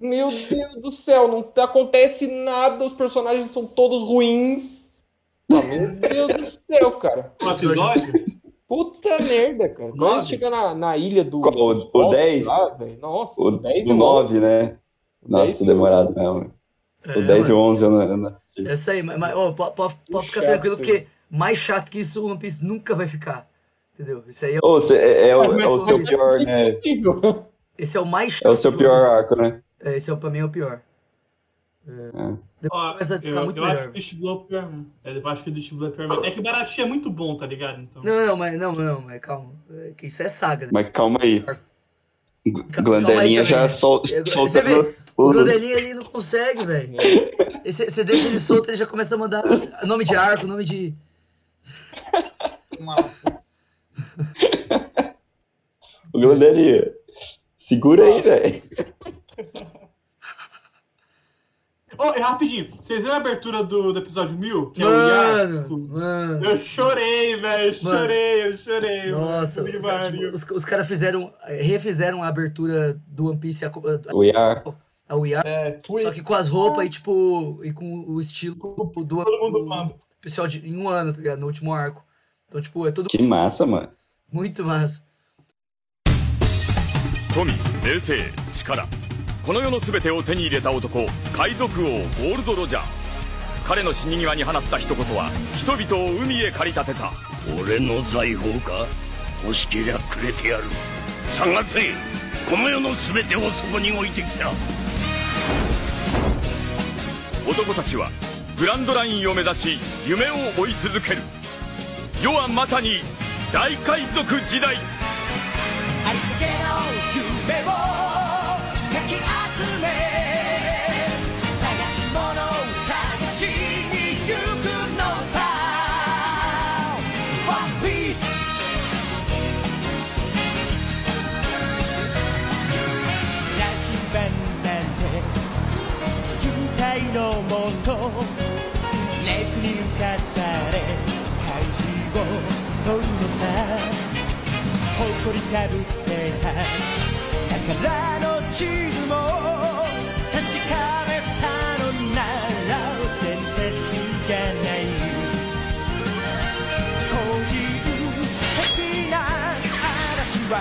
Meu Deus do céu, não acontece nada, os personagens são todos ruins. Ah, meu Deus do céu, cara. Um episódio? Puta merda, cara. Quando Nove? chega na, na ilha do. O- dos o povos 10? lá, Nossa, O, o 10 o 9, né? O Nossa, 10 demorado mesmo. O É, 10 e o mano. 11 eu não, eu não assisti. Essa aí, mas, mas, ó, pode, ficar Chato. tranquilo, porque mais chato que isso o One Piece nunca vai ficar. Entendeu? Esse aí é, Ô, cê- é, é o, é o seu é que pior, né? Impossível. esse é o mais chato. É o seu do pior arco, né? É, esse é, o- pra mim é o pior. Depois Ó, começa a ficar eu, muito eu acho que é pior mesmo. É, eu acho que o Blue é o pior mesmo. É que o Baratie é muito bom, tá ligado? Então. Não, não, mas não, não, mas calma. É que isso é saga. né? Mas calma aí. Glandelinha já sol, É, solta vê, nos O. Glandelinha ali não consegue, velho. Você deixa ele solto, ele já começa a mandar nome de arco, nome de. O Glandelinha. Segura aí, velho. Ô, e rapidinho, vocês viram a abertura do, do episódio 1000? Que é o Yar? Mano, mano. Eu chorei, velho. Eu Mano. chorei, eu chorei. Nossa, mano. os, Que tipo, pariu. os, os caras fizeram, eh, refizeram a abertura do One Piece, a, a, O Yar. a UIA, É, fui. só que com as roupas e tipo, e com o estilo do, do, Todo mundo do manda. pessoal de, em um ano, tá ligado? No último arco. Então, tipo, é tudo Que massa, mano. muito massa. 富名声力 この世の全てを手に入れた男海賊王ゴールド・ロジャー。彼の死に際に放った一言は人々を海へ駆り立てた。俺の財宝か？欲しけりゃくれてやる。探せ！この世の全てをそこに置いてきた。男たちはグランドラインを目指し夢を追い続ける。世はまさに大海賊時代。けの夢を渋滞のもと熱に浮かされ怪獣を取るのさ誇りかぶってた。宝の地図も確かめたのなら伝説じゃない。個人的な嵐は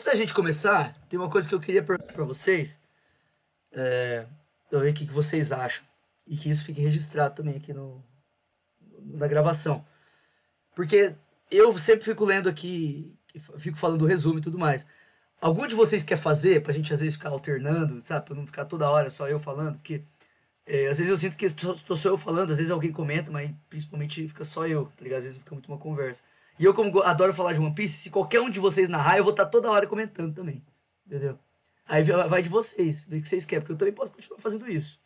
Antes da gente começar, tem uma coisa que eu queria perguntar pra vocês. É, pra ver o que, vocês acham. E que isso fique registrado também aqui no, na gravação. Porque eu sempre fico lendo aqui, fico falando do resumo e tudo mais. Algum de vocês quer fazer, pra gente às vezes ficar alternando, sabe? Pra não ficar toda hora só eu falando, porque é, às vezes eu sinto que só, tô só eu falando, às vezes alguém comenta, mas principalmente fica só eu, tá ligado? Às vezes fica muito uma conversa. E eu, como adoro falar de One Piece, se qualquer um de vocês narrar, eu vou estar toda hora comentando também. Entendeu? Aí vai de vocês, do que vocês querem, porque eu também posso continuar fazendo isso.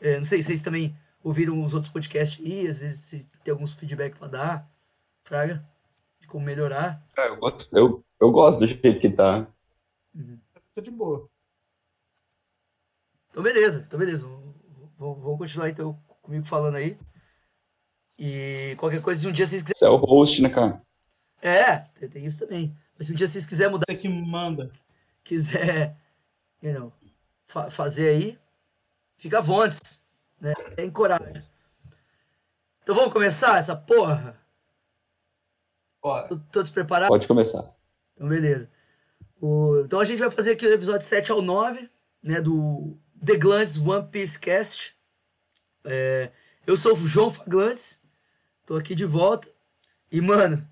É, não sei, vocês também ouviram os outros podcasts aí, às vezes vocês têm alguns feedback pra dar, fraga, de como melhorar. É, eu, gosto, eu, eu gosto do jeito que tá. Tá de boa. Então, beleza, então, beleza. Vamos continuar então comigo falando aí. E qualquer coisa, se um dia vocês quiserem. Você é o host, né, cara? É, tem, tem isso também. Mas se um dia vocês quiserem mudar, Você que manda. quiser, you know, fa- fazer aí, fica à vontade, né? É encoraja. Então vamos começar essa porra? Bora. Todos preparados? Pode começar. Então, beleza. O- então a gente vai fazer aqui o episódio 7 ao 9, né, do The Glands One Piece Cast. É, eu sou o João Faglantes, tô aqui de volta. E, mano,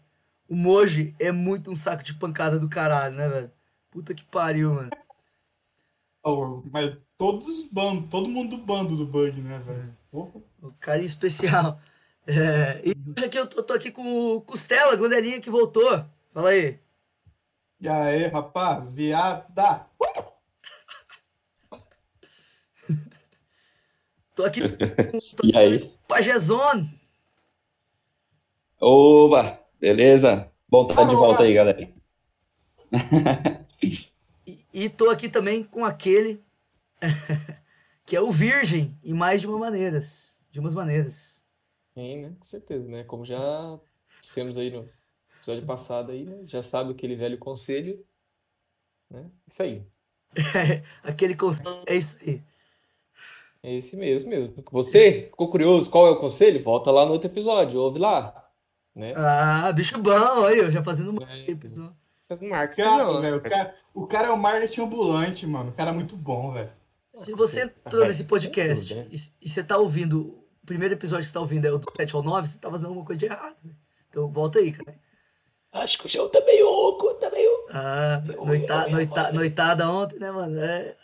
o Moji é muito um saco de pancada do caralho, né, velho? Puta que pariu, mano. Oh, mas todos os bandos, todo mundo do bando do bug, né, velho? Porra. O carinho especial. É, e hoje aqui eu tô, tô aqui com o Costela, Glandelinha, que voltou. Fala aí. E aí, rapaziada? Tô aqui E aí? Pajezon. Oba, beleza? Bom estar de volta aí, galera. E, e tô aqui também com aquele que é o Virgem, em mais de uma maneiras. De umas maneiras. Sim, né? Com certeza, né? Como já dissemos aí no episódio passado aí, né? Já sabe aquele velho conselho, né? Isso aí. aquele conselho. É isso aí. É esse mesmo mesmo. Você ficou curioso qual é o conselho? Volta lá no outro episódio, ouve lá, né? Ah, bicho bom, aí, eu já fazendo um É. marketing, Cara, não, velho, o, cara, o cara é o marketing ambulante, mano. O cara é muito bom, velho. Se você entrou É, nesse podcast sem dúvida, e, e você tá ouvindo, o primeiro episódio que você tá ouvindo é o do 7 ao 9, você tá fazendo alguma coisa de errado. Então volta aí, cara. Acho que o jogo tá meio rouco, tá meio. Ah, noita, noita, noitada ontem, né, mano? É.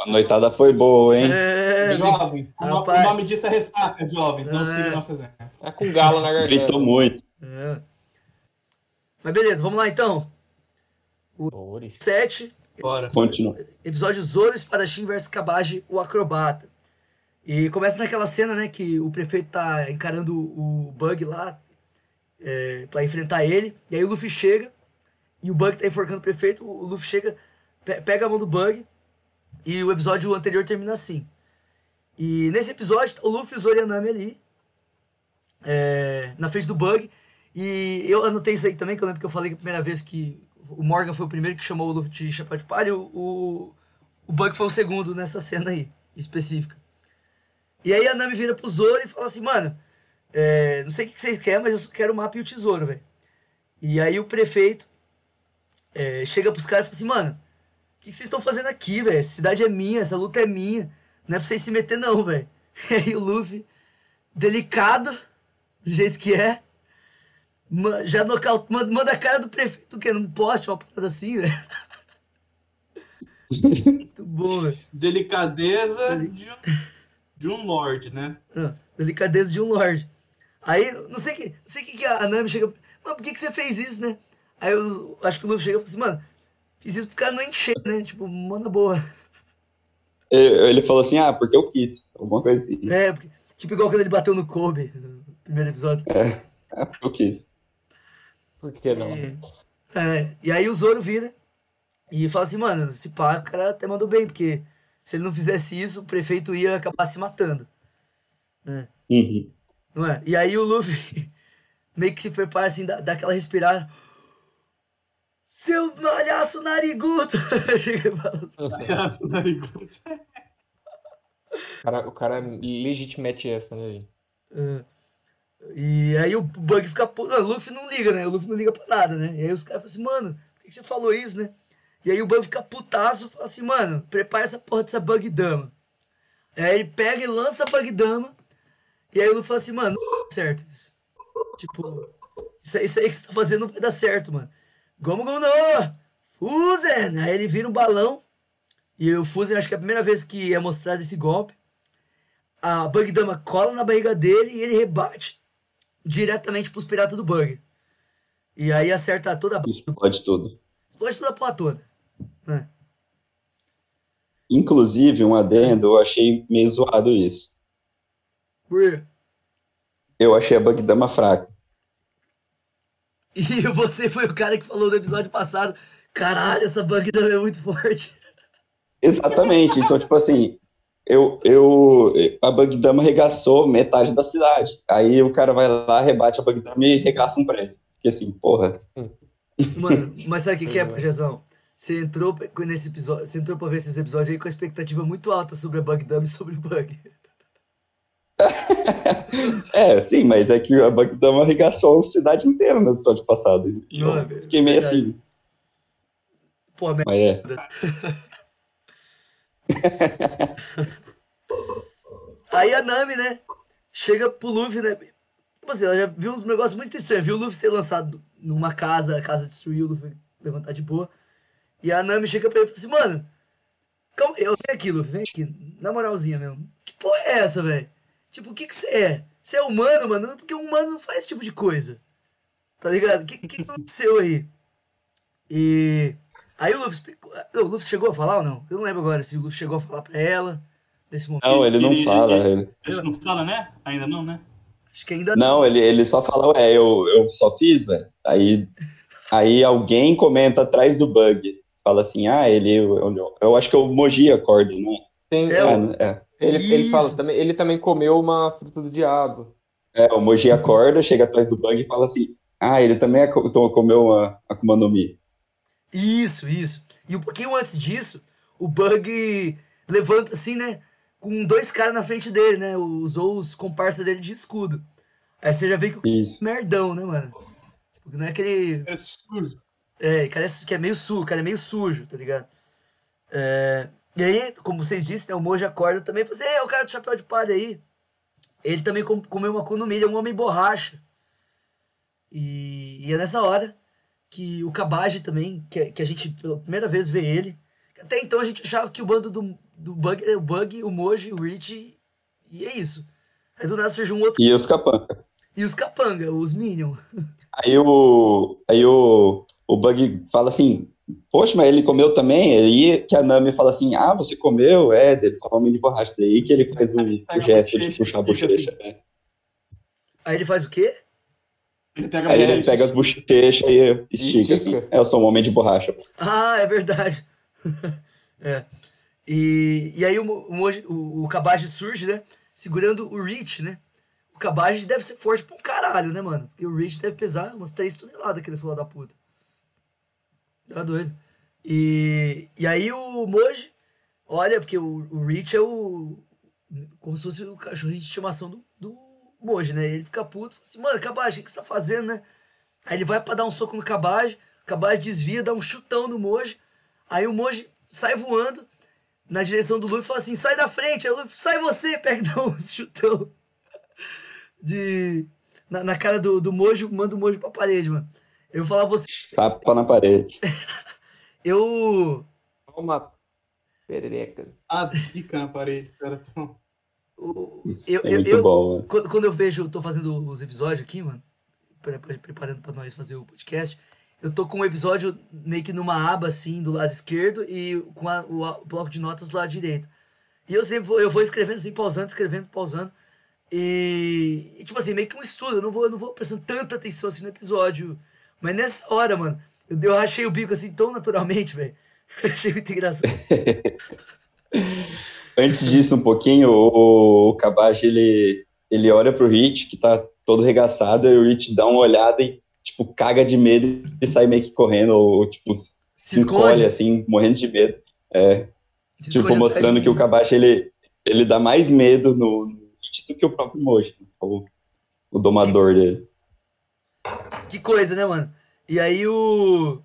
A noitada foi boa, hein? é jovens, o, no- o rapaz. nome disso é ressaca, jovens. Não É. siga nosso exemplo. Tá com galo na garganta. Gritou muito. É. Mas beleza, vamos lá então. Horrores. 7, Bora. Continua. episódio Zoro Espadachim versus Kabage, o acrobata. E começa naquela cena, né, que o prefeito tá encarando o Bug lá é, para enfrentar ele. E aí o Luffy chega e o Bug tá enforcando o prefeito. O Luffy chega, pe- pega a mão do Bug e o episódio anterior termina assim. E nesse episódio tá o Luffy, o Zoro e a Nami ali é, na frente do Bug. E eu anotei isso aí também, que eu lembro que eu falei que a primeira vez que o Morgan foi o primeiro que chamou o Luffy de chapéu de palha, o, o, Bug foi o segundo nessa cena aí, específica. E aí a Nami vira pro Zoro e fala assim, mano, é, não sei o que vocês querem, mas eu só quero o mapa e o tesouro, velho. E aí o prefeito é, chega pros caras e fala assim, mano, o que vocês estão fazendo aqui, velho? Essa cidade é minha, essa luta é minha. Não é pra vocês se meter não, velho. E aí o Luffy, delicado, do jeito que é, já nocaute, manda, manda a cara do prefeito, que não poste uma parada assim, velho. Muito bom, velho. Delicadeza de, um- de um lord, né? Ah, delicadeza de um lord. Aí, não sei que, não sei que, que a Nami chega. Mano, por que, que você fez isso, né? Aí eu acho que o Luffy chega e fala assim, mano, fiz isso pro cara não encher, né? Tipo, manda boa. Ele ele falou assim, ah, porque eu quis. Alguma coisa assim. É, porque, tipo, igual quando ele bateu no Kobe no primeiro episódio. É, porque eu quis. Por que não? É, e aí o Zoro vira e fala assim, mano, se pá, o cara até mandou bem, porque se ele não fizesse isso, o prefeito ia acabar se matando. Uhum. Não é? E aí o Luffy meio que se prepara assim, dá, dá aquela respirada. Seu malhaço narigudo! Chega e fala assim, Palhaço narigudo. O cara, o cara legitimete essa, né, velho? "Ah." E aí o Bug fica puto. O Luffy não liga, né? O Luffy não liga pra nada, né? E aí os caras falam assim, mano, por que você falou isso, né? E aí o Bug fica putaço e fala assim, mano, prepara essa porra dessa Bug Dama. Aí ele pega e lança a Bug Dama. E aí o Luffy fala assim, mano, não dá certo isso. Tipo, isso, aí- isso aí que você tá fazendo não vai dar certo, mano. Gomu Gomu no! Fuzen! Aí ele vira um balão. E o Fuzen, acho que é a primeira vez que é mostrado esse golpe. A Bug Dama cola na barriga dele e ele rebate diretamente pros piratas do Bug. E aí acerta toda a pode tudo. Explode toda a porra toda. É. Inclusive, um adendo, eu achei meio zoado isso. Por- Eu achei a Bugdama fraca. E você foi o cara que falou no episódio passado. Caralho, essa Bug Dama é muito forte. Exatamente. Então, tipo assim, eu, eu, a Bugdama arregaçou metade da cidade. Aí o cara vai lá, rebate a Bugdama e regaça um prédio. Porque assim, porra. Mano, mas sabe o que, que é. Pajazão? Você entrou pra- nesse episódio, você entrou pra ver esses episódios aí com a expectativa muito alta sobre a Bug Dama e sobre o Bug. É, sim, mas é que a Bugdama arregaçou a cidade inteira no episódio passado. E eu fiquei meio verdade. assim. Pô, merda. Mas é. Aí a Nami, né? Chega pro Luffy, né? Tipo assim, ela já viu uns negócios muito estranhos. Viu o Luffy ser lançado numa casa, a casa destruiu, o Luffy levantar de boa. E a Nami chega pra ele e fala assim, mano, calma, eu vem aqui, Luffy, vem aqui. Na moralzinha mesmo. Que porra é essa, velho? Tipo, o que que você é? Você é humano, mano? Porque um humano não faz esse tipo de coisa. Tá ligado? O que, que aconteceu aí? E Aí o Luffy, explicou- o Luffy chegou a falar ou não? Eu não lembro agora se o Luffy chegou a falar pra ela nesse momento. Não, ele não Ele- fala. ele- Ele... Acho que não fala, né? Ainda não, né? Acho que ainda Não, ele, ele só fala, ué, eu, eu só fiz, velho. Aí, aí alguém comenta atrás do bug. Fala assim, ah, ele. Eu, eu, eu acho que o Moji acorda, né? Tem, É, É, é. ele, ele fala também, ele também comeu uma fruta do diabo. É, o Moji acorda, chega atrás do bug e fala assim, ah, ele também to- comeu uma Akuma no Mi. Isso, isso. E um pouquinho antes disso, o Bug levanta assim, né? Com dois caras na frente dele, né? Usou os comparsas dele de escudo. Aí você já vê que o Isso. merdão, né, mano? Tipo, não é aquele. É sujo. É, cara é, que é meio sujo, cara é meio sujo, tá ligado? É, e aí, como vocês disseram, né, o Mojo acorda também e fala assim, "Ei, o cara do chapéu de palha aí. Ele também com- comeu uma Akuma no Mi, ele é um homem borracha. E, e é nessa hora que o Kabaji também, que, que a gente pela primeira vez vê ele. Até então a gente achava que o bando do, do Bug era o Bug, o Moji, o Rich, e é isso. Aí do nada surge um outro. E os capanga. E os Capanga, os Minion. Aí o, aí o, o Bug fala assim, poxa, mas ele comeu também? Aí que a Nami fala assim, ah, você comeu? É, ele fala homem de borracha. Daí que ele faz pega o gesto de puxar a bochecha. né? Aí ele faz o quê? Ele pega Aí ele bochecha. pega as bochechas e estica, Estica. assim. É, eu sou um homem de borracha. Ah, é verdade. é. E, e aí o, o, o Kabaji surge, né? Segurando o Rich, né? O Kabaji deve ser forte pra um caralho, né, mano? Porque o Rich deve pesar umas 3 toneladas, aquele filho da puta. Tá doido. E, e aí o Moji, olha, porque o, o Rich é o. Como se fosse o cachorrinho de estimação do, do Moji, né? Ele fica puto, fala assim, mano, Kabaji, o que você tá fazendo, né? Aí ele vai pra dar um soco no Kabaji, o Kabaji desvia, dá um chutão no Moji. Aí o Moji sai voando na direção do Luffy e fala assim: sai da frente. Aí o Luffy, sai você, pega e dá um chutão de, na, na cara do, do Moji, manda o Moji pra parede, mano. Eu vou falar você. Tapa na parede. Eu. Uma perereca. Ah, fica na parede, cara. Eu, É eu, muito eu- bom, mano. quando, quando eu vejo, eu tô fazendo os episódios aqui, mano, pre- pre- preparando pra nós fazer o podcast, eu tô com um episódio meio que numa aba assim do lado esquerdo e com a- o, a- o bloco de notas do lado direito. E eu sempre vou, eu vou escrevendo assim, pausando, escrevendo, pausando. E, e, tipo assim, meio que um estudo, eu não vou, eu não vou prestando tanta atenção assim no episódio. Mas nessa hora, mano, eu, eu rachei o bico assim tão naturalmente, velho. Achei muito engraçado. Antes disso, um pouquinho, o, o Kabaji, ele, ele olha pro Rich, que tá todo regaçado, e o Rich dá uma olhada e, tipo, caga de medo e sai meio que correndo, ou, tipo, se, Se encolhe, assim, morrendo de medo. É, Se tipo, mostrando que o mim. Kabashi, ele, ele dá mais medo no, no Rich do que o próprio Moji, o, o domador dele. Que coisa, né, mano? E aí o.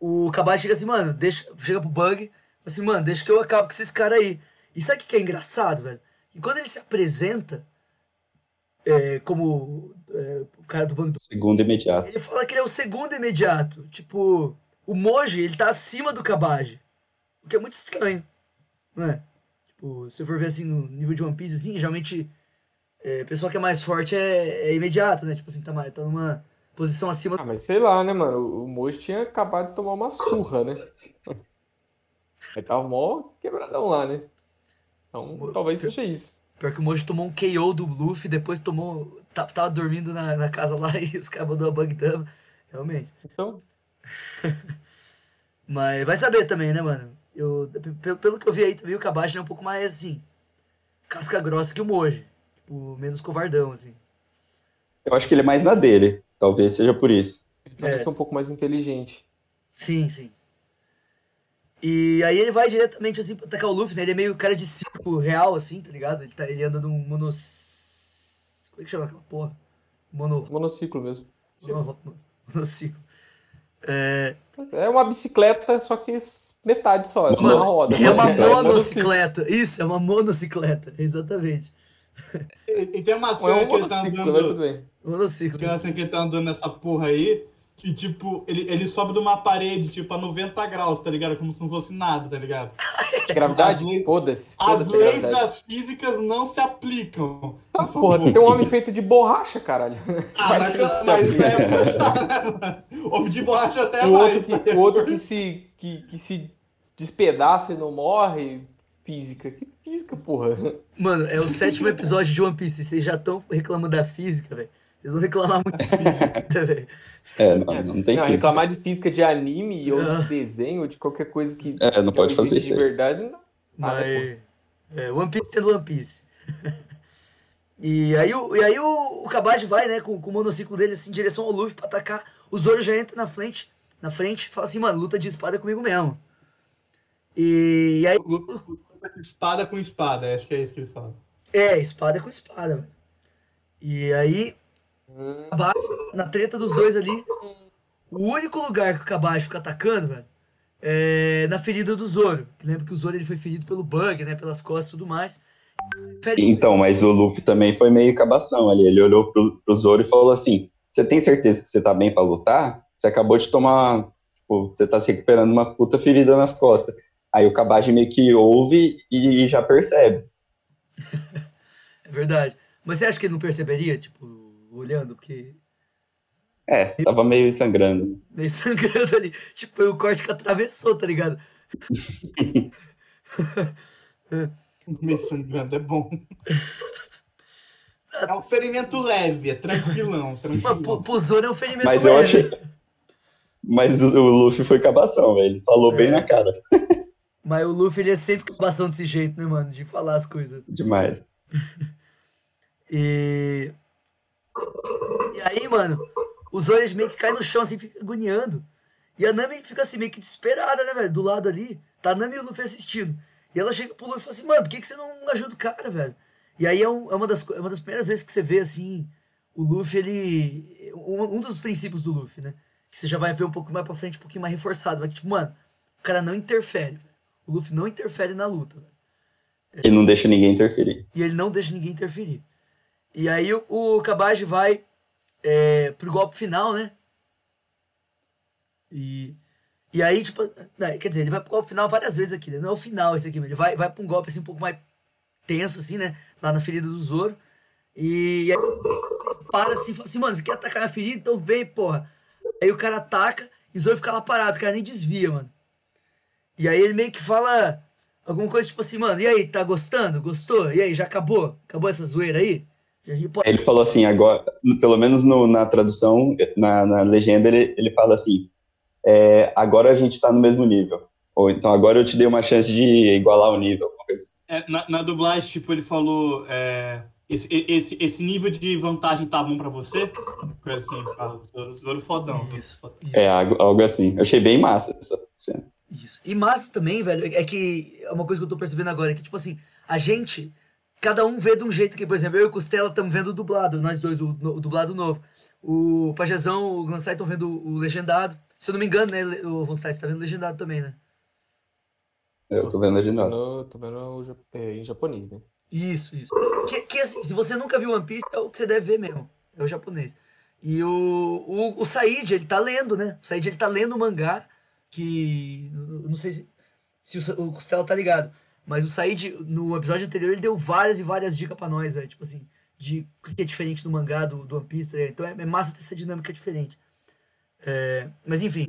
O Kabashi chega assim, mano, deixa, chega pro Bug, assim, mano, deixa que eu acabo com esses caras aí. E sabe o que é engraçado, velho? Que quando ele se apresenta é, como é, o cara do Bug do Segundo imediato. ele fala que ele é o segundo imediato. Tipo, o Moji, ele tá acima do Kabaji. O que é muito estranho. Não é? Tipo, se eu for ver assim no nível de One Piece, assim, geralmente é, pessoa que é mais forte é, é imediato, né? Tipo assim, tá, mais- tá numa posição acima Ah, mas sei lá, né, mano? O o Moji tinha acabado de tomar uma surra, né? Aí tava mó quebradão lá, né? Então, talvez seja isso. Pior que o Moji tomou um KO do Luffy, depois tomou. tá- Tava dormindo na, na casa lá e os caras mandou a Bug Dama. Realmente. Então, Mas vai saber também, né, mano? Eu, pelo, pelo que eu vi aí, também o Kabashi é um pouco mais assim. Casca grossa que o Moji. Tipo, menos covardão, assim. Eu acho que ele é mais na dele. Talvez seja por isso. ele também É. ser um pouco mais inteligente. Sim, sim. E aí ele vai diretamente assim pra atacar o Luffy, né? Ele é meio cara de circo real, assim, tá ligado? Ele, tá, ele anda num monos. Como é que chama aquela porra? Mono. Monociclo mesmo. mono- monociclo. É, É uma bicicleta, só que metade só, é uma roda. é uma Monocicleta. Isso, é uma monocicleta. Exatamente. E, e tem uma Ou é cena um que ele tá tudo andando. bem. Monociclo. Tem uma cena que ele tá andando nessa porra aí. Que, tipo, ele, ele sobe de uma parede, tipo, a 90 graus, tá ligado? Como se não fosse nada, tá ligado? Gravidade? As leis- Foda-se. As Foda-se leis gravidade. das físicas não se aplicam. Ah, nessa porra, tem um homem feito de borracha, caralho. Ah, Vai mas, se mas isso é né, mano? Homem de borracha até O mais. outro, que, aí o é outro que, se, que, que se despedaça e não morre. Física. Que física, porra? Mano, é o sétimo episódio de One Piece. Vocês já estão reclamando da física, velho. Vocês vão reclamar muito da física, velho. É, não, não tem não, física. reclamar de física de anime ou de desenho ou de qualquer coisa que É, não pode fazer isso de verdade. Não. Ah, Mas. É, One Piece sendo One Piece. e aí, o, e aí o, o Kabad vai, né, com, com o monociclo dele assim, em direção ao Luffy pra atacar. O Zoro já entra na frente, na frente e fala assim, mano, luta de espada comigo mesmo. E, e aí. Espada com espada, acho que é isso que ele fala. É, espada com espada, velho. E aí, Na treta dos dois ali, o único lugar que o Kabad fica atacando, velho, é na ferida do Zoro. Lembra que o Zoro ele foi ferido pelo bug, né, pelas costas e tudo mais. Então, mas o Luffy também foi meio cabação ali. Ele olhou pro, pro Zoro e falou assim: Você tem certeza que você tá bem pra lutar? Você acabou de tomar. Tipo, você tá se recuperando uma puta ferida nas costas. Aí o Kabage meio que ouve e já percebe. É verdade. Mas você acha que ele não perceberia, tipo, olhando? Porque É, tava meio sangrando. meio sangrando ali. Tipo, foi o corte que atravessou, tá ligado? Meio sangrando, é bom. É um ferimento leve, é tranquilão, Mas tranquilão. pro, pro Zoro é um ferimento Mas eu leve. achei. Mas o, Luffy foi cabação, velho. Falou bem É. na cara. Mas o Luffy, ele é sempre cabação desse jeito, né, mano? De falar as coisas. Demais. E... E aí, mano, o Zoro ele meio que cai no chão, assim, fica agoniando. E a Nami fica assim, meio que desesperada, né, velho? Do lado ali. Tá a Nami e o Luffy assistindo. E ela chega pro Luffy e fala assim, mano, por que, que você não ajuda o cara, velho? E aí é, um- é uma, das, é uma das primeiras vezes que você vê, assim, o Luffy, ele... Um, um dos princípios do Luffy, né? Que você já vai ver um pouco mais pra frente, um pouquinho mais reforçado. Mas que, tipo, mano, o cara não interfere, velho. O Luffy não interfere na luta, velho. E não deixa ninguém interferir. E ele não deixa ninguém interferir. E aí o, o Kabage vai é, pro golpe final, né? E, e aí, tipo, né, quer dizer, ele vai pro golpe final várias vezes aqui, né? Não é o final esse aqui, mas ele vai, vai pra um golpe assim um pouco mais tenso, assim, né? Lá na ferida do Zoro. E, aí ele para assim e fala assim, mano, você quer atacar minha ferida? Então vem, porra. Aí o cara ataca e o Zoro fica lá parado, o cara nem desvia, mano. E aí ele meio que fala alguma coisa tipo assim, mano, e aí, tá gostando? Gostou? E aí, já acabou? Acabou essa zoeira aí? Pô, Ele falou assim, agora, pelo menos no- na tradução, na, na legenda, ele, ele fala assim: é, agora a gente tá no mesmo nível. Ou então agora eu te dei uma chance de igualar o nível. assim. É, na, na dublagem, tipo, ele falou. é, esse, esse, esse nível de vantagem tá bom pra você? Coisa assim, fala. Fodão. Isso, fodão. isso. É, algo, algo assim. Eu achei bem massa essa cena. Isso. E massa também, velho, é que é uma coisa que eu tô percebendo agora, é que, tipo assim, a gente, cada um vê de um jeito que, por exemplo, eu e o Costela estamos vendo o dublado, nós dois, o, o dublado novo. O Pajezão, o Glansai estão vendo o legendado. Se eu não me engano, né, o Von Stein, você tá vendo o legendado também, né? Eu tô vendo Tô legendado. vendo, tô vendo o é, em japonês, né? Isso, isso. Que, que assim, se você nunca viu One Piece, é o que você deve ver mesmo. É o japonês. E o, o, o Said, ele tá lendo, né? O Said, ele tá lendo o mangá, que. eu Não sei se, se o, o Costela tá ligado. Mas o Said, no episódio anterior, ele deu várias e várias dicas pra nós, velho. Tipo assim, de o que é diferente do mangá, do, do One Piece. né? Então é, é massa ter essa dinâmica diferente. É, mas enfim.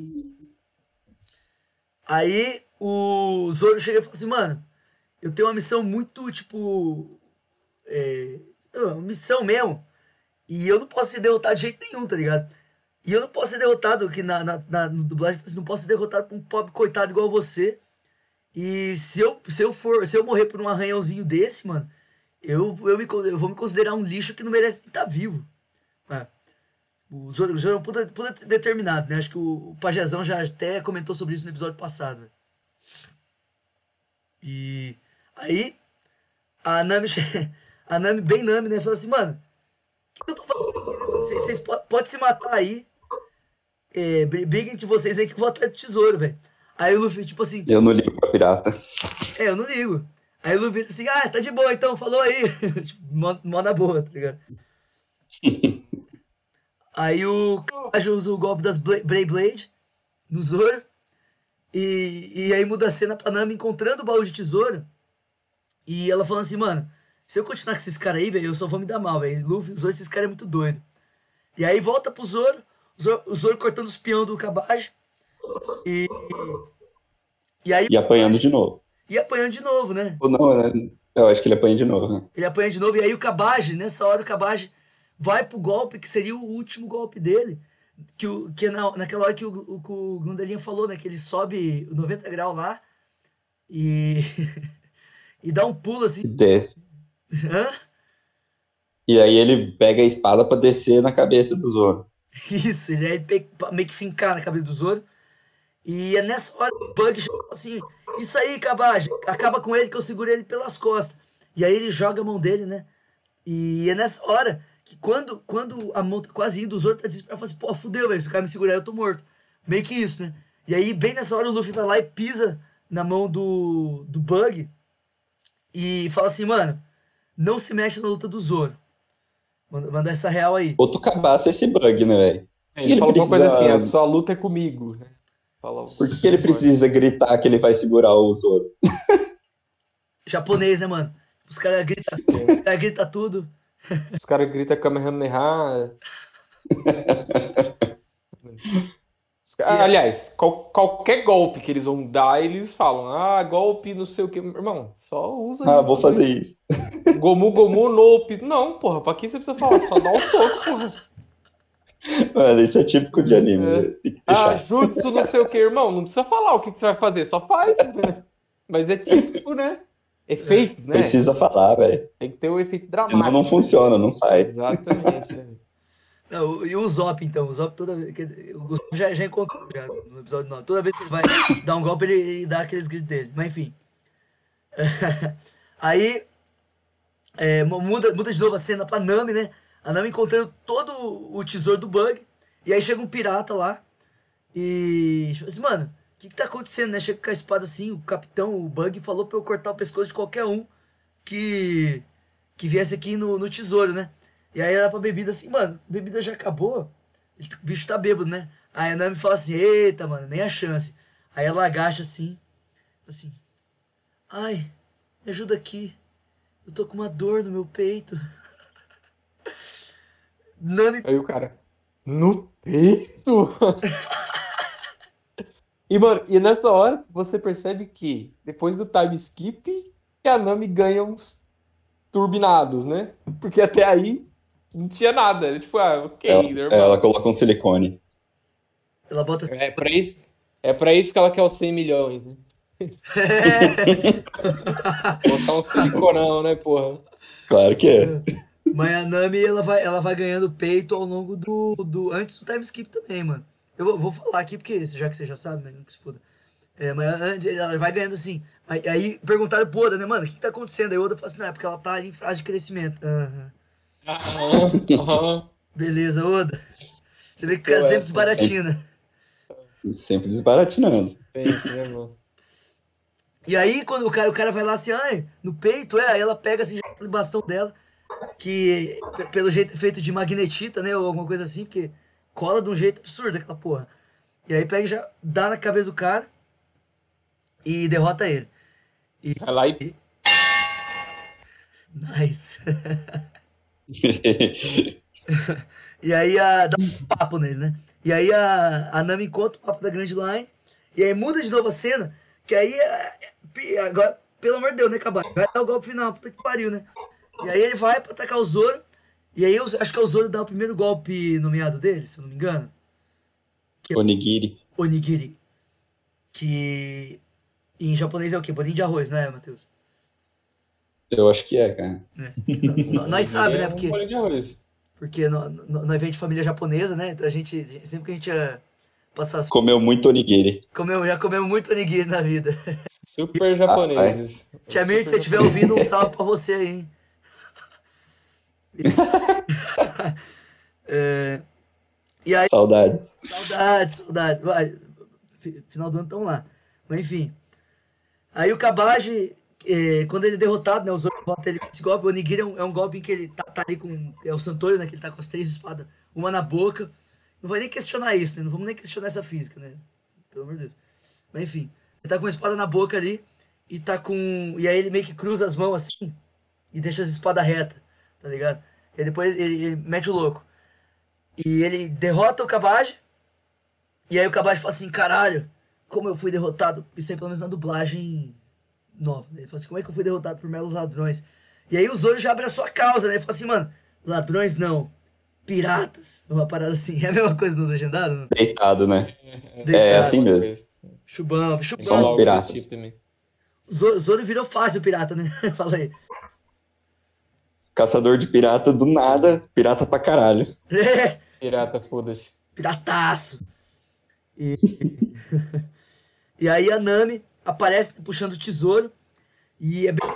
Aí o Zoro chega e fala assim, mano, eu tenho uma missão muito, tipo. É, uma missão mesmo. E eu não posso ser derrotado de jeito nenhum, tá ligado? E eu não posso ser derrotado, que na, na, na no dublagem assim, não posso ser derrotado por um pobre coitado igual você. E se eu, se eu for, se eu morrer por um arranhãozinho desse, mano, eu, eu, me, eu vou me considerar um lixo que não merece estar vivo. É. O Zoro, o Zoro é um puta, puta determinado, né? Acho que o, o Pajezão já até comentou sobre isso no episódio passado. velho. E aí, a Nami, a Nami, bem Nami, né? Falou assim, mano, o que eu tô né, mano? Vocês, vocês po- podem se matar aí. É, entre vocês aí que eu vou atrás do tesouro, velho. Aí o Luffy, tipo assim, Eu não ligo pra pirata. é, eu não ligo. Aí o Luffy assim, ah, tá de boa então, falou aí. tipo, mó, mó na boa, tá ligado? Aí o Kabaji usa o golpe das Bla- Beyblade no Zoro. E, e aí muda a cena pra Nami encontrando o baú de tesouro. E ela falando assim, mano, se eu continuar com esses caras aí, velho, eu só vou me dar mal, velho. Luffy usou esses caras é muito doido. E aí volta pro Zoro, o Zoro, o Zoro cortando os peão do Kabaji. E, e aí E apanhando de novo. e apanhando de novo, né? Ou não, né? Eu acho que ele apanha de novo, né? Ele apanha de novo, e aí o Kabaji, nessa hora o Kabaji vai pro golpe, que seria o último golpe dele. Que, o, que na, naquela hora que o, o, o falou, né? Que ele sobe 90 graus lá e, e dá um pulo E assim. desce. Hã? E aí ele pega a espada pra descer na cabeça do Zoro. Isso, ele aí meio que fincar na cabeça do Zoro. E é nessa hora que o Bug chega assim: Isso aí, Kabaji, acaba com ele que eu segurei ele pelas costas. E aí ele joga a mão dele, né? E é nessa hora que quando, quando a mão tá quase indo, o Zoro tá desesperado, fala assim: Pô, fudeu, velho, se o cara me segurar, eu tô morto. Meio que isso, né? E aí, bem nessa hora, o Luffy vai lá e pisa na mão do, do Bug e fala assim: Mano, não se mexe na luta do Zoro. Manda, manda essa real aí. Outro cabaço é esse bug, né, velho? É, Ele ele fala uma coisa assim, a sua luta é comigo, né? Fala, Por que, que ele precisa gritar que ele vai segurar o Zoro? japonês, né, mano? Os caras gritam, os caras gritam tudo. Os caras gritam Kamehameha. Ca- E- Aliás, qual- qualquer golpe que eles vão dar, eles falam, ah, golpe não sei o que. Irmão, só usa. Ah, aí. vou fazer isso. Gomu, Gomu, Nope. Não, porra, pra que você precisa falar? Só dá um soco, porra. Mano, isso é típico de anime. É. né? Ah, jutsu, não sei o que, irmão. Não precisa falar o que, que você vai fazer, só faz. né? Mas é típico, né? Efeitos, né? Precisa falar, velho. Tem que ter o efeito Senão dramático. não funciona, não sai. Exatamente. né? Não, e o Zop, então. O Zop toda vez. que- O Gustavo já, já encontrou já, no episódio 9. Toda vez que ele vai dar um golpe, ele, ele dá aqueles gritos dele. Mas enfim. Aí. é, mu- muda, muda de novo a cena pra Nami, né? A Nami encontrando todo o tesouro do Bug. E aí chega um pirata lá. E. Assim, mano, o que, que tá acontecendo, né? Chega com a espada assim, o capitão, o Bug, falou pra eu cortar o pescoço de qualquer um que. que viesse aqui no, no tesouro, né? E aí ela pra bebida assim, mano, bebida já acabou. Ele- O bicho tá bêbado, né? Aí a Nami fala assim, eita, mano, nem a chance. Aí ela agacha assim, assim, ai, me ajuda aqui. Eu tô com uma dor no meu peito. Nami, Aí o cara, no peito? E, mano, e nessa hora você percebe que depois do time skip, que a Nami ganha uns turbinados, né? Porque até aí não tinha nada. Era tipo, ah, ok, Ela, normal. ela coloca um silicone. ela bota É pra isso, é pra isso que ela quer os 100 milhões, né? Botar um siliconão, né, porra? Claro que é. Mas a Nami, ela vai, ela vai ganhando peito ao longo do, do. Antes do time skip também, mano. Eu vou, vou falar aqui, porque já que você já sabe, mas não que se foda. É, mas antes ela vai ganhando assim. Aí, aí perguntaram pro Oda, né, mano, o que, que tá acontecendo? Aí o Oda falou assim, não, é porque ela tá ali em fase de crescimento. Aham. Aham, aham. Beleza, Oda. Você vê que o cara sempre desbaratina. Sempre desbaratinando. Sempre, né, mano? E aí, quando o cara, o cara vai lá assim, ai, no peito, é, aí ela pega assim, já a libação dela, que pelo jeito é feito de magnetita, né, ou alguma coisa assim, porque cola de um jeito absurdo aquela porra. E aí pega e já dá na cabeça do cara e derrota ele. Vai lá e Nice. E aí a, dá um papo nele, né? E aí a, a Nami encontra o papo da Grand Line. E aí muda de novo a cena. Que aí, é, pi- agora, pelo amor de Deus, né, Cabal? Vai dar o golpe final, puta que pariu, né? E aí ele vai pra atacar o Zoro. E aí eu acho que é o Zoro dá o primeiro golpe nomeado dele, se eu não me engano. Onigiri. Onigiri. Que em japonês é o quê? Bolinho de arroz, não é, Matheus? Eu acho que é, cara. Né? N- Nós sabemos, né? É um Porque, bolinho de arroz. porque nó- nó- nós vem de família japonesa, né? Então a gente, sempre que a gente ia passar as Comeu muito onigiri. Comeu, já comemos muito onigiri na vida. Super japoneses. Tia Mirth, se você estiver ouvindo, um salve pra você aí, hein? É, e aí, Saudades. saudades, saudades. Vai, fi- final do ano estamos lá. Mas enfim. Aí o Kabaji, é, quando ele é derrotado, né? Os outros botam ele com esse golpe. O onigiri é um, é um golpe em que ele tá, tá ali com. É o Santorio, né? Que ele tá com as três espadas, uma na boca. Não vai nem questionar isso, né? Não vamos nem questionar essa física, né? Pelo amor de Deus. Mas enfim, ele tá com uma espada na boca ali e tá com. E aí ele meio que cruza as mãos assim e deixa as espadas retas, tá ligado? E depois ele, ele mete o louco. E ele derrota o Kabaj. E aí o Kabaj fala assim: caralho, como eu fui derrotado. Isso aí pelo menos na dublagem nova. Né? Ele fala assim: como é que eu fui derrotado por meros ladrões? E aí os olhos já abrem a sua causa, né? Ele fala assim: mano, ladrões não. Piratas. Uma parada assim. É a mesma coisa no legendado? Não? Deitado, né? Deitado. É assim mesmo. Chubão, chubão. São os Algo piratas. desse tipo também. Zo- Zoro virou fácil pirata, né? Fala aí. Caçador de pirata do nada, pirata pra caralho. É, Pirata, foda-se. pirataço. E... e aí a Nami aparece puxando o tesouro e é bem...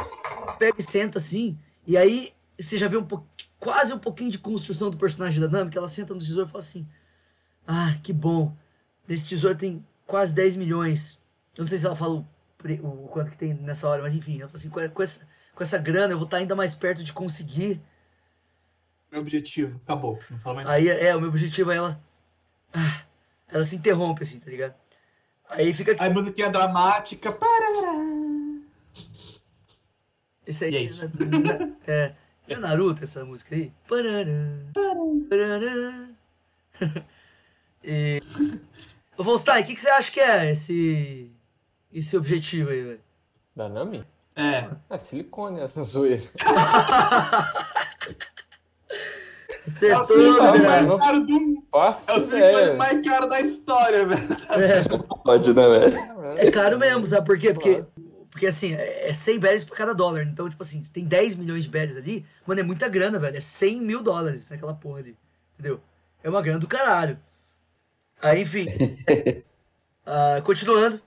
pega e senta assim. E aí você já vê um pouco, quase um pouquinho de construção do personagem da Nami, que ela senta no tesouro e fala assim: Ah, que bom. Nesse tesouro tem quase 10 milhões. Eu não sei se ela fala o, pre- o quanto que tem nessa hora, mas enfim, ela fala assim: com essa, com essa grana eu vou estar ainda mais perto de conseguir Meu objetivo. Acabou. Não fala mais nada. Aí, é, o meu objetivo é ela. ah, ela se interrompe, assim, tá ligado? Aí fica. Aí musiquinha dramática. Parará. Esse aí. E é isso. né, É. É Naruto essa música aí? Parará, parará. E. Ô, Volstein, o que, que você acha que é esse. Esse objetivo aí, velho? Da Nami? É. Ah, silicone essa zoeira. Acertou, Assim, tá o caro do. Faço É o silicone mais caro da história, velho. Pode, né, velho? É caro mesmo, sabe por quê? Porque, porque assim, é é 100 berries por cada dólar. Então, tipo assim, se tem 10 milhões de berries ali, mano, é muita grana, velho. É 100 mil dólares naquela porra ali. Entendeu? É uma grana do caralho. Aí, enfim. ah, continuando.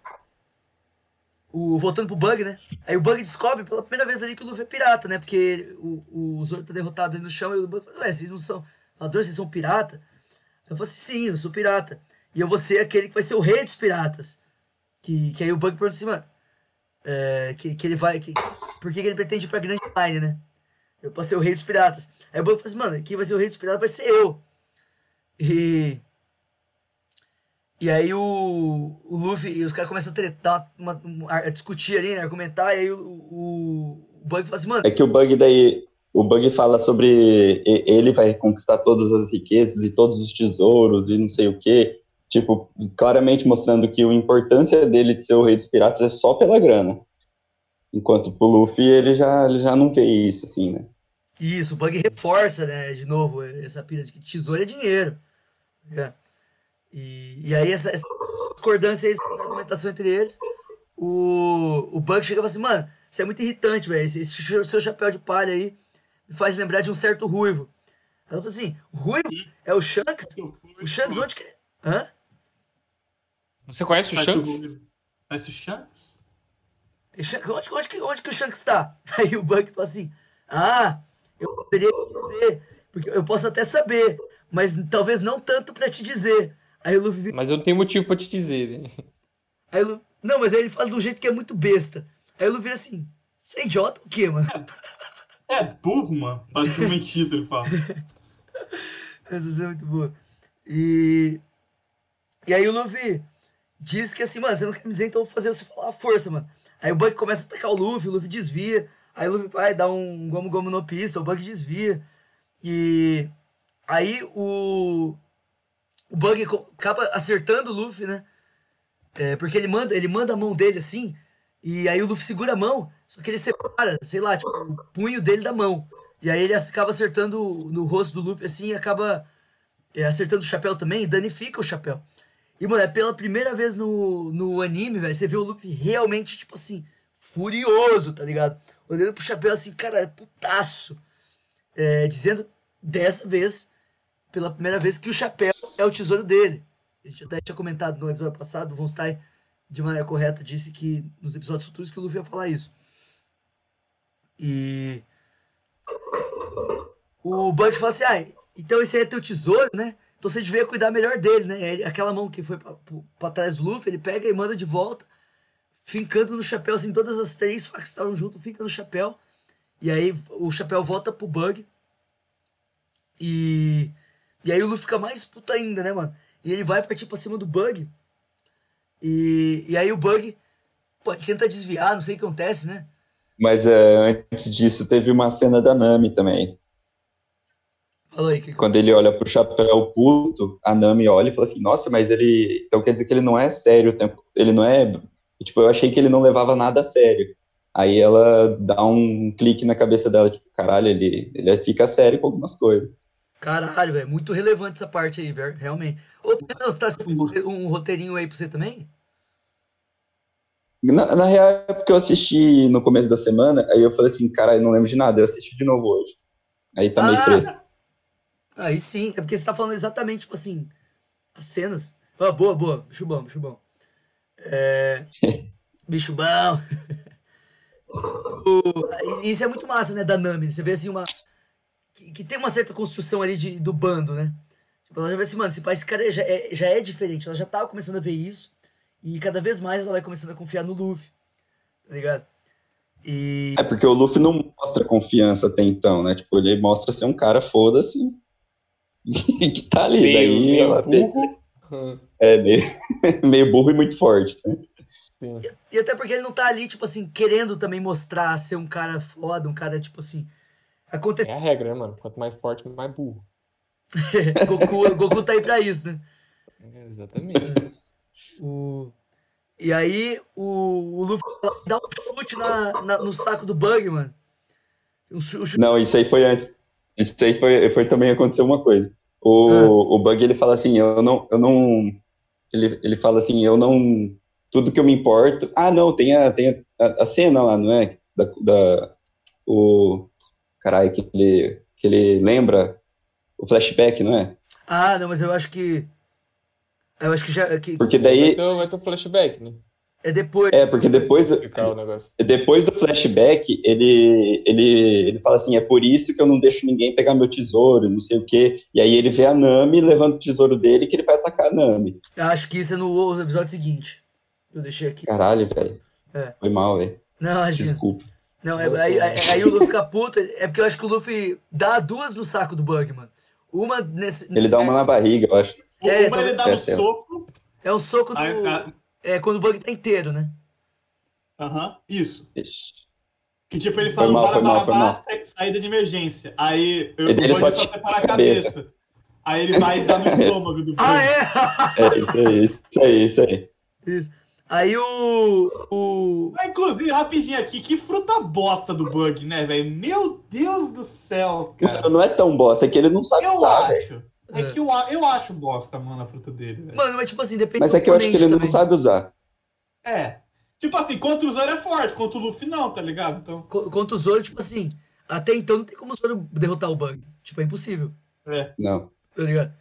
O, voltando pro Bug, né? Aí o Bug descobre pela primeira vez ali que o Luffy é pirata, né? Porque o, o Zoro tá derrotado ali no chão e o Bug fala, ué, vocês não são ladrões, vocês são pirata? Eu falei assim, sim, eu sou pirata. E eu vou ser aquele que vai ser o rei dos piratas. Que, que aí o Bug pergunta assim, mano, é, que, que ele vai. Que, por que, que ele pretende ir pra Grand Line, né? Eu posso ser o rei dos piratas. Aí o Bug fala assim, mano, quem vai ser o rei dos piratas vai ser eu. E. E aí o, o Luffy e os caras começam a tretar, uma, a discutir ali, né, argumentar, e aí o, o, o Bug fala assim, mano, É que o bug daí. O bug fala sobre ele vai conquistar todas as riquezas e todos os tesouros e não sei o quê. Tipo, claramente mostrando que a importância dele de ser o rei dos piratas é só pela grana. Enquanto pro Luffy ele já, ele já não vê isso, assim, né? Isso, o Bug reforça, né, de novo, essa pira de que tesouro é dinheiro. né? E, e aí, essa, essa discordância, essa argumentação entre eles, o, o Bug chega e fala assim, mano, você é muito irritante, velho, esse, esse seu chapéu de palha aí me faz lembrar de um certo ruivo. Ela falou assim, ruivo? É o Shanks? O Shanks onde que... Hã? Você conhece o Shanks? Conhece o Shanks? Shanks, onde, onde, que, onde que o Shanks tá? Aí o Bug fala assim: Ah, eu poderia te dizer, porque eu posso até saber, mas talvez não tanto pra te dizer. Aí o Luffy vira- Mas eu não tenho motivo pra te dizer. né? aí o Lu- Não, mas aí ele fala de um jeito que é muito besta. Aí o Luffy vira assim: Você é idiota ou o quê, mano? É burro, mano. Basicamente isso ele fala. Essa é muito boa. E. E aí o Luffy diz que assim, mano, você não quer me dizer, então eu vou fazer você falar a força, mano. Aí o Bug começa a atacar o Luffy, o Luffy desvia. Aí o Luffy vai dar um gomo gomo no pista, o Bug desvia. E aí o. O Bug acaba acertando o Luffy, né? É, porque ele manda, ele manda a mão dele assim, e aí o Luffy segura a mão, só que ele separa, sei lá, tipo, o punho dele da mão. E aí ele acaba acertando no rosto do Luffy assim e acaba é, acertando o chapéu também e danifica o chapéu. E, mano, é pela primeira vez no, no anime, velho, você vê o Luffy realmente, tipo assim, furioso, tá ligado? Olhando pro chapéu assim, cara, putaço. É, dizendo dessa vez, pela primeira vez, que o chapéu é o tesouro dele. A gente até tinha comentado no episódio passado, o Von Stein, de maneira correta, disse que nos episódios futuros que o Luffy ia falar isso. E. O Bug fala assim: ah, então esse aí é teu tesouro, né? Então você devia cuidar melhor dele, né? Aquela mão que foi pra trás do Luffy, ele pega e manda de volta, fincando no chapéu, assim, todas as três facas que estavam junto, fica no chapéu. E aí o chapéu volta pro Bug. E, e aí o Luffy fica mais puto ainda, né, mano? E ele vai partir pra cima do Bug. E, e aí o Bug, pô, tenta desviar, não sei o que acontece, né? Mas é, antes disso, teve uma cena da Nami também. Fala aí, que Quando ele olha pro chapéu puto, a Nami olha e fala assim, nossa, mas ele. Então quer dizer que ele não é sério o tempo. Ele não é. Tipo, eu achei que ele não levava nada a sério. Aí ela dá um clique na cabeça dela, tipo, caralho, ele, ele fica sério com algumas coisas. Caralho, velho, muito relevante essa parte aí, velho, realmente. Ô, Pedro, você tá assistindo um roteirinho aí pra você também? Na, na real, é porque eu assisti no começo da semana, aí eu falei assim, caralho, não lembro de nada, eu assisti de novo hoje. Aí tá meio Ah! fresco. Aí sim, é porque você tá falando exatamente, tipo assim, as cenas. Ah, boa, boa, bicho bom, bicho bom. É... bicho bom. O- Isso é muito massa, né, da Nami. Você vê assim uma. Que, que tem uma certa construção ali de, do bando, né? Tipo, ela já vê assim, mano, esse, pai, esse cara já é, já é diferente. Ela já tava começando a ver isso. E cada vez mais ela vai começando a confiar no Luffy. Tá ligado? E. É porque o Luffy não mostra confiança até então, né? Tipo, ele mostra ser um cara foda-se. que tá ali. Meio, daí meio ela burro. É meio, meio burro e muito forte. né? sim. E até porque ele não tá ali, tipo assim, querendo também mostrar ser um cara foda, um cara, tipo assim. Aconteceu. É a regra, né, mano? Quanto mais forte, mais burro. Goku, Goku tá aí pra isso, né? É, exatamente. O... E aí o, o Luffy dá um chute na, na- no saco do Bug, mano. Chu- um chute- Não, isso aí foi antes. Isso aí foi, foi também aconteceu uma coisa. O, Ah. o Bug ele fala assim, eu não, eu não. Ele, ele fala assim, eu não. Tudo que eu me importo. Ah, não, tem a, tem a, a cena lá, não é? Da, da, o. Caralho, que ele, que ele lembra o flashback, não é? Ah, não, mas eu acho que. Eu acho que já. Que Porque Vai daí. ter, vai ter o flashback, né? é depois. É, porque depois, depois do flashback, ele, ele, ele fala assim, é por isso que eu não deixo ninguém pegar meu tesouro, não sei o quê. E aí ele vê a Nami levando o tesouro dele que ele vai atacar a Nami. Acho que isso é no episódio seguinte. Eu deixei aqui. Caralho, velho. É. Foi mal, velho. Não, acho que. Desculpa. Não, é, aí, aí, o Luffy fica puto. É porque eu acho que o Luffy dá duas no saco do Bug, mano. Uma nesse. Ele dá uma na barriga, eu acho. É, Uma ele dá é, no certo. soco. É o soco do. aí- ah, É quando o Bug tá inteiro, né? Aham, isso. Ixi. Que tipo, ele Foi fala mal, para foi mal, saída de emergência. Aí eu, Ele o Bug só só, tira separa a cabeça. cabeça. Aí ele vai dar no estômago do Ah, Bug. é? É, isso aí, isso aí, isso aí. Isso. Aí o. O. Ah, Inclusive, rapidinho aqui, que fruta bosta do Bug, né, velho? Meu Deus do céu, cara. Não, não é tão bosta, é que ele não sabe Eu usar, velho. acho. É que eu, eu acho bosta, mano, a fruta dele, velho. Mano, mas tipo assim, depende Mas do é que eu acho que ele oponente não também. sabe usar. É. Tipo assim, contra o Zoro é forte, contra o Luffy não, tá ligado? Então. Co- Contra o Zoro, tipo assim, até então não tem como o Zoro derrotar o Bug. Tipo, é impossível, É. Não. tá ligado?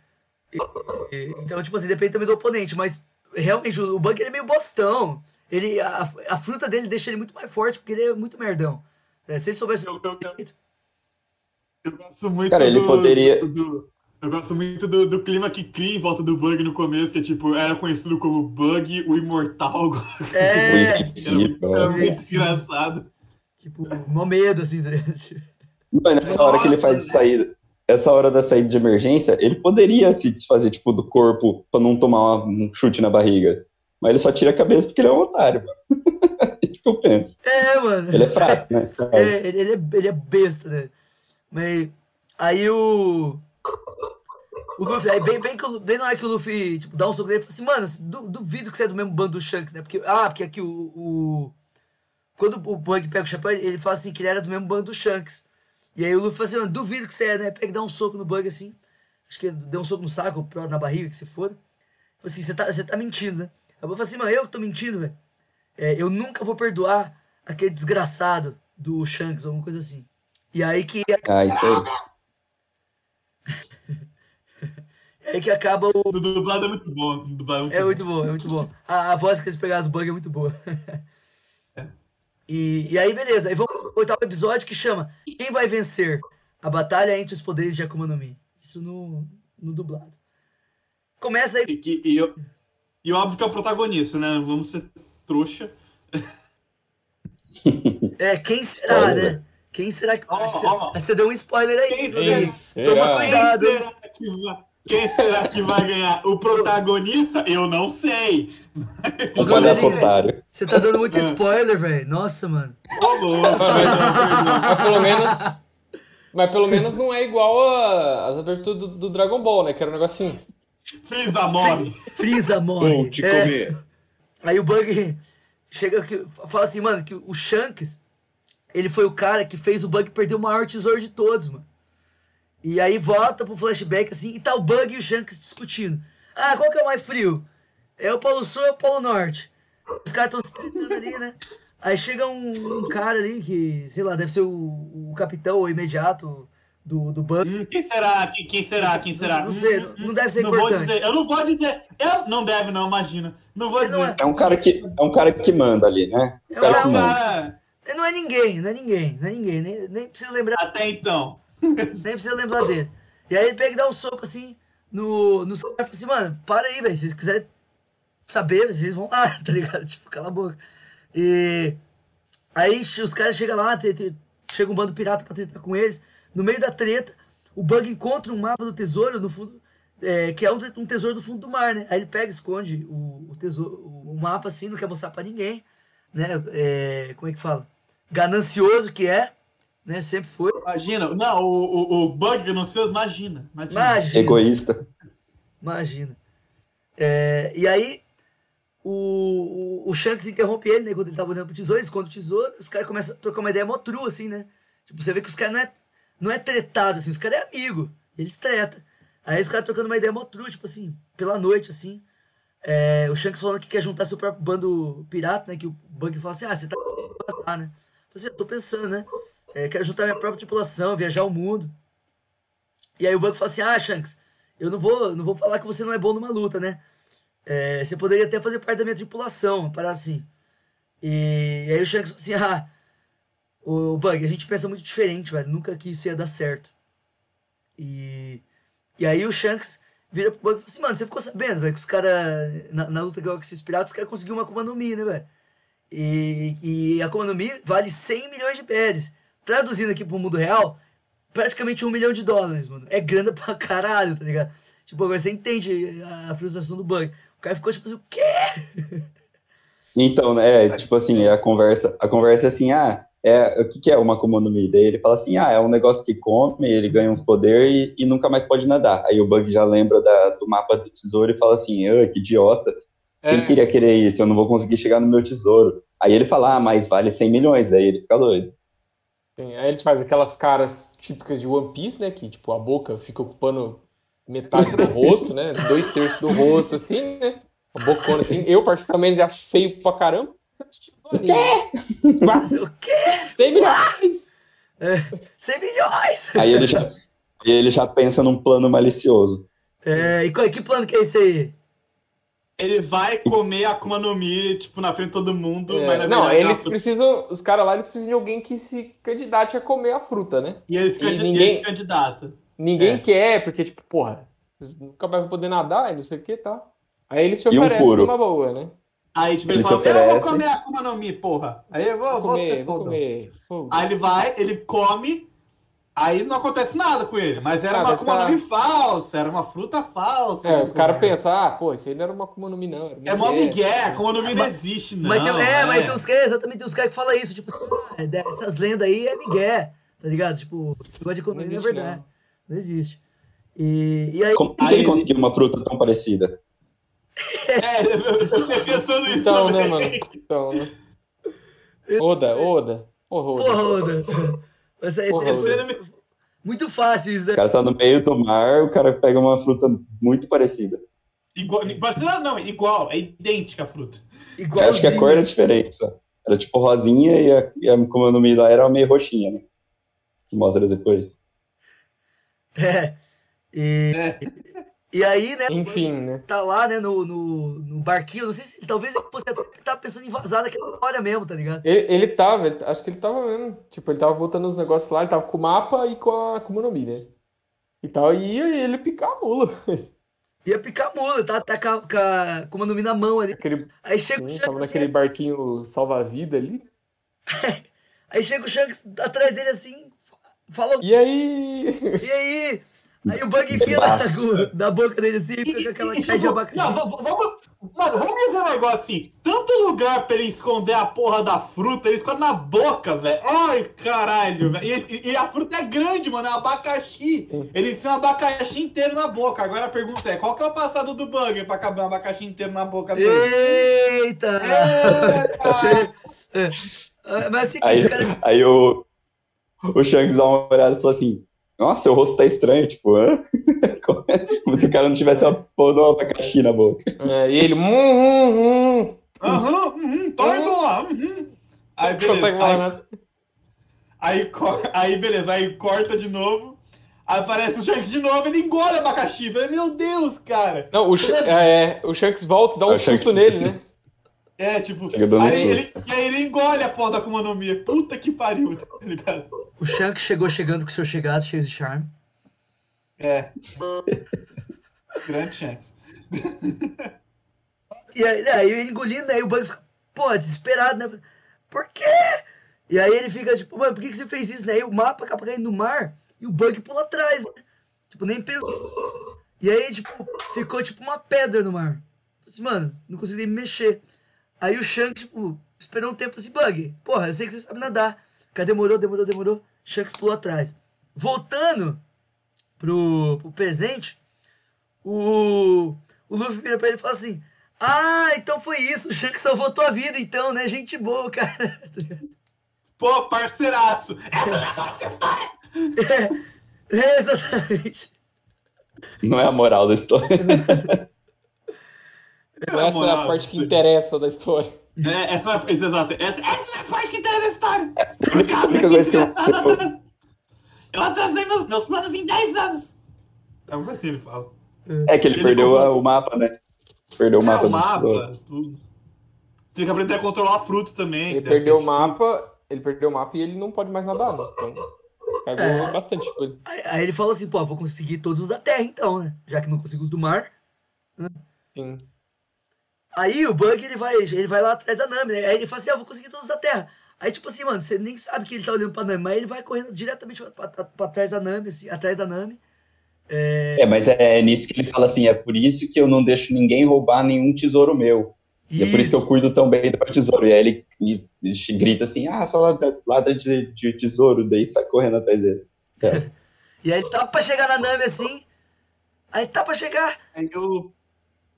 E- e- então, tipo assim, depende também do oponente, mas realmente o ele é meio bostão. Ele, a, a fruta dele deixa ele muito mais forte, porque ele é muito merdão. É, se ele soubesse. Eu, eu, eu, eu gosto muito Cara, ele do, poderia- do- do- Eu gosto muito do, do clima que cria em volta do Bug no começo, que é tipo, era conhecido como Bug, o Imortal. É, invencível. Era é. muito engraçado. tipo, mó medo, assim, ligado? Não, e nessa hora que ele faz de saída, essa hora da saída de emergência, ele poderia se desfazer, tipo, do corpo pra não tomar um chute na barriga. Mas ele só tira a cabeça porque ele é um otário, mano. Isso que eu penso. É, mano. Ele é fraco, né? É, ele, ele é, ele é besta, né? Mas aí o. O Luffy, aí bem, bem, que o- bem na hora que o Luffy tipo, dá um soco nele, ele fala assim, mano, du- duvido que você é do mesmo bando do Shanks, né? Porque, ah, porque aqui o. o- quando o Bug pega o chapéu, ele fala assim que ele era do mesmo bando do Shanks. E aí o Luffy fala assim, mano, duvido que você é, né? Pega e dá um soco no Bug assim. Acho que deu um soco no saco, na barriga, que se foda. Fala assim, você tá, você tá mentindo, né? Aí o Bug fala assim, mano, eu que tô mentindo, velho. É, eu nunca vou perdoar aquele desgraçado do Shanks, alguma coisa assim. E aí que, Ah, isso aí. é aí que acaba o. O dublado é muito bom. o dublado É muito bom, é muito bom. A, a voz que eles pegaram do bug é muito boa. E, e aí, beleza. Aí vamos pro oitavo episódio que chama Quem vai vencer? A batalha entre os poderes de Akuma no Mi. Isso no, no dublado. Começa aí. E, que- e, eu- e óbvio que é o protagonista, né? Vamos ser trouxa. É, quem será, Olha, né? Quem será que. Que ó. você, deu um spoiler aí. Quem será? Toma Será? cuidado. Quem será, que vai, quem será que vai ganhar? O protagonista? Eu não sei. Ô, palhaço Rodrigo. otário. Você tá dando muito spoiler, velho. Nossa, mano. Ô, louco. Mas pelo menos. Mas pelo menos não é igual a- as aberturas do, do Dragon Ball, né? Que era um assim. Freeza morre. Freeza morre. Vou te É. comer. Aí o Bug chega aqui, fala assim, mano, que o Shanks, ele foi o cara que fez o Bug perder o maior tesouro de todos, mano. E aí volta pro flashback assim, e tá o Bug e o Shanks discutindo. Ah, qual que é o mais frio? É o Polo Sul ou é o Polo Norte? Os caras estão se ali, né? Aí chega um, um cara ali que, sei lá, deve ser o, o capitão ou imediato do, do Bug. Hum, Quem será? Quem, quem será? Quem será? Não sei, Hum, não deve ser não vou importante. dizer. Eu não vou dizer. Eu não deve, não, imagina. Não vou Ele não dizer. É um cara que, é um cara que manda ali, né? É O cara um- que Não, manda. cara, Não é ninguém, não é ninguém, não é ninguém. Nem, nem precisa lembrar até então. Nem precisa lembrar dele. E aí ele pega e dá um soco assim no, no celular e fala assim, mano, para aí, velho. Se vocês quiserem saber, vocês vão lá, tá ligado? Tipo, cala a boca. E aí os caras chegam lá, chega um bando pirata pra tretar com eles. No meio da treta, o Bug encontra um mapa do tesouro no fundo. é, que é um, um tesouro do fundo do mar, né? Aí ele pega, esconde o, o tesouro, o mapa assim, não quer mostrar pra ninguém, né? É, como é que fala? Ganancioso que é, né? Sempre foi. Imagina. Não, o, o, o Bug ganancioso, imagina. Imagina. Imagina. Egoísta. Imagina. É, e aí, o, o, o Shanks interrompe ele, né? Quando ele tava olhando pro tesouro, ele esconde o tesouro, os caras começam a trocar uma ideia mó true, assim, né? Tipo, você vê que os caras não é, não é tretado, assim, os caras é amigo. Eles tretam. Aí os caras trocando uma ideia mó true, tipo assim, pela noite, assim. É, o Shanks falando que quer juntar seu próprio bando pirata, né? Que o Bug fala assim, ah, você tá passar, né? Eu falei assim, eu tô pensando, né? É, quero juntar minha própria tripulação, viajar o mundo. E aí o Bug fala assim, ah, Shanks, eu não vou, não vou falar que você não é bom numa luta, né? É, você poderia até fazer parte da minha tripulação, parar assim. E, aí o Shanks falou assim, ah, o Bug, a gente pensa muito diferente, velho. Nunca que isso ia dar certo. E, e aí o Shanks vira pro Bug e fala assim, mano, você ficou sabendo, velho, que os caras, na, na luta com esses piratas, os caras conseguiram uma Akuma no Mi, né, velho? E, e a Akuma no Mi vale 100 milhões de pés. Traduzindo aqui pro mundo real, praticamente um milhão de dólares, mano. É grana pra caralho, tá ligado? Tipo, agora você entende a frustração do Bug. O cara ficou tipo assim, o quê? Então, né, é, tipo assim, a conversa, a conversa é assim, ah, é, o que, que é uma Akuma no Mi? Daí ele fala assim, ah, é um negócio que come, ele ganha uns poderes e, e nunca mais pode nadar. Aí o Bug já lembra da- do mapa do tesouro e fala assim, ah, que idiota, quem É, queria querer isso? Eu não vou conseguir chegar no meu tesouro. Aí ele fala, ah, mas vale 100 milhões, daí ele fica doido. Sim. Aí eles fazem aquelas caras típicas de One Piece, né? Que tipo, a boca fica ocupando metade do rosto, né? Dois terços do rosto, assim, né? A bocona assim. Eu, particularmente, acho feio pra caramba. O quê? o quê? 100 milhões! 100 milhões! Aí ele já, aí ele já pensa num plano malicioso. É, e qual, que plano que é esse aí? Ele vai comer a Akuma no Mi, tipo, na frente de todo mundo, É, mas na não, eles é uma fruta. precisam. Os caras lá eles precisam de alguém que se candidate a comer a fruta, né? E eles, e ninguém- eles candidatam. Ninguém É. quer, porque, tipo, porra, nunca mais vai poder nadar e não sei o que tal. Aí ele se um oferece furo. numa boa, né? Aí, tipo, ele, Ele fala, eu vou comer a Akuma no Mi, porra. Aí eu vou, Vou vou comer, ser vou fodão. comer. Foda. Aí ele vai, ele come, aí não acontece nada com ele. Mas era Ah, uma Akuma tá- no Mi falsa, era uma fruta falsa. É, os caras pensam, ah, pô, isso aí não era uma Akuma no Mi, não. Era É mó Miguel. Miguel, Akuma no Mi não existe, não. mas tem, é, é. mas tem uns caras, exatamente, tem uns caras que falam isso, tipo, ah, é, essas lendas aí é migué, tá ligado? Tipo, esse negócio de Não economia não é verdade. não. Não, existe. E, e aí, Como que Aí ele ele- conseguiu uma fruta tão parecida? É, eu fiquei pensando nisso Então, também. né, mano? Então, né? Oda, Oda. Porra, Oda. porra, Oda. É, Porra, é- Oda. é muito fácil isso, né? O cara tá no meio do mar, o cara pega uma fruta muito parecida. Igual, parecida- não, igual, é idêntica a fruta. Igual Eu acho que a cor era diferente, só. Era tipo rosinha e a, e a como eu não me lá era meio roxinha, né? Que mostra depois. É. E, É. e aí, né? Enfim, né? Tá lá, né, no, no, no barquinho. Não sei se talvez até tá pensando em vazar daquela hora mesmo, tá ligado? Ele, ele tava, ele- acho que ele tava mesmo. Tipo, ele tava botando os negócios lá, ele tava com o mapa e com a Akuma no Mi, né? E tal, e ia ele picar a mula. Ia picar a mula, tá, tá com a, com a Akuma no Mi na mão ali. Aquele, Aí chega o Shanks tava assim, naquele barquinho salva-vida ali. Aí chega o Shanks atrás dele assim, fala, E aí? e aí? Aí o Bug enfia na, na boca dele assim, E- fica com aquela e, de tipo, abacaxi. Não, vamos. Mano, vamos dizer um negócio assim. Tanto lugar pra ele esconder a porra da fruta, ele esconde na boca, velho. Ai, caralho, velho. E, e- a fruta é grande, mano. É um abacaxi. Ele enfia um abacaxi inteiro na boca. Agora a pergunta é: qual que é o passado do bug pra caber um abacaxi inteiro na boca dele? Eita! É, Ah, Mas assim, Aí, o cara, aí o, o Shanks dá uma olhada e fala assim: Nossa, seu rosto tá estranho, tipo, hã? Como se o cara não tivesse uma porra de um abacaxi na boca. É, e ele. Hum, hum, hum. Aham, uhum, toma lá. Uhum. Aí, beleza. Aí, nada. aí, aí, beleza. Aí corta de novo. Aí aparece o Shanks de novo, ele engole o abacaxi. Eu Falei, meu Deus, cara. Não, o, Sh- é, o Shanks volta e dá um É, susto Shanks- nele, né? É, tipo, aí ele, e aí ele engole a porra da Akuma no Mi. Puta que pariu, tá ligado? o Shanks chegou chegando com seu chegado, cheio de charme. É. Grande Shanks. E aí, aí ele engolindo, aí o Bug fica, pô, desesperado, né? Por quê? E aí ele fica, tipo, mano, por que, que você fez isso, né? E o mapa acaba caindo no mar e o Bug pula atrás, né? Tipo, nem pensou. E aí, tipo, ficou tipo uma pedra no mar. Assim, mano, não consegui mexer. Aí o Shanks, tipo, esperou um tempo assim, Bug, porra, eu sei que você sabe nadar. Cara, demorou, demorou, demorou. Shanks pulou atrás. Voltando pro, pro presente, o, o Luffy vira pra ele e fala assim: Ah, então foi isso, o Shanks salvou tua vida, então, né? Gente boa, cara. Pô, parceiraço. Essa é a história. É, é, exatamente. Não é a moral da história. Essa é a parte que você- interessa da história. É, essa, essa, exato. Essa, essa é a parte que interessa a história. Por causa única que coisa que eu- atrasei meus, meus planos em 10 anos. É algo assim ele fala. É que ele, Ele perdeu comprou- o mapa, né? Perdeu o É, mapa o mapa, tudo. Tem que aprender a controlar a fruta também. Ele perdeu o mapa, ele perdeu o mapa e ele não pode mais nadar, né? Então, É. bastante coisa. Aí, aí ele fala assim: pô, vou conseguir todos os da terra, então, né? Já que não consigo os do mar. Sim. Aí o Bug ele vai, ele vai lá atrás da Nami, né? Aí ele fala assim: ah, vou conseguir todos da terra. Aí, tipo assim, mano, você nem sabe que ele tá olhando pra Nami, mas ele vai correndo diretamente pra, pra- pra trás da Nami, assim, atrás da Nami. É, mas é, nisso que ele fala assim: é por isso que eu não deixo ninguém roubar nenhum tesouro meu. E é por isso que eu cuido tão bem do meu tesouro. E aí ele, ele- ele grita assim: ah, só ladra, ladra de, de tesouro. Daí sai correndo atrás dele. E aí ele tá pra chegar na Nami assim. Aí tá pra chegar. Aí o,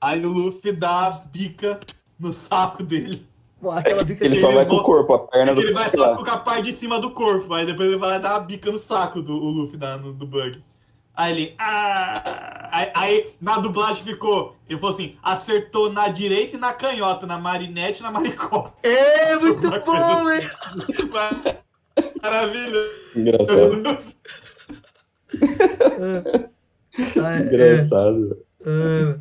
aí o Luffy dá a bica no saco dele. Pô, aquela bica Ele só vai com o corpo, a perna do ele vai só com a parte de cima do corpo. Aí depois ele vai lá e dá uma bica no saco do o Luffy da, no- do Bug. Aí ele. Ah! Aí, aí na dublagem ficou. Ele falou assim: acertou na direita e na canhota, na marinete e na maricó. É, muito bom, assim. hein? Maravilha. Engraçado. Ah, é, Engraçado. ah,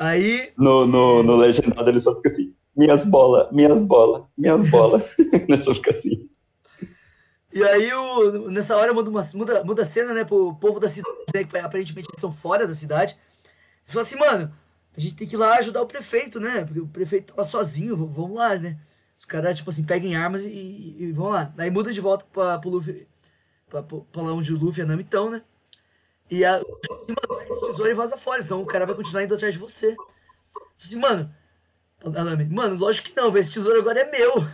aí, No, no, no legendado ele só fica assim: minhas bolas, minhas bolas, minhas bolas. só fica assim. e aí o, nessa hora muda, uma, muda, muda a cena, né, pro povo da cidade, né, que aparentemente eles estão fora da cidade. Eles falam assim, mano, a gente tem que ir lá ajudar o prefeito, né, porque o prefeito tava sozinho, vamos lá, né. Os caras, tipo assim, peguem armas e, e, e vão lá. Aí muda de volta pra, pro Luffy, pra, pra, pra lá onde o Luffy e a Nami estão, né. E a, tesouro e vaza fora, senão o cara vai continuar indo atrás de você. Assim, mano, a Nami, mano, lógico que não, velho, esse tesouro agora é meu.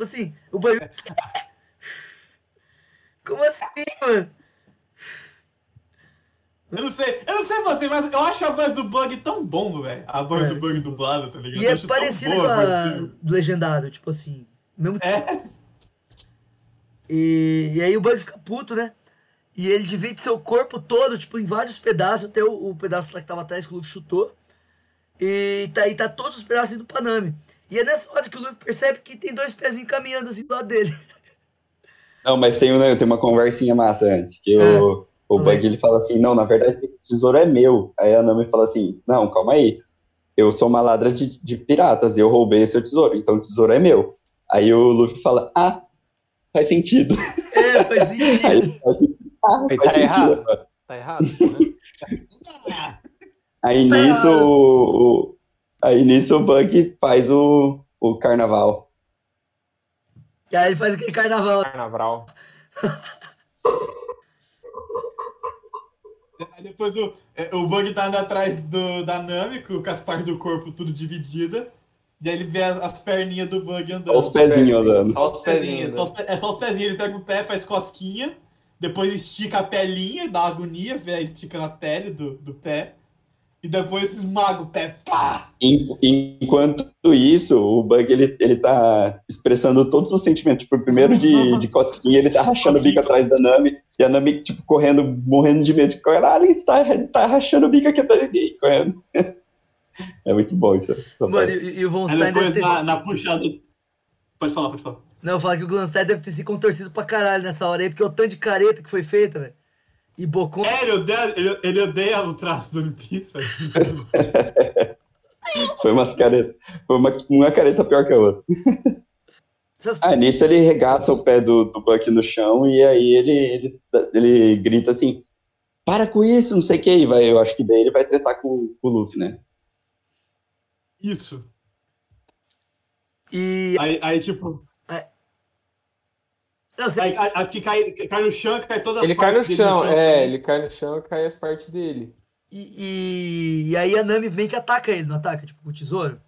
Assim, o banheiro. Como assim, mano? Eu não sei, eu não sei você, mas eu acho a voz do Bug tão bom, velho. A voz É. do Bug dublada, tá ligado? E Eu é parecido boa com a do legendado, tipo assim. Mesmo É, E, e aí o Bug fica puto, né? E ele divide seu corpo todo, tipo, em vários pedaços, até o, o pedaço lá que tava atrás que o Luffy chutou. E tá, e tá todos os pedaços indo pra Nami. E é nessa hora que o Luffy percebe que tem dois pezinhos caminhando assim do lado dele. Não, mas tem, um- tem uma conversinha massa antes, que É. o, o Fala aí. Bug ele fala assim, não, na verdade esse tesouro é meu. Aí a Nami fala assim, não, calma aí, eu sou uma ladra de, de piratas e eu roubei seu tesouro, então o tesouro é meu. Aí o Luffy fala, ah, faz sentido. É, faz Aí sentido. ele fala assim, ah, Aí faz tá sentido. errado. agora. Tá errado. né? Aí Tá nisso, errado. o, o- aí nisso o Bug faz o, o carnaval. E aí ele faz aquele carnaval. Carnaval. Aí depois o, é, o Bug tá andando atrás do, da Nami, com as partes do corpo tudo dividida. E aí ele vê as, as perninhas do Bug andando. Olha os pezinhos andando. Só os pezinhos. só os pe- é só os pezinhos. Ele pega o pé, faz cosquinha, depois estica a pelinha, dá agonia, velho, esticando a pele do, do pé. E depois esmaga o pé. Pá! En- Enquanto isso, o Bug ele, ele tá expressando todos os sentimentos. Tipo, primeiro de, de cosquinha, ele tá rachando o bico atrás da Nami. E a Nami, tipo, correndo, morrendo de medo. Caralho, ele tá, tá rachando o bico aqui atrás de mim, correndo. É muito bom isso. Mano, e, e o Von Stein deve depois ter. na, na puxada. Pode falar, pode falar. Não, eu falo que o Glanstein deve ter se contorcido pra caralho nessa hora aí, porque o tanto de careta que foi feita, velho. E Bocon. É, ele odeia, ele, ele odeia o traço do One Piece. Foi umas caretas. Foi uma, uma careta pior que a outra. Essas... Ah, nisso ele regaça o pé do, do Buck no chão e aí ele, ele, ele grita assim: para com isso, não sei o que. E vai, eu acho que daí ele vai tretar com, com o Luffy, né? Isso. E. Aí, aí tipo. Acho que cai, cai no chão, cai todas as Ele cai no partes dele chão, chão é, ele cai no chão e cai as partes dele. E, e, e aí a Nami meio que ataca ele, não ataca? Tipo, com o tesouro?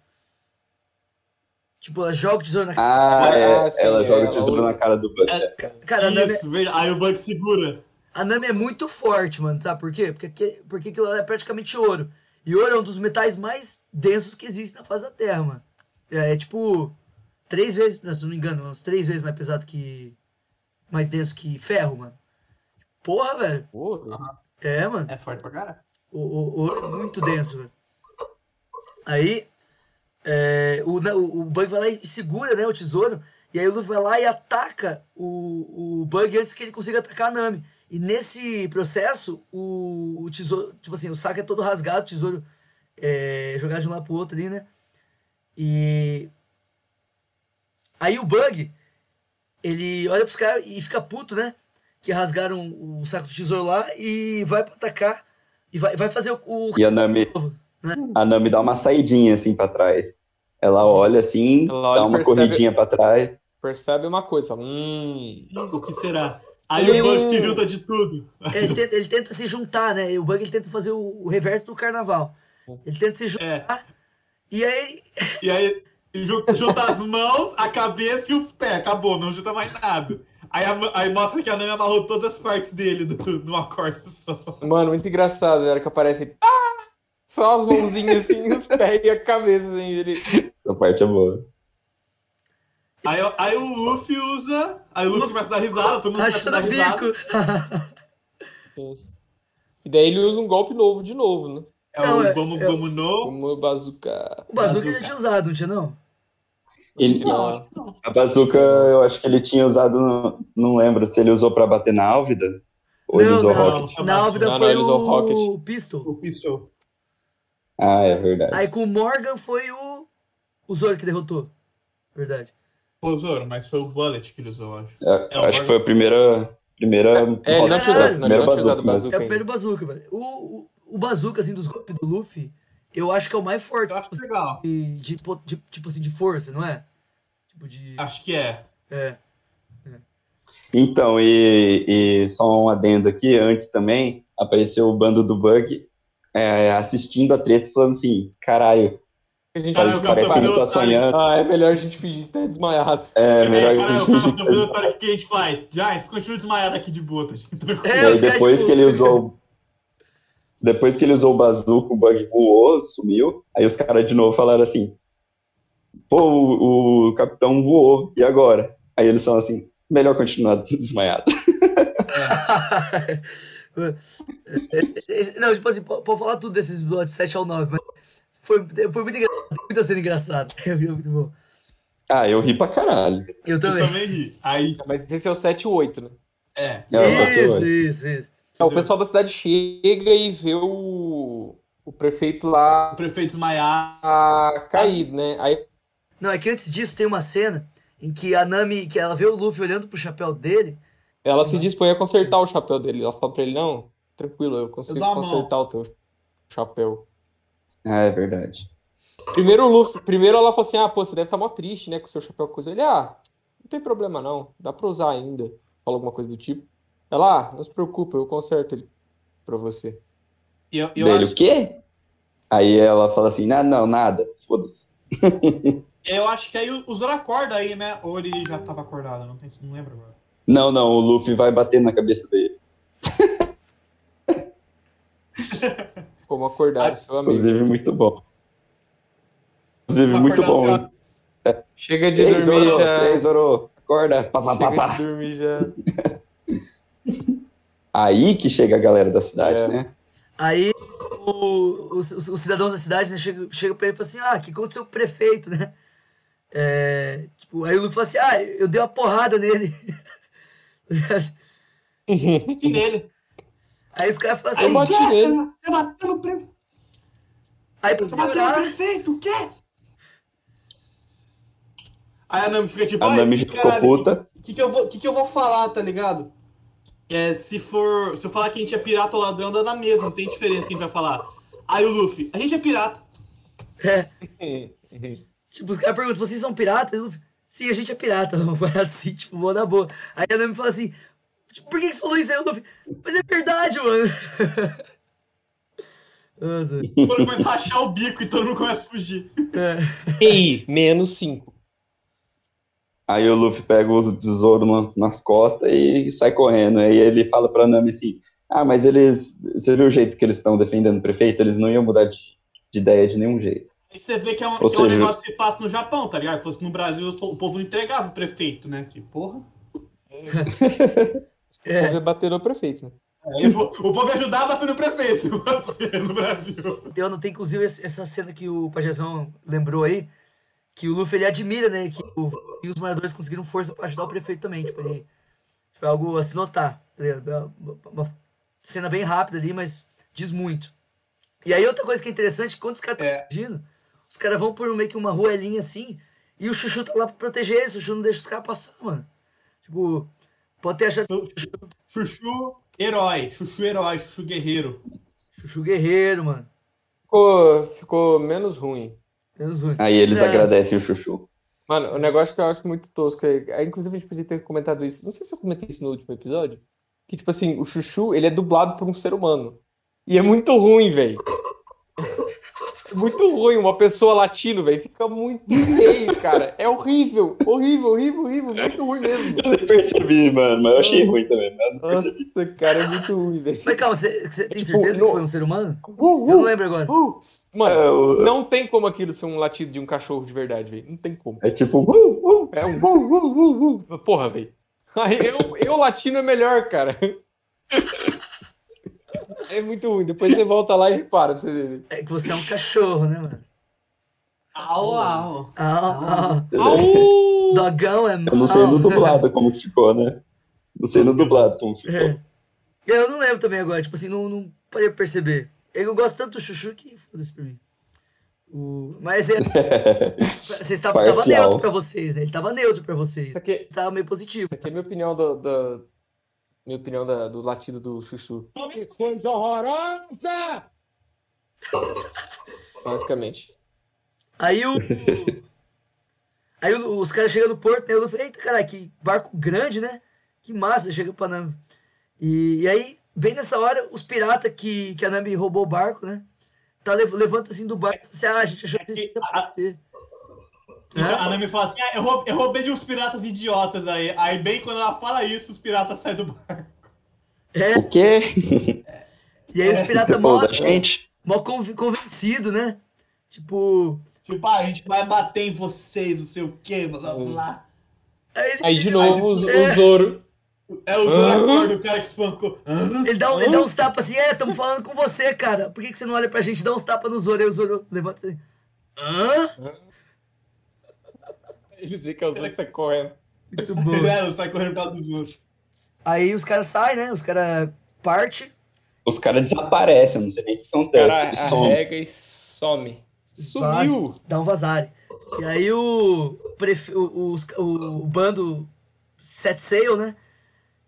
Tipo, ela joga o tesouro na cara. Ah, é, Ah, sim, ela é, joga o ela tesouro usa- na cara do Buck. É, Cara, a Nami, Isso, verdade. Aí o Bug segura. a Nami é muito forte, mano, sabe por quê? Porque, porque, porque aquilo é praticamente ouro. E ouro é um dos metais mais densos que existe na face da Terra, mano. É, é tipo, três vezes, se não me engano, uns três vezes mais pesado que. Mais denso que ferro, mano. Porra, velho. Ouro. É, mano. É forte pra caralho. O, o, o ouro é muito denso, velho. Aí, é, o, o, o Bug vai lá e segura né, o tesouro. E aí o Luffy vai lá e ataca o, o Bug antes que ele consiga atacar a Nami. E nesse processo, o, o tesouro, tipo assim, o saco é todo rasgado, o tesouro é jogado de um lado pro outro ali, né? E. Aí o Bug, ele olha pros caras e fica puto, né? Que rasgaram o saco do tesouro lá e vai pra atacar. E vai, vai fazer o. o... E a Nami, né? a Nami dá uma saidinha assim pra trás. Ela olha assim, Ela olha dá uma percebe- corridinha pra trás. Percebe uma coisa, hum. O que será? Aí Ele- o Bug se junta de tudo. Ele tenta, ele tenta se juntar, né? E o Bug ele tenta fazer o, o reverso do carnaval. Ele tenta se juntar. É. E aí. E aí junta, junta as mãos, a cabeça e o pé. Acabou, não junta mais nada. Aí, aí mostra que a Nami amarrou todas as partes dele do, numa corda só. Mano, muito engraçado, era que aparece. Ah! Só as mãozinhas assim, os pés e a cabeça assim. Ele... Essa parte é boa. Aí, aí o Luffy usa. Aí o Luffy começa a dar risada, todo mundo começa a dar risada. bico. E daí ele usa um golpe novo de novo, né? É Não, o é- Gomu é- Gomu no. Como bazooka. o Bazooka Bazooka. ele tinha usado, não tinha não? Ele- Não, não. acho que não. A bazuca, eu acho que ele tinha usado, no- não lembro se ele usou pra bater na Álvida ou ele não, usou não. Rocket. Na Álvida Não, não, foi usou o Rocket. Pistol. O Pistol. Ah, é verdade. Aí com o Morgan foi o. O Zoro que derrotou. Verdade. Pô, Zoro, mas foi o Bullet que ele usou, eu acho. É, É, o acho que foi a primeira. primeira É, ele não tinha usado, não, ele primeira não tinha usado bazuca, né? bazooka É o primeiro Bazooka, velho. O, o, o Bazooka, assim, dos golpes do Luffy, eu acho que é o mais forte. Eu acho tipo, legal. de, de, de- tipo assim, de força, não é? Tipo de. Acho que é. É. Então, e, e só um adendo aqui, antes também, apareceu o bando do Bug é, assistindo a treta e falando assim, caralho, A gente Caralho, parece, parece que a gente tá sonhando. Ah, é melhor a gente fingir que tá desmaiado. É, É, melhor cara, que a gente finge que fazendo o que a gente faz. Já, continua desmaiado aqui de boa, tá. É, E depois que ele usou. Depois que ele usou o bazuca, o bug voou, sumiu. Aí os caras de novo falaram assim: Pô, o, o capitão voou, e agora? Aí eles falam assim: melhor continuar desmaiado. Esse- Não, tipo assim, pode falar tudo desses episódios 7 ao 9, mas foi, foi muito engraçado. Tem muita cena engraçada. É muito bom. Ah, eu ri pra caralho. Eu Eu também. também ri. Aí, Mas esse é o 7 e o 8, né? é. É, Isso, eu- isso, isso. Então, o pessoal da cidade chega e vê o, o prefeito lá O prefeito desmaiar. caído, né? Aí Não, é que antes disso tem uma cena em que a Nami, que ela vê o Luffy olhando pro chapéu dele. ela Sim. se dispõe a consertar o chapéu dele. Ela fala pra ele, não, tranquilo, eu consigo dou a mão." consertar o teu chapéu. Ah, é verdade. Primeiro o Luffy, primeiro ela fala assim, ah, pô, você deve estar mó triste, né, com o seu chapéu coisa. Ele, ah, tem problema não, dá pra usar ainda. Fala alguma coisa do tipo. Ela, ah, não se preocupa, eu conserto ele pra você. E eu, eu Dele, acho, o quê? Aí ela fala assim, não, não, nada, foda-se. eu acho que aí o o Zoro acorda aí, né? Ou ele já tava acordado, não, tem, não lembro agora. Não, não, o Luffy vai bater na cabeça dele. Como acordar Ah, seu amigo. Inclusive, muito bom. Inclusive, Uma muito bom. hein? Chega de Ei, dormir Zoro, já. ei, Zoro, acorda. Pá, pá, pá, Chega pá. de dormir já. Aí que chega a galera da cidade, É. né? Aí o- os, os- os cidadãos da cidade né, chegam chega pra ele e falam assim: Ah, o que aconteceu com o prefeito, né? É, tipo, aí o Luffy fala assim: Ah, eu dei uma porrada nele. E nele. aí os caras falam assim: bati "Quê? nele." Você- Você bateu no prefeito? Aí Você bateu no piorar, prefeito? O quê? Aí a Nami fica tipo, A "Ai, Nami ficou caralho, puta. O que, que, eu vou, que, que eu vou falar, tá ligado? É, se for. Se eu falar que a gente é pirata ou ladrão, dá na mesma, não tem diferença que a gente vai falar. Aí o Luffy, a gente é pirata. é, tipo, os caras perguntam: Vocês são piratas? Luffy, Sim, a gente é pirata. Assim, tipo, mó na boa. Aí a Nami fala assim: tipo, Por que que você falou isso aí, o Luffy? Mas é verdade, mano. Nossa, Todo mundo começa a rachar o bico e todo mundo começa a fugir. é. EI, menos 5. Aí o Luffy pega o tesouro na- nas costas e sai correndo. Aí ele fala pra Nami assim: Ah, mas eles. Você viu o jeito que eles estão defendendo o prefeito? Eles não iam mudar de, de ideia de nenhum jeito. Aí você vê que é um, que é um seja- negócio que se passa no Japão, tá ligado? Se fosse no Brasil, o po- o povo não entregava o prefeito, né? Que porra. É. Vou bater no prefeito, né? Aí o, o povo ia ajudar a bater no prefeito você, no Brasil. Eu anotei, inclusive, esse- essa cena que o Pajezão lembrou aí, que o Luffy, ele admira, né, que o, e os moradores conseguiram força pra ajudar o prefeito também, tipo, ele, tipo, é algo a se notar, tá ligado? É uma, uma cena bem rápida ali, mas diz muito. E aí outra coisa que é interessante, quando os caras estão É. fugindo, os caras vão por meio que uma ruelinha assim, e o Chuchu tá lá pra proteger eles, o Chuchu não deixa os caras passar, mano. Tipo, pode ter achado Chuchu herói, chuchu herói, chuchu guerreiro. Chuchu guerreiro, mano. Ficou, ficou menos ruim. Aí eles É. agradecem o Chuchu. Mano, o negócio que eu acho muito tosco é. é, Inclusive, a gente podia ter comentado isso. Não sei se eu comentei isso no último episódio. Que, tipo assim, o Chuchu, ele é dublado por um ser humano. E é muito ruim, velho. É muito ruim. Uma pessoa latino, velho. Fica muito feio, cara. É horrível. Horrível, horrível, horrível. Muito ruim mesmo. Eu nem percebi, mano, mas eu achei Nossa. ruim também. Nossa, cara, é muito ruim, velho. Mas calma, você, você tem Tipo, certeza no- que foi um ser humano? Uh, Eu não uh, lembro agora. uh. Mano, É, não tem como aquilo ser um latido de um cachorro de verdade, velho. Não tem como. é tipo, uh, uh. É um uh, uh, uh, uh. Porra, velho. Eu, eu latino é melhor, cara. É muito ruim. Depois você volta lá e repara pra você ver. É que você é um cachorro, né, mano? Au, au. Ah, ah, Au! dogão é Eu não sei no mal. dublado como ficou, né? Não sei no dublado como ficou. É. Eu não lembro também agora, tipo assim, não, não parei pra perceber. Eu gosto tanto do Chuchu que foda-se pra mim. O... Mas é, vocês estavam tava neutro pra vocês, né? Ele tava neutro pra vocês. Isso aqui, Ele tava meio positivo. isso aqui é minha opinião do, da- minha opinião da- do latido do chuchu. Que coisa horrorosa! Basicamente. Aí o. Aí os caras chegam no porto, né? Eu falei, eita, cara, que barco grande, né? Que massa, chega pra Nami. E, e aí, bem nessa hora, os piratas que, que a Nami roubou o barco, né? Tá, lev- levanta assim do barco e fala assim, ah, a gente achou que isso ia aparecer. A Nami fala assim: ah, eu roubei, eu roubei de uns piratas idiotas aí. Aí, bem quando ela fala isso, os piratas saem do barco. É, O quê? e aí os Você piratas falou mó, da gente? mó conv- convencido, né? Tipo. Tipo, ah, a gente vai bater em vocês, não sei o quê, blá blá blá. Aí, Aí de novo o, É. o Zoro. É o Zoro acorda, o cara que espancou. Hã? ele, dá, um- ele dá uns tapas assim, é, tamo falando com você, cara. Por que, que você não olha pra gente? Dá uns tapas no Zoro. Aí o Zoro levanta assim. Hã? Eles veem que é o Zoro que sai correndo. Muito bom. É, eu saio correndo por causa do Zoro. Aí os caras saem, né? Os caras partem. Os caras desaparecem, não sei nem o que Os acontece. caras Eles arrega e some. Sumiu! vaz- Dá um vazare. E aí o, prefe... o, os- o, o bando set sail, né?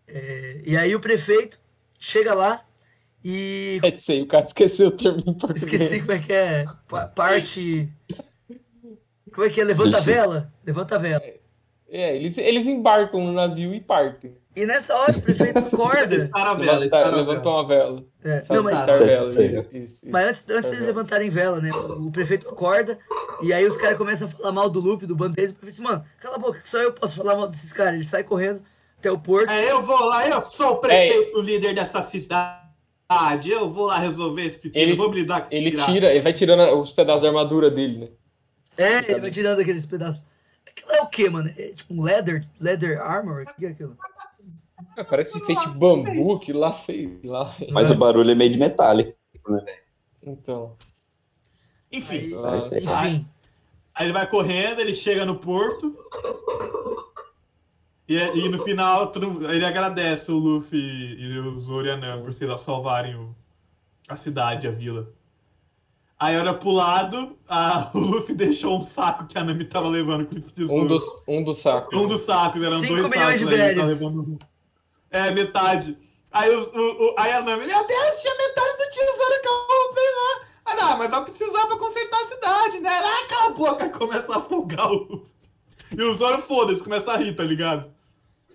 É, e aí o prefeito chega lá e. É sei, o cara esqueceu o termo em português. Esqueci como é que é. Pa- Parte. Como é que é? Levanta a vela? Levanta a vela. É, eles, eles embarcam no navio e partem. E nessa hora o prefeito acorda. A vela, Levantar- a vela. levantam a vela. É, não, mas, vela, isso, isso, isso. mas antes, antes deles levantarem vela, né? O prefeito acorda e aí os caras começam a falar mal do Luffy, do bando deles. O prefeito diz, mano, cala a boca, que só eu posso falar mal desses caras. Ele sai correndo até o porto. É, eu vou lá, eu sou o prefeito líder dessa cidade. Eu vou lá resolver esse pepino. Ele- eu vou me lidar com esse Ele pirata. tira, ele vai tirando os pedaços da armadura dele, né? É, ele vai tirando aqueles pedaços. Aquilo é o quê, mano? É tipo um leather, leather armor? O que é aquilo? Ah, Parece feito de bambu, que lá, sei lá. Mas o barulho é meio de metálico. Então. Enfim, Aí, Parece aí. enfim. aí ele vai correndo, ele chega no porto. E, e no final ele agradece o Luffy e o Zoro e a por sei lá, salvarem o- a cidade, a vila. Aí olha pro lado, a- o Luffy deixou um saco que a Nami tava levando com o tesouro. Um dos, um dos sacos. Um dos sacos, eram Cinco dois milhões sacos. de aí tá berries. levando... É, metade. Aí, o, o, o- aí a Nami, meu Deus, tinha metade do tesouro que eu roubei lá. Ah, não, mas vai precisar pra consertar a cidade, né? Ah, cala a boca, começa a afogar o Luffy. E o Zoro, foda-se, começa a rir, tá ligado?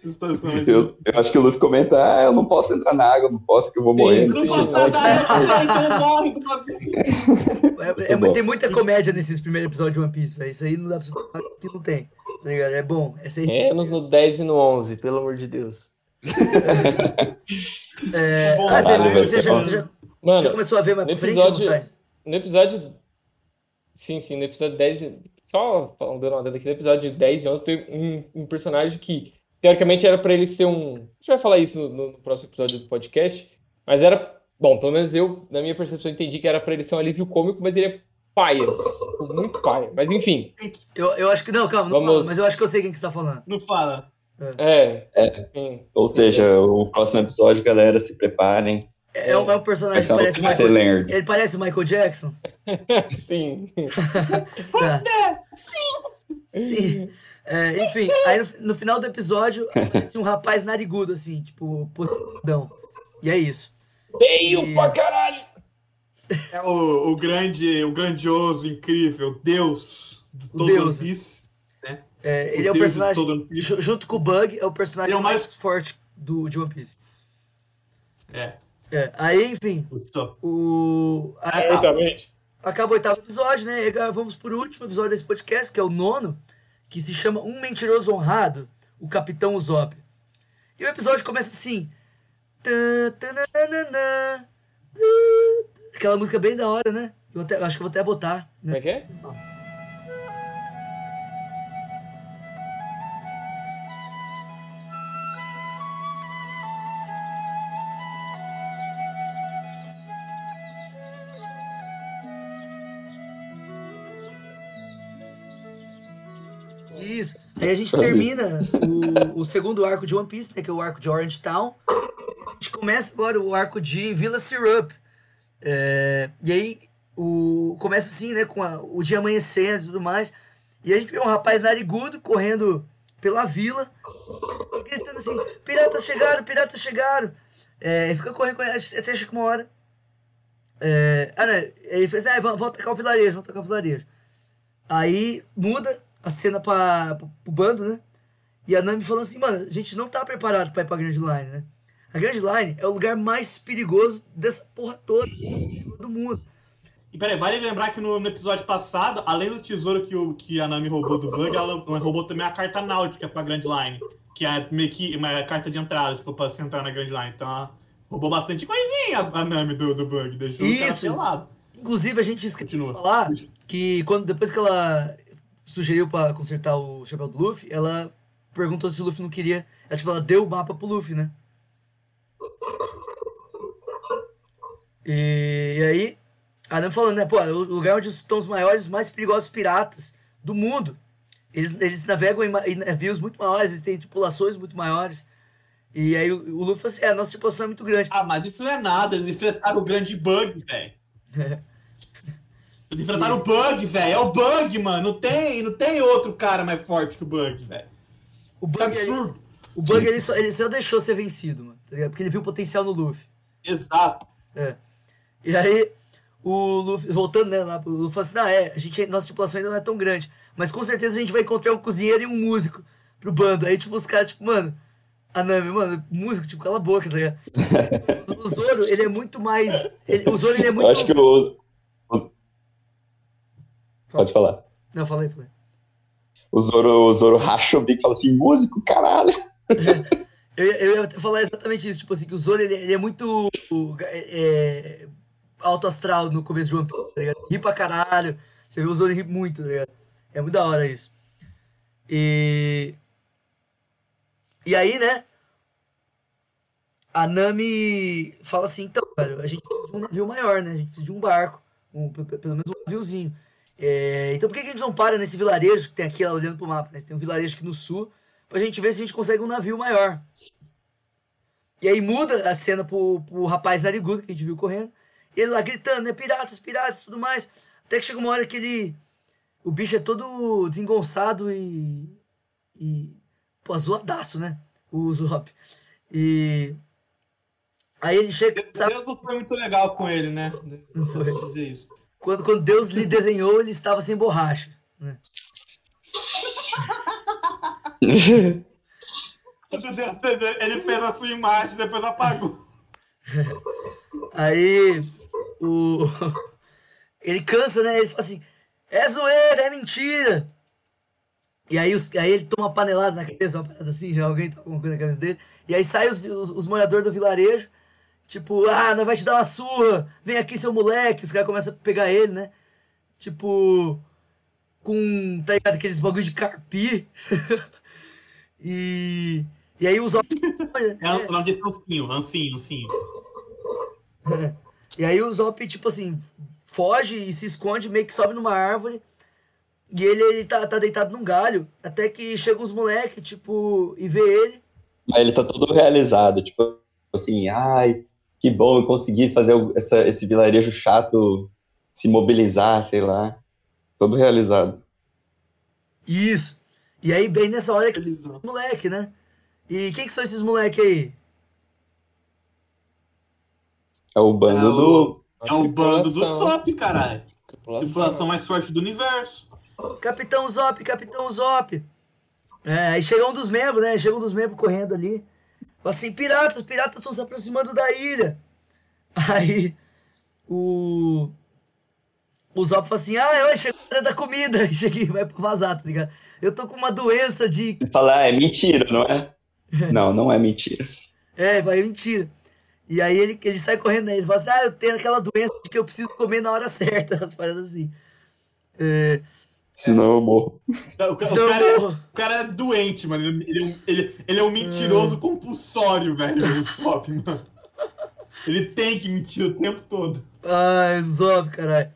Situação. Eu, eu acho que o Luffy comenta, ah, eu não posso entrar na água, não posso que eu vou Sim, morrer. Eu não sim. posso nadar então morre de uma vez. É, é bom. tem muita comédia nesses primeiros episódios de One Piece, velho. Isso aí não dá pra você falar que não tem. Tá ligado? É bom. Essa aí, Menos no 10 e no 11, pelo amor de Deus. é... Bom, ah, você, caralho, você já, já- você já- Mano, começou a ver mais no pra frente ou não episódio- sai? no episódio. Sim, sim, no episódio 10. e- Só falando dando uma dentro aqui, no episódio 10 e 11 tem um, um personagem que, teoricamente, era pra ele ser um. A gente vai falar isso no, no- próximo episódio do podcast, mas era. Bom, pelo menos eu, na minha percepção, entendi que era pra ele ser um alívio cômico, mas ele é paia. tipo, Muito paia. Mas enfim, Eu, eu acho que. Não, calma, não Vamos- fala, mas eu acho que eu sei quem que você tá falando. Não fala. é. sim. Ou seja, o próximo episódio, galera, se preparem. É, é um, é um personagem que parece ser Michael. Ele parece o Michael Jackson? Sim. Tá. Sim. É, enfim, aí no, no final do episódio, aparece um rapaz narigudo, assim, tipo, posidão. E é isso. Feio pra caralho! É o, o grande, o grandioso, incrível Deus de todo Deus. One Piece. É, ele é o Deus de personagem, junto com o Bug, é o personagem é o mais... mais- forte do, de One Piece. É. É, aí, enfim, o só. o... a- Exatamente. acaba o oitavo episódio, né? E agora vamos pro último episódio desse podcast, que é o nono, que se chama Um Mentiroso Honrado, o Capitão Usopp. E o episódio começa assim. Aquela música bem da hora, né? Eu até- acho que eu vou até botar. Como Né? é que é? Aí a gente termina o, o segundo arco de One Piece, né? Que é o arco de Orange Town. A gente começa agora o arco de Villa Syrup. É, e aí o, começa assim, né? Com a- o dia amanhecendo e tudo mais. E a gente vê um rapaz narigudo correndo pela vila, gritando assim: Piratas chegaram, piratas chegaram. É, fica correndo, correndo até chega uma hora. É, ah, né? Ele fez: ah, vamos, vamos atacar o vilarejo, vamos atacar o vilarejo. Aí muda a cena pra, pro, pro bando, né? E a Nami falando assim, mano, a gente não tá preparado pra ir pra Grand Line, né? A Grand Line é o lugar mais perigoso dessa porra toda do mundo. E peraí, vale lembrar que no, no episódio passado, além do tesouro que, o, que a Nami roubou do Bug, ela roubou também a carta náutica pra Grand Line. Que é meio que uma carta de entrada, tipo, pra você entrar na Grand Line. Então ela roubou bastante coisinha a, Nami do, do Bug, deixou o cara Isso. pelado. Inclusive, a gente esqueceu de falar que quando, depois que ela sugeriu pra consertar o chapéu do Luffy, ela perguntou se o Luffy não queria. Ela, tipo, ela deu o mapa pro Luffy, né? E, e aí, a Nami falando, né? Pô, o lugar onde estão os maiores, os mais perigosos piratas do mundo. Eles, eles navegam em, em navios muito maiores, eles têm tripulações muito maiores. E aí o, o Luffy falou assim: é, a nossa tripulação é muito grande. Ah, mas isso não é nada, eles enfrentaram o grande Bug, velho. Eles enfrentaram o Bug, velho. É o Bug, mano. Não tem, não tem outro cara mais forte que o Bug, velho. O Isso é Bug, ele, absurdo. o Bug ele, só, ele só deixou ser vencido, mano. tá? Porque ele viu o potencial no Luffy. Exato. É. E aí, o Luffy, voltando, né, lá, pro Luffy falou assim, ah, é, a gente, nossa tripulação ainda não é tão grande, mas com certeza a gente vai encontrar um cozinheiro e um músico pro bando. Aí, tipo, os caras, tipo, mano, a Nami, mano, músico, tipo, cala a boca, tá ligado? O Zoro, ele é muito mais. ele- o Zoro, ele é muito. Eu acho que o. o- Pode falar. Não, falei, falei. O Zoro, o Zoro racha o bico e fala assim: músico, caralho. Eu, ia- eu ia falar exatamente isso, tipo assim, que o Zoro, ele, ele é muito é, é, alto astral no começo de One Piece, tá ligado? Ri pra caralho. Você vê o Zoro ri muito, tá ligado? É muito da hora isso. E... E aí, né? A Nami fala assim, então, velho, a gente precisa de um navio maior, né? A gente precisa de um barco, um, pe- pe- pelo menos um naviozinho. É, então por que, que gente não para nesse vilarejo que tem aqui, ela olhando pro mapa, né? Tem um vilarejo aqui no sul, pra gente ver se a gente consegue um navio maior. E aí muda a cena pro, pro rapaz narigudo que a gente viu correndo. E ele lá gritando, né? Piratas, piratas, tudo mais. Até que chega uma hora que ele. O bicho é todo desengonçado e. E. Pô, zoadaço, né? O Zop. E. Aí ele chega. sabe? Deus não foi muito legal com ele, né? Não foi. Dizer isso. Quando, quando Deus lhe desenhou, ele estava sem borracha. Né? Ele fez a sua imagem, depois apagou. Aí o. Ele cansa, né? Ele fala assim: é zoeira, é mentira. E aí, os, aí ele toma uma panelada na cabeça, uma parada assim, já alguém tá com alguma coisa na cabeça dele. E aí sai os, os, os moradores do vilarejo, tipo, ah, nós vai te dar uma surra, vem aqui seu moleque. Os caras começam a pegar ele, né? Tipo, com, tá ligado, aqueles bagulho de carpi. e, e aí os homens. É, o nome desse é Ancinho, Ancinho, Ancinho. E aí o Zop, tipo assim, foge e se esconde, meio que sobe numa árvore. E ele, ele tá, tá deitado num galho. Até que chegam uns moleques, tipo, e vê ele. Mas ele tá todo realizado, tipo assim, ai, que bom eu consegui fazer essa, esse vilarejo chato se mobilizar, sei lá. Todo realizado. Isso. E aí, bem nessa hora que moleque, né? E quem que são esses moleques aí? É o bando É o- do. É o bando do. SOP, caralho. Tripulação. Tripulação mais forte do universo. Capitão Zop, Capitão Zop. É, aí chega um dos membros, né? Chega um dos membros correndo ali. Assim, piratas, piratas estão se aproximando da ilha. Aí o. O Zop fala assim, ah, eu chegou a hora da comida. E chega e vai pra vazar, tá ligado? Eu tô com uma doença de. Ele fala, ah, é mentira, não é? Não, não é mentira. É, vai, é mentira. E aí ele, ele sai correndo, né? Ele fala assim, ah, eu tenho aquela doença de que eu preciso comer na hora certa. As paradas assim. É, Senão eu morro. O, ca- o cara, é, o cara é doente, mano. Ele, ele, é um- ele, ele é um mentiroso compulsório, velho, o SOP, mano. Ele tem que mentir o tempo todo. Ai, Zop, caralho.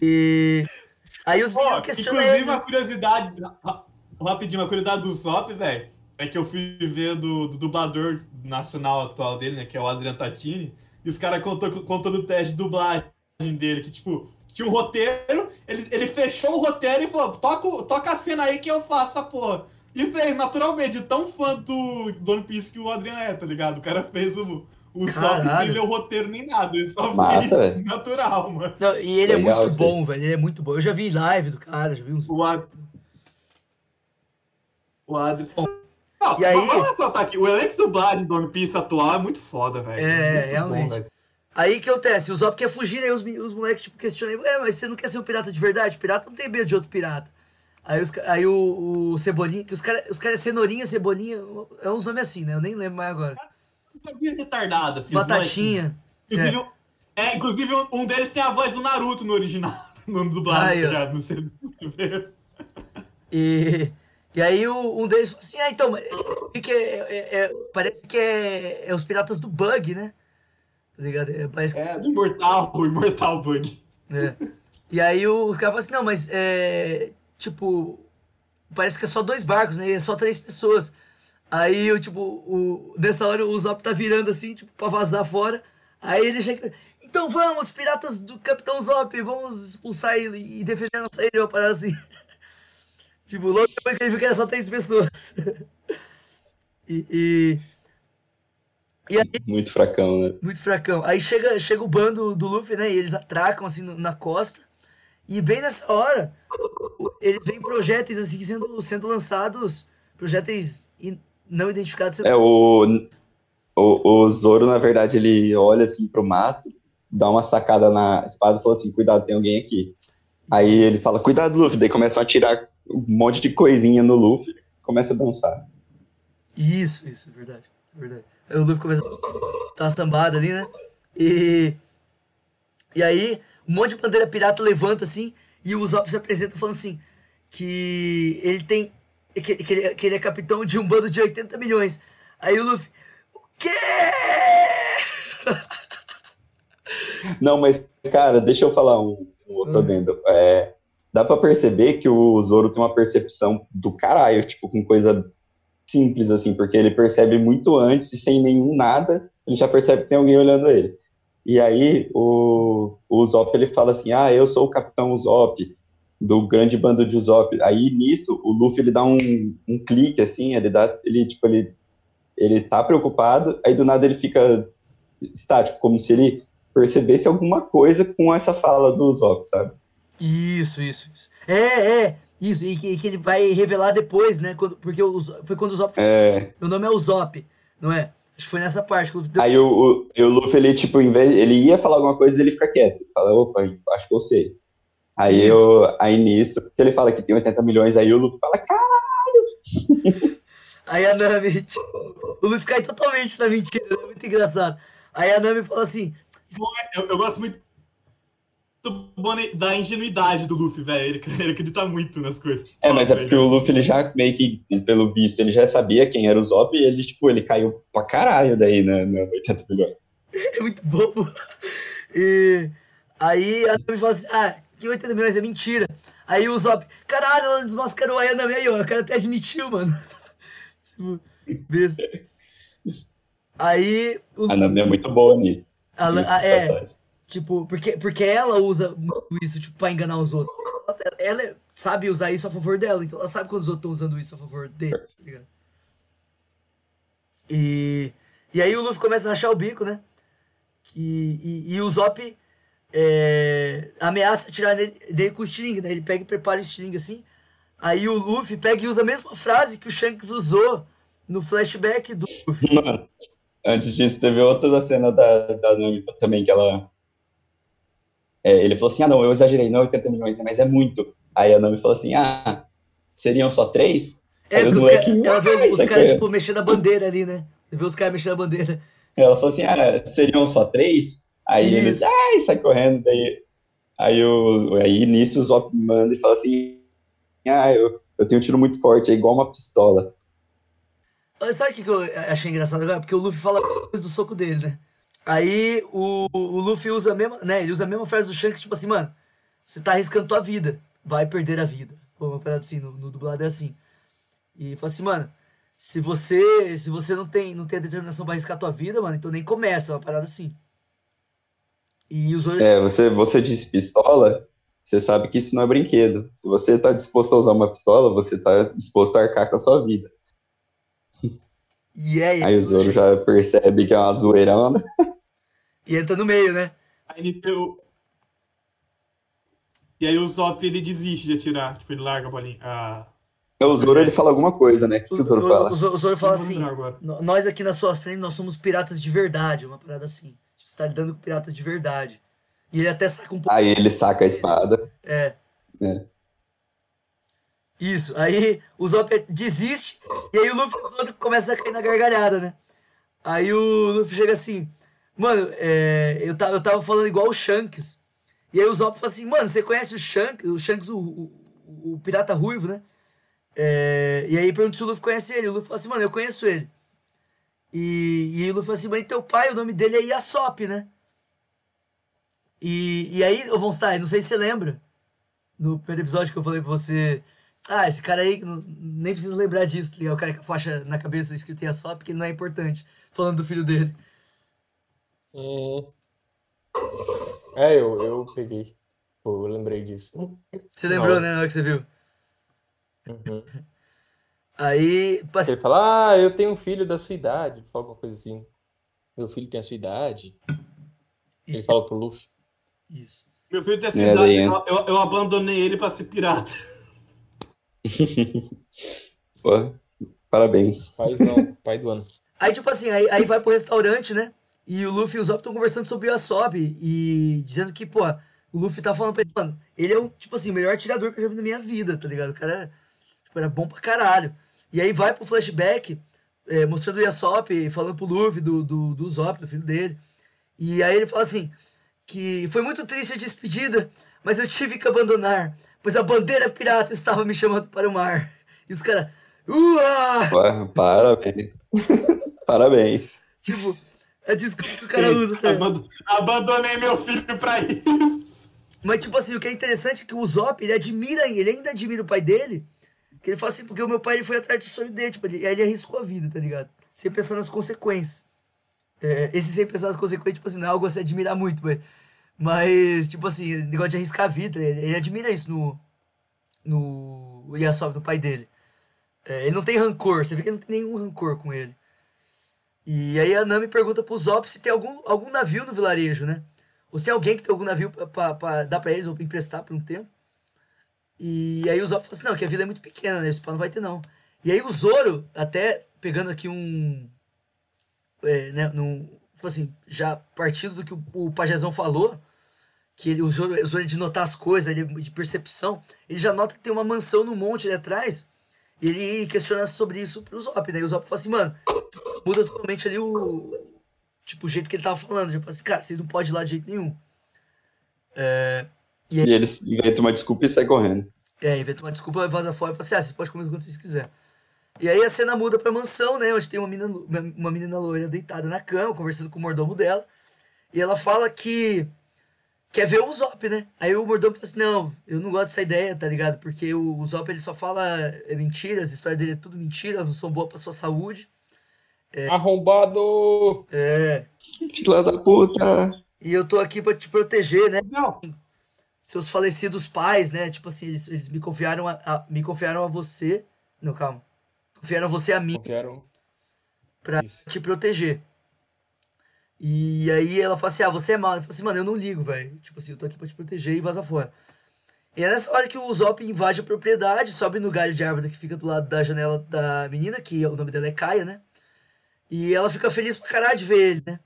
E. Aí os questionam inclusive, ele. uma curiosidade, ra- rapidinho, uma curiosidade do SOP, velho, é que eu fui ver do, do dublador nacional atual dele, né, que é o Adriano Tatini, e os caras contou, contou do teste de dublagem dele, que, tipo, tinha um roteiro, ele, ele fechou o roteiro e falou, toca, toca a cena aí que eu faço a porra. E fez, naturalmente, tão fã do, do One Piece que o Adriano é, tá ligado? O cara fez o, o Caralho. sem ler o roteiro nem nada, ele só Massa, fez velho. natural, mano. Não, e ele Legal, é muito sim. bom, velho. Ele é muito bom. Eu já vi live do cara, já vi uns. O Ad... O Ad... Bom, Não, e aí- Vamos ressaltar aqui, o elenco dublagem do One Piece atual é muito foda, velho. É, muito realmente. velho. Aí que acontece? O Zop quer fugir, aí os, os moleques, tipo, questionam. É, mas você não quer ser um pirata de verdade? Pirata não tem medo de outro pirata. Aí, os, aí o, o Cebolinha, que os caras os cara é cenourinha, cebolinha, é uns nomes assim, né? Eu nem lembro mais agora. É retardado, assim. os. Batatinha. Inclusive, um- é, inclusive um, deles tem a voz do Naruto no original, no dublado, Aí, tá? Não sei se você viu. E, e aí o, um deles falou assim, ah, então, que que é, é- é- parece que é, é os piratas do Bug, né? Tá ligado? É, parece É, do Imortal, o Imortal Bug. É. E aí o cara falou assim, não, mas é. Tipo, parece que é só dois barcos, né? E é só três pessoas. Aí eu, tipo, o, nessa hora o Zop tá virando assim, tipo, pra vazar fora. Aí ele chega. Então vamos, piratas do Capitão Zop, vamos expulsar ele e defender a nossa ilha, uma parada assim. tipo, logo depois que ele viu que era só três pessoas. e, e aí Muito fracão, né? muito fracão. Aí chega, chega o bando do Luffy, né? E eles atracam assim na costa. E bem nessa hora, eles veem projéteis assim sendo, sendo lançados projéteis não identificados. Você É, o, o, o Zoro, na verdade, ele olha assim pro mato, dá uma sacada na espada e fala assim: cuidado, tem alguém aqui. Aí ele fala: cuidado, Luffy. Daí começam a tirar um monte de coisinha no Luffy, começa a dançar. Isso, isso, é verdade. É verdade. Aí o Luffy começa a dar uma sambada ali, né? E. E aí, um monte de bandeira pirata levanta assim, e o Usopp se apresenta falando assim: que ele tem. Que, que, ele, que ele é capitão de um bando de 80 milhões. Aí o Luffy. O quê? Não, mas, cara, deixa eu falar um, um outro Hum. adendo. É, dá pra perceber que o Zoro tem uma percepção do caralho, tipo, com coisa simples, assim, porque ele percebe muito antes e sem nenhum nada, ele já percebe que tem alguém olhando ele. E aí o, o ele fala assim, ah, eu sou o Capitão Usopp, do grande bando de Usopp. Aí, nisso, o Luffy, ele dá um, um clique, assim, ele dá, ele, tipo, ele, ele tá preocupado, aí do nada ele fica estático, como se ele percebesse alguma coisa com essa fala do Usopp, sabe? Isso, isso, isso. É, é. Isso, e que, que ele vai revelar depois, né? Quando, porque o, foi quando o Zop. É, Meu nome é Usopp, não é? Acho que foi nessa parte que o Luffy deu. aí o, o, e o Luffy, ele, tipo, em vez, ele ia falar alguma coisa, ele fica quieto. Ele fala, opa, acho que eu sei. Aí, Isso. eu, aí nisso, ele fala que tem 80 milhões, aí o Luffy fala, cara, Aí a Nami, tipo, o Luffy cai totalmente na mentira, é muito engraçado. Aí a Nami fala assim: Eu, eu gosto muito bom da ingenuidade do Luffy, velho. Ele, ele acredita muito nas coisas. É, mas é porque o Luffy, ele já meio que, pelo visto, ele já sabia quem era o Zop e ele, tipo, ele caiu pra caralho daí, né, no 80 milhões. é muito bobo. E aí a Nami fala assim: ah, que 80 milhões é mentira. Aí o Zop, caralho, ela desmascarou aí a Nami aí, ó. O cara até admitiu, mano. tipo, beleza. Aí o A Nami é muito boa nisso. a, a- de é, passagem. Tipo, porque, porque ela usa isso, tipo, pra enganar os outros. Ela, ela sabe usar isso a favor dela, então ela sabe quando os outros estão usando isso a favor dele, tá ligado? E, e aí o Luffy começa a rachar o bico, né? Que, e, e o Zop é, ameaça tirar nele, dele com o Stiling, né? Ele pega e prepara o Stiling assim. Aí o Luffy pega e usa a mesma frase que o Shanks usou no flashback do Luffy. Mano, antes disso, teve outra da cena da, da Nami também, que ela. É, ele falou assim: ah, não, eu exagerei, não é 80 milhões, mas é muito. Aí a Nami falou assim: ah, seriam só três? É, os molequinhos, ela vê "Ai, os, os caras, correndo." tipo, mexendo a bandeira ali, né? Vê os caras mexendo a bandeira. Ela falou assim: ah, seriam só três? Aí eles, Isso. ai, sai correndo. Daí, aí, o, aí nisso o Zop manda e fala assim: ah, eu, eu tenho um tiro muito forte, é igual uma pistola. Ah, Sabe o que, eu achei engraçado agora? Porque o Luffy fala do soco dele, né? Aí o, o Luffy usa a mesma, né? Ele usa a mesma frase do Shanks, tipo assim, mano, você tá arriscando tua vida, vai perder a vida. Pô, uma parada assim, no, no dublado é assim. E fala assim, mano, se você se você não tem, não tem a determinação pra arriscar tua vida, mano, então nem começa, é uma parada assim. E os olhos. É, você, você disse pistola, você sabe que isso não é brinquedo. Se você tá disposto a usar uma pistola, você tá disposto a arcar com a sua vida. E é, Aí o Zoro já percebe que é uma zoeirona. e entra no meio, né? Aí ele deu- E aí o Zop ele desiste de atirar. Tipo, ele larga a bolinha. Ah, O Zoro ele fala alguma coisa, né? O que, que o Zoro o, fala? o, Zoro- o Zoro fala assim: lembrar agora. "No- Nós aqui na sua frente, nós somos piratas de verdade, uma parada assim. Tipo, Você tá lidando com piratas de verdade. E ele até saca um pouco. Aí ele saca a espada. É. É. Isso. Aí o Zop desiste. E aí o Luffy e o Zoro começam a cair na gargalhada, né? Aí o Luffy chega assim. Mano, é, eu, tava, eu tava falando igual o Shanks. E aí o Zop fala assim: Mano, você conhece o Shanks? O Shanks, o, o, o pirata ruivo, né? É, e aí pergunta se o Luffy conhece ele. O Luffy fala assim: Mano, eu conheço ele. E, e aí o Luffy fala assim: Mas teu pai, o nome dele é Yasop, né? E, e aí, ô Von Sai, não sei se você lembra no primeiro episódio que eu falei pra você. Ah, esse cara aí, não- nem precisa lembrar disso, tá ligado? O cara com a faixa na cabeça escrito porque ele não é importante. Falando do filho dele. Hum. É, eu, eu peguei. Pô, eu lembrei disso. Você lembrou, hora. né, na hora que você viu? Uhum. Aí, passe- Ele fala, ah, eu tenho um filho da sua idade. Fala alguma coisa assim. Meu filho tem a sua idade. Ele fala pro Luffy. Isso. Meu filho tem essa É, idade, eu, eu, eu abandonei ele pra ser pirata. Pô, Parabéns. Paizão, pai do ano. Aí, tipo assim, aí, aí vai pro restaurante, né? E o Luffy e o Zop estão conversando sobre o Yasop e dizendo que, pô, o Luffy tá falando pra ele, mano, ele é o, tipo assim, o melhor atirador que eu já vi na minha vida, tá ligado? O cara tipo, era bom pra caralho. E aí vai pro flashback, é, mostrando o Yasop, falando pro Luffy do, do, do Zop, do filho dele. E aí ele fala assim, que foi muito triste a despedida, mas eu tive que abandonar, pois a bandeira pirata estava me chamando para o mar. E os caras, uau! Parabéns. Parabéns. Tipo, é desculpa que o cara usa, tá? Abando- Abandonei meu filho pra isso. Mas, tipo assim, o que é interessante é que o Zop, ele admira, ele ainda admira o pai dele, que ele fala assim, porque o meu pai ele foi atrás do sonho dele, tipo, ele, aí ele arriscou a vida, tá ligado? Sem pensar nas consequências. É, esse sem pensar nas consequências, tipo assim, não é algo a se admirar muito, mas, mas tipo assim, negócio de arriscar a vida, ele, ele admira isso no, no Yasop, do pai dele. É, ele não tem rancor, você vê que ele não tem nenhum rancor com ele. E aí a Nami pergunta pro Zop se tem algum, algum navio no vilarejo, né? Ou se tem alguém que tem algum navio pra dar pra eles ou pra emprestar por um tempo. E aí o Zop fala assim, não, que a vila é muito pequena, né? Esse pá não vai ter, não. E aí o Zoro, até pegando aqui um... É, né, num, tipo assim, já partindo do que o, o falou, que ele, o Zoro, o Zoro é de notar as coisas, ele é de percepção, ele já nota que tem uma mansão no monte ali atrás, e ele questiona sobre isso pro Zop, né? E o Zop fala assim, mano, muda totalmente ali o... Tipo, o jeito que ele tava falando. Fala assim, cara, vocês não podem ir lá de jeito nenhum. É, E eles inventam uma desculpa e saem correndo. é, inventa uma desculpa, vaza fora e fala assim, ah, vocês podem comer quando vocês quiserem. E aí a cena muda pra mansão, né? Onde tem uma menina, uma menina loira deitada na cama, conversando com o mordomo dela. E ela fala que quer ver o Zop, né? Aí o mordomo fala assim, não, eu não gosto dessa ideia, tá ligado? Porque o, o Zop, ele só fala é, mentiras, a história dele é tudo mentira, elas não são boas pra sua saúde. Arrombado! É, Filha da puta. e eu tô aqui pra te proteger, né? Não, Seus falecidos pais, né? Tipo assim, eles, eles me confiaram a, a- me confiaram a você. Não, calma. Confiaram você a mim quero. pra Isso. te proteger. E aí ela fala assim: Ah, você é mal. Ele fala assim, mano, eu não ligo, velho. Tipo assim, eu tô aqui pra te proteger e vaza fora. E é nessa hora que o Zop invade a propriedade, sobe no galho de árvore que fica do lado da janela da menina, que o nome dela é Kaia, né? E ela fica feliz pra caralho de ver ele, né?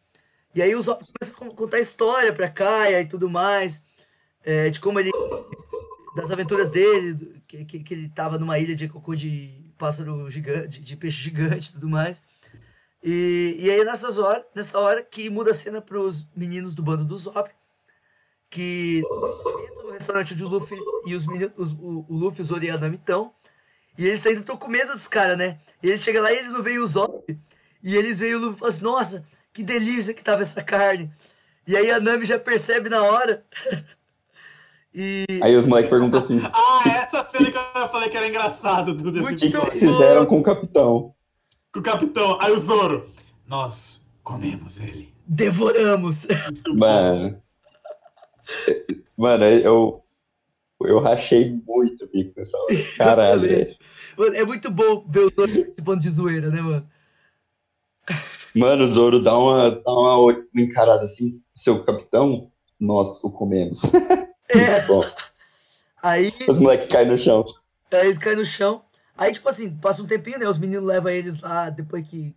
E aí o Zop começa a con- contar história pra Kaia e tudo mais, é, de como ele. das aventuras dele, que, que, que ele tava numa ilha de cocô de pássaro gigante, de, de peixe gigante e tudo mais. E, e aí nessas horas, nessa hora que muda a cena pros meninos do bando do Zop, que entram no restaurante onde o Luffy e os meninos, os- o, o Luffy, os e a Nami estão, e eles ainda estão com medo dos caras, né? E eles chegam lá e eles não veem o Zop, e eles veem o Luffy e falam assim, nossa, que delícia que tava essa carne. E aí a Nami já percebe na hora. e Aí os moleques perguntam assim: o Ah, essa cena que eu falei que era engraçada do desse Muito que, que vocês fizeram com o capitão? Com o capitão. Aí o Zoro. Nós comemos ele. devoramos. Mano. Mano, eu. Eu rachei muito o bico nessa hora. Caralho. Mano, é muito bom ver o Zoro participando de zoeira, né, mano? Mano, o Zoro dá uma, dá uma, encarada assim. Seu capitão, nós o comemos. É. Bom, Aí os moleques caem no chão. Aí eles caem no chão. Aí, tipo assim, passa um tempinho, né? Os meninos levam eles lá, depois que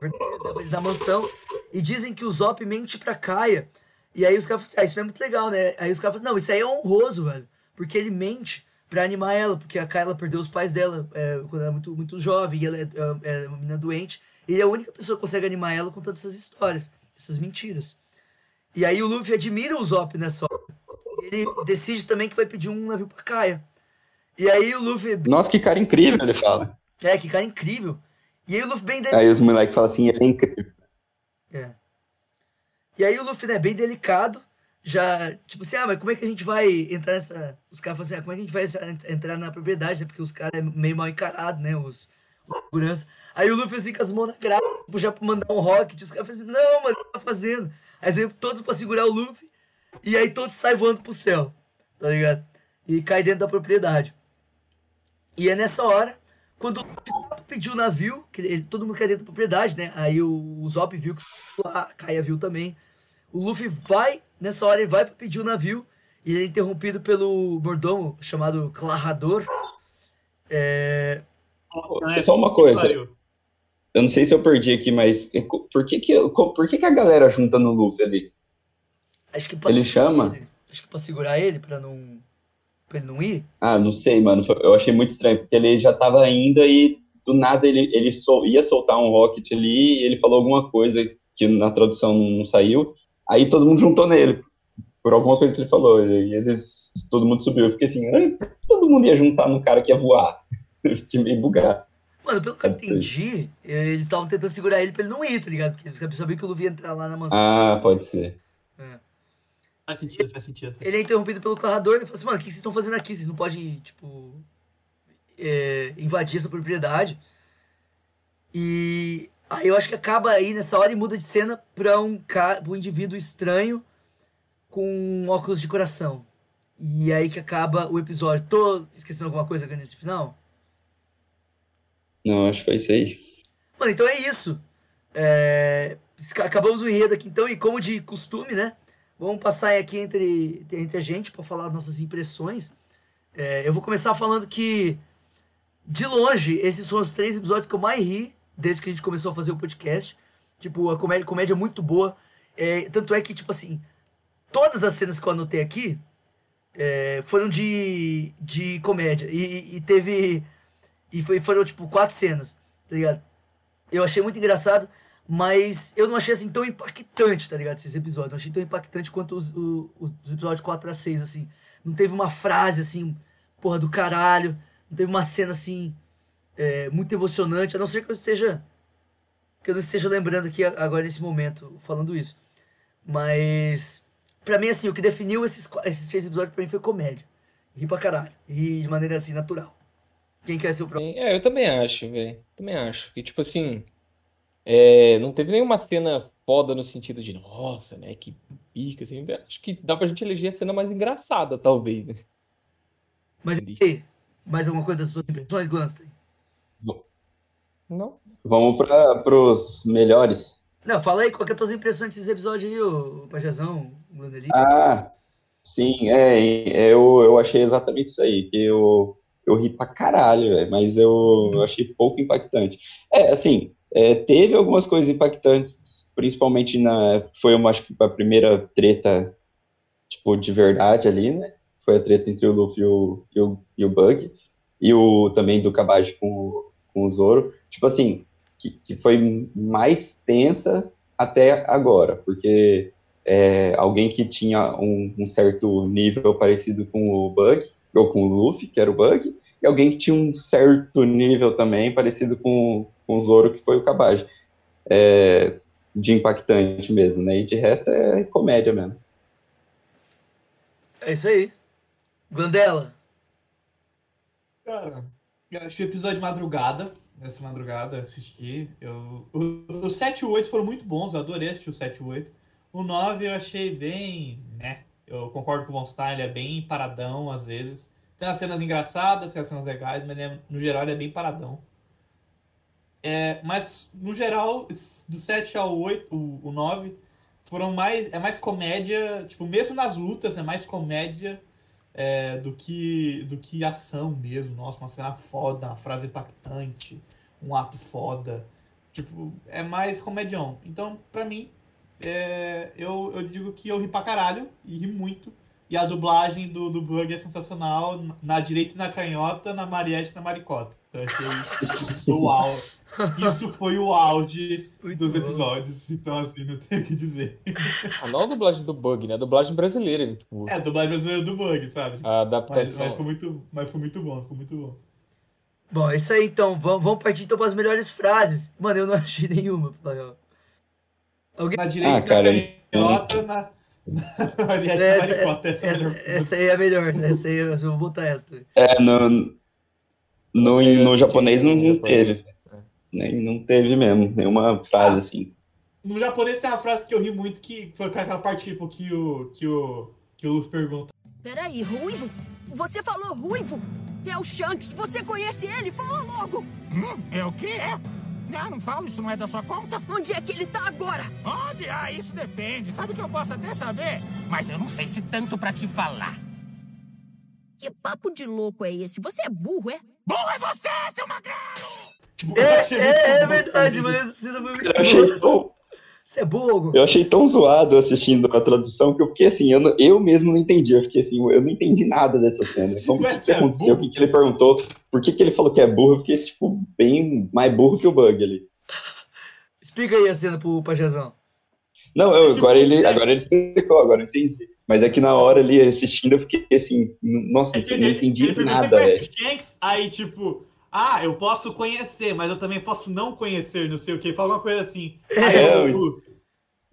levam eles na mansão. E dizem que o Zop mente pra Kaia. E aí os caras falam assim, ah, isso não é muito legal, né? Aí os caras falam, não, isso aí é honroso, velho. Porque ele mente pra animar ela, porque a Kaia ela perdeu os pais dela é, quando ela era muito, muito jovem, e ela é, é- é uma menina doente. E ele é a única pessoa que consegue animar ela contando essas histórias, essas mentiras. E aí o Luffy admira o Zop nessa hora. Ele decide também que vai pedir um navio pra Kaia. E aí o Luffy, Nossa, que cara incrível, ele fala. é, que cara incrível. E aí o Luffy bem, de... Aí os moleques falam assim: ele é incrível. é. E aí o Luffy, né, bem delicado, já, tipo assim, ah, mas como é que a gente vai entrar nessa... Os caras falam assim, ah, como é que a gente vai entrar na propriedade, né, porque os caras é meio mal encarado, né, os segurança. Aí o Luffy, assim, com as mãos na grade, tipo, já pra mandar um rocket, os caras assim, não, mas o que tá fazendo? Aí vem todos pra segurar o Luffy, e aí todos saem voando pro céu, tá ligado? E cai dentro da propriedade. E é nessa hora, quando o Luffy pediu o navio, que ele, todo mundo cai dentro da propriedade, né? Aí o, o Zop viu que lá, Kaia viu também. O Luffy vai, nessa hora ele vai pra pedir o navio, e ele é interrompido pelo mordomo chamado Clarrador. É, Pô, né? Só uma coisa, eu não sei se eu perdi aqui, mas é por que que, por que, que a galera junta no Luffy ali? Acho que pra, Ele chama? Acho que pra segurar ele, pra não. pra ele não ir. Ah, não sei, mano. Eu achei muito estranho, porque ele já tava ainda e do nada ele, ele sol- ia soltar um rocket ali e ele falou alguma coisa que na tradução não saiu. Aí todo mundo juntou nele, por alguma coisa que ele falou. E eles, todo mundo subiu. Eu fiquei assim, "Ai, por que todo mundo ia juntar no cara que ia voar. Fiquei meio bugado. Mano, pelo que eu entendi, eles estavam tentando segurar ele pra ele não ir, tá ligado? Porque eles sabiam que o Luffy ia entrar lá na mansão. Ah, pode ser. Faz sentido, faz sentido. Ele é interrompido pelo Clarrador e ele fala assim, mano, o que vocês estão fazendo aqui? Vocês não podem, tipo, é, invadir essa propriedade. E aí eu acho que acaba aí nessa hora e muda de cena pra um, cara, pra um indivíduo estranho com óculos de coração. E aí que acaba o episódio. Tô esquecendo alguma coisa aqui nesse final? Não, acho que foi isso aí. Mano, então é isso. É, Acabamos o enredo aqui então, e como de costume, né? Vamos passar aqui entre, entre a gente para falar nossas impressões. É, eu vou começar falando que, de longe, esses são os três episódios que eu mais ri desde que a gente começou a fazer o podcast. Tipo, a comédia, comédia é muito boa. É, tanto é que, tipo assim, todas as cenas que eu anotei aqui é, foram de, de comédia. E- e teve. E foi, foram, tipo, quatro cenas, tá ligado? Eu achei muito engraçado, mas eu não achei assim tão impactante, tá ligado? Esses episódios. Não achei tão impactante quanto os, o- os, episódios 4 a 6, assim. Não teve uma frase assim, porra do caralho. Não teve uma cena assim, é, muito emocionante, a não ser que eu esteja. Que eu não esteja lembrando aqui agora nesse momento, falando isso. Mas. Pra mim, assim, o que definiu esses, esses três episódios pra mim foi comédia. Ri pra caralho. Ri de maneira assim, natural. Quem quer ser o próximo? É, eu também acho, velho. Também acho. Que, tipo assim, é, não teve nenhuma cena foda no sentido de, nossa, né, que pica, assim. Acho que dá pra gente eleger a cena mais engraçada, talvez, né? Mas e? Mais alguma coisa das suas impressões, Glanstein? Não? Vamos para os melhores. Não, fala aí, qual que é as tuas impressões desses episódios aí, ô Pajazão, Glandelinho? Ah, sim, é, é, eu, eu achei exatamente isso aí, que eu, eu ri pra caralho, velho, mas eu, achei pouco impactante. É, assim, é, teve algumas coisas impactantes, principalmente na, foi uma, acho que a primeira treta, tipo, de verdade ali, né, foi a treta entre o Luffy e o, e o, e o Bug, e o, também do Kabaji com, com o Zoro, tipo assim, que, que foi mais tensa até agora, porque é, alguém que tinha um, um certo nível parecido com o Bug, ou com o Luffy, que era o Bug, e alguém que tinha um certo nível também parecido com, com o Zoro, que foi o Kabaji. É, de impactante mesmo, né? E de resto é comédia mesmo. É isso aí. Glandela. Cara, eu achei o episódio de madrugada. Essa madrugada, assisti. Eu, o, o 7 e o 8 foram muito bons, eu adorei assistir o 7 e o 8. O 9 eu achei bem. né? Eu concordo com o Von Stein, ele é bem paradão às vezes. Tem as cenas engraçadas, tem as cenas legais, mas é- no geral ele é bem paradão. É, mas, no geral, do 7 ao 8, o, o 9, foram mais. É mais comédia. Tipo, mesmo nas lutas, é mais comédia é, do que do que ação mesmo. Nossa, uma cena foda, uma frase impactante, um ato foda. Tipo, é mais comedião. Então, pra mim, é, eu, eu digo que eu ri pra caralho e ri muito. E a dublagem do, do Bug é sensacional. Na direita e na canhota, na Mariette e na Maricota. Eu achei isso foi o au- Isso foi o auge Muito dos bom. episódios. Então, assim, não tenho o que dizer. Ah, não a dublagem do Bug, né? A dublagem brasileira é muito boa. É, a dublagem brasileira do Bug, sabe? A Mas, mas, adaptação. ficou muito, mas foi muito bom, ficou muito bom. Bom, é isso aí então. Vamos, vamos partir então para as melhores frases. Mano, eu não achei nenhuma. pra falar a real. Alguém. Na direita, Ah, cara, canhota, na. na Mariette Essa, Maricota. Essa, é a essa, melhor. essa aí é a melhor. Essa aí eu vou botar essa. É, no, no, no japonês não, não teve. Nem, não teve mesmo, nenhuma frase assim. No japonês tem uma frase que eu ri muito, que foi com aquela parte tipo, que o, que o, que o Luffy pergunta. Peraí, Ruivo? Você falou Ruivo? É o Shanks, você conhece ele? Fala logo! Hum, é o quê? É? Ah, não falo, isso não é da sua conta? Onde é que ele tá agora? Onde? Ah, isso depende. Sabe que eu posso até saber, mas eu não sei se tanto pra te falar. Que papo de louco é esse? Você é burro, é? Burro é você, seu magrelo! Tipo, É, muito é, é verdade, cara. mas essa cena foi muito Eu achei boa. Você é burro? eu achei tão zoado assistindo a tradução que eu fiquei assim, eu, não- eu mesmo não entendi. Eu fiquei assim, eu não entendi nada dessa cena. Como que, que é aconteceu? O que, que ele perguntou? Por que, que ele falou que é burro? Eu fiquei, tipo, bem mais burro que o Bug ali. Explica aí a cena pro Pajezão. Não, eu, Tipo, agora, ele, é- agora ele explicou, agora eu entendi. Mas é que na hora ali, assistindo, eu fiquei assim, nossa, É que não ele- entendi ele pergunta, nada, Você conhece velho. o Shanks? Aí, tipo, ah, eu posso conhecer, mas eu também posso não conhecer, não sei o que. Fala uma coisa assim. Aí É, eu,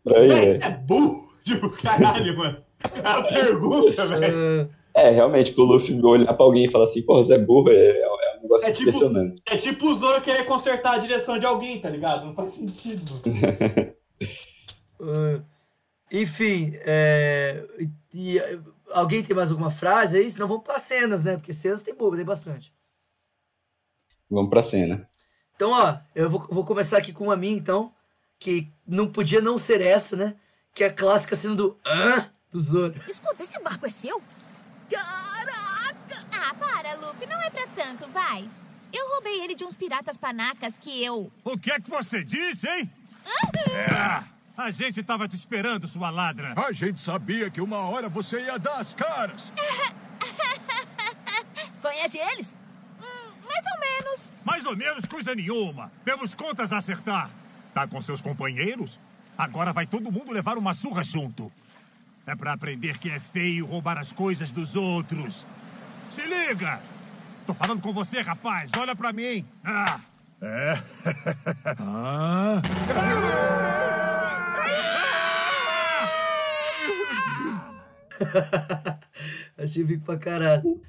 mas- aí, velho. você é burro? Tipo, caralho, mano. É a pergunta, velho. Ah, É, realmente, pro Luffy olhar pra alguém e falar assim, porra, você é burro, é, é um negócio É tipo- impressionante. É tipo o Zoro querer consertar a direção de alguém, tá ligado? Não faz sentido, mano. ah, enfim, é, e, alguém tem mais alguma frase aí? Senão vamos pra cenas, né? Porque cenas tem boa, tem bastante. Vamos pra cena. Então, ó, eu vou, vou começar aqui com uma minha, então, que não podia não ser essa, né? Que é a clássica cena do Hã? do Zoro. Escuta, esse barco é seu? Caraca! Ah, para, Luffy. Não é pra tanto, vai. Eu roubei ele de uns piratas panacas que eu... O que é que você disse, hein? É, a gente tava te esperando, sua ladra. A gente sabia que uma hora você ia dar as caras. Conhece eles? Mais ou menos. Mais ou menos coisa nenhuma. Temos contas a acertar. Tá com seus companheiros? Agora vai todo mundo levar uma surra junto. É pra aprender que é feio roubar as coisas dos outros. Se liga! Tô falando com você, rapaz. Olha pra mim. Ah, É? ah? Achei bico pra caralho.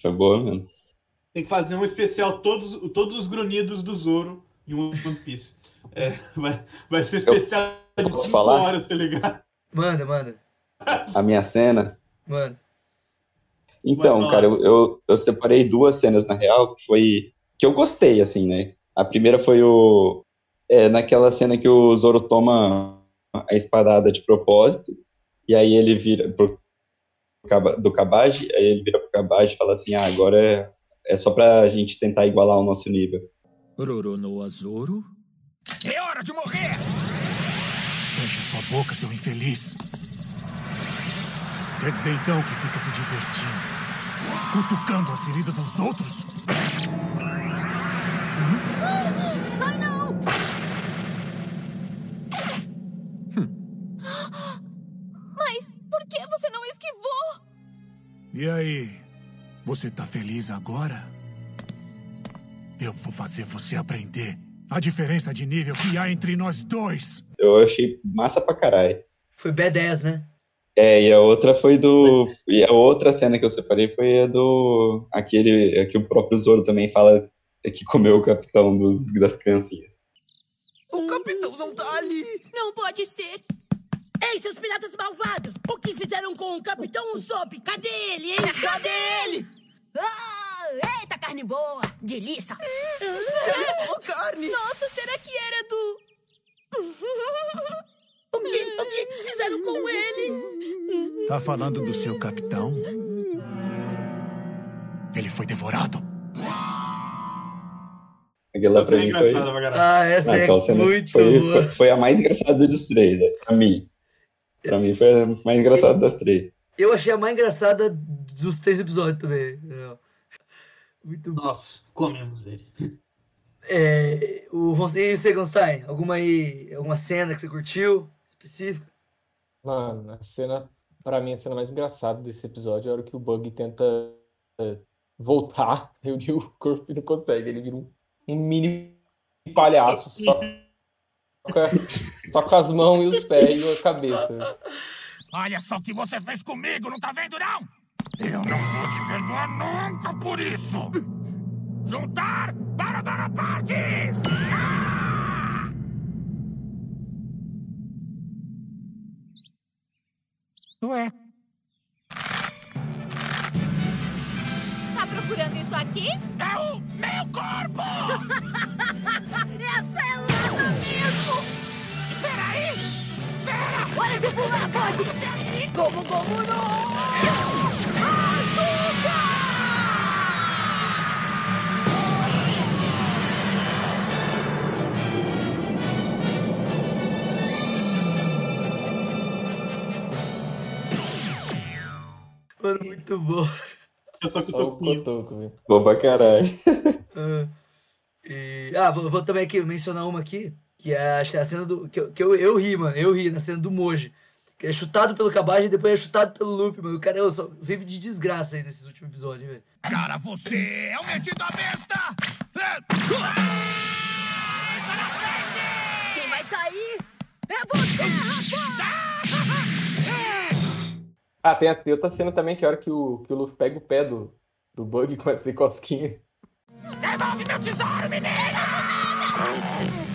Foi boa mesmo. Tem que fazer um especial todos, todos os grunhidos do Zoro em One Piece. É, vai, vai ser um especial de posso 5 falar? horas, tá ligado? Manda, manda, A minha cena. manda. Então, cara, eu, eu, eu separei duas cenas, na real, que foi. que eu gostei, assim, né? A primeira foi o. É, naquela cena que o Zoro toma a espadada de propósito, e aí ele vira pro, do Kabaji, aí ele vira pro Kabaji e fala assim: ah, agora é, é só pra gente tentar igualar o nosso nível. Roronoa Azoro? é hora de morrer! Feche sua boca, seu infeliz. Quer dizer então que fica se divertindo, cutucando a ferida dos outros? Ai, não! Mas por que você não esquivou? E aí, você tá feliz agora? Eu vou fazer você aprender a diferença de nível que há entre nós dois. Eu achei massa pra caralho. Foi B10, né? É, e a outra foi do. E a outra cena que eu separei foi a do. Aquele. é que o próprio Zoro também fala que comeu o capitão dos, das criancinhas. O capitão não tá ali! Não pode ser. Ei, seus piratas malvados! O que fizeram com o Capitão Usopp? Cadê ele, hein? Cadê ele? Ah, eita, carne boa! Delícia! oh, carne! Nossa, será que era do... O que, o que fizeram com ele? Tá falando do seu capitão? Ele foi devorado. Aquela Essa pra é mim foi. Ah, essa Ah, é muito foi, boa. foi, foi a mais engraçada dos três, né? Pra mim. Pra mim foi a mais engraçada das três. Eu achei a mais engraçada dos três episódios também. Muito bom. Nossa, comemos ele. É, o você e o Seganstein, alguma aí, alguma cena que você curtiu específica? Mano, a cena, pra mim, a cena mais engraçada desse episódio é a hora que o Bug tenta é, voltar, reunir o corpo e não consegue. Ele vira um, um mini palhaço, só, com a- só com as mãos e os pés e a cabeça. Olha só o que você fez comigo, não tá vendo, não? Eu não vou te perdoar nunca por isso! Juntar para para partes! Ué, Tá procurando isso aqui? É o meu corpo! Essa é lata mesmo! Hora de pular, pode! Como, como não! Açúcar! Mano, muito bom. É só que tô com bom pra caralho. Ah, ah, vou, vou também aqui mencionar uma aqui que é a, cena do. Que, eu, que eu, eu ri, mano. Eu ri na cena do Moji. Que é chutado pelo Kabaji e depois é chutado pelo Luffy, mano. O cara eu só, vive de desgraça aí nesses últimos episódios, velho. Cara, você é um metido a besta! Quem vai sair é você, rapaz! Ah, tem, a, tem outra cena também que é a hora que o, que o Luffy pega o pé do, do Bug e começa a cosquinha. Devolve meu tesouro, menina!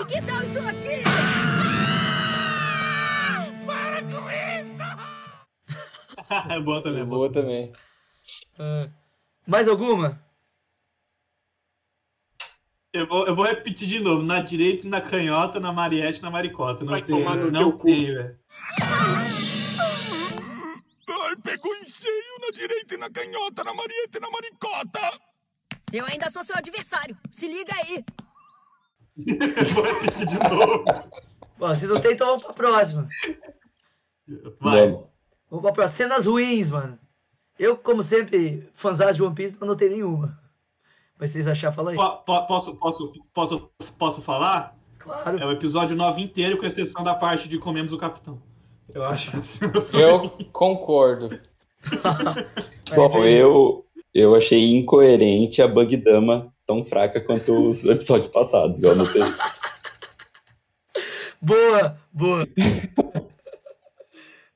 E que tal isso aqui? Para com isso! é boa também, É é boa também. Ah, mais alguma? Eu vou, eu vou repetir de novo. Na direita, na canhota, na mariette, na maricota. Não Vai tem, tomar no não teu tem, velho. Ai, pegou em cheio na direita e na canhota, na marieta e na maricota! Eu ainda sou seu adversário. Se liga aí. vou repetir de novo. Bom, se não tem, então vamos pra próxima. Vai. Vamos. Vamos pra próxima. Cenas ruins, mano. Eu, como sempre, fãzão de One Piece, não anotei nenhuma. Mas vocês achar, fala aí. Po- po- Posso, posso, posso, posso falar? Claro. É o episódio 9 inteiro, com exceção da parte de Comemos o Capitão. Eu acho assim. Eu concordo. Bom, eu, eu achei incoerente a Bug Dama tão fraca quanto os episódios passados. Eu anotei. Boa, boa.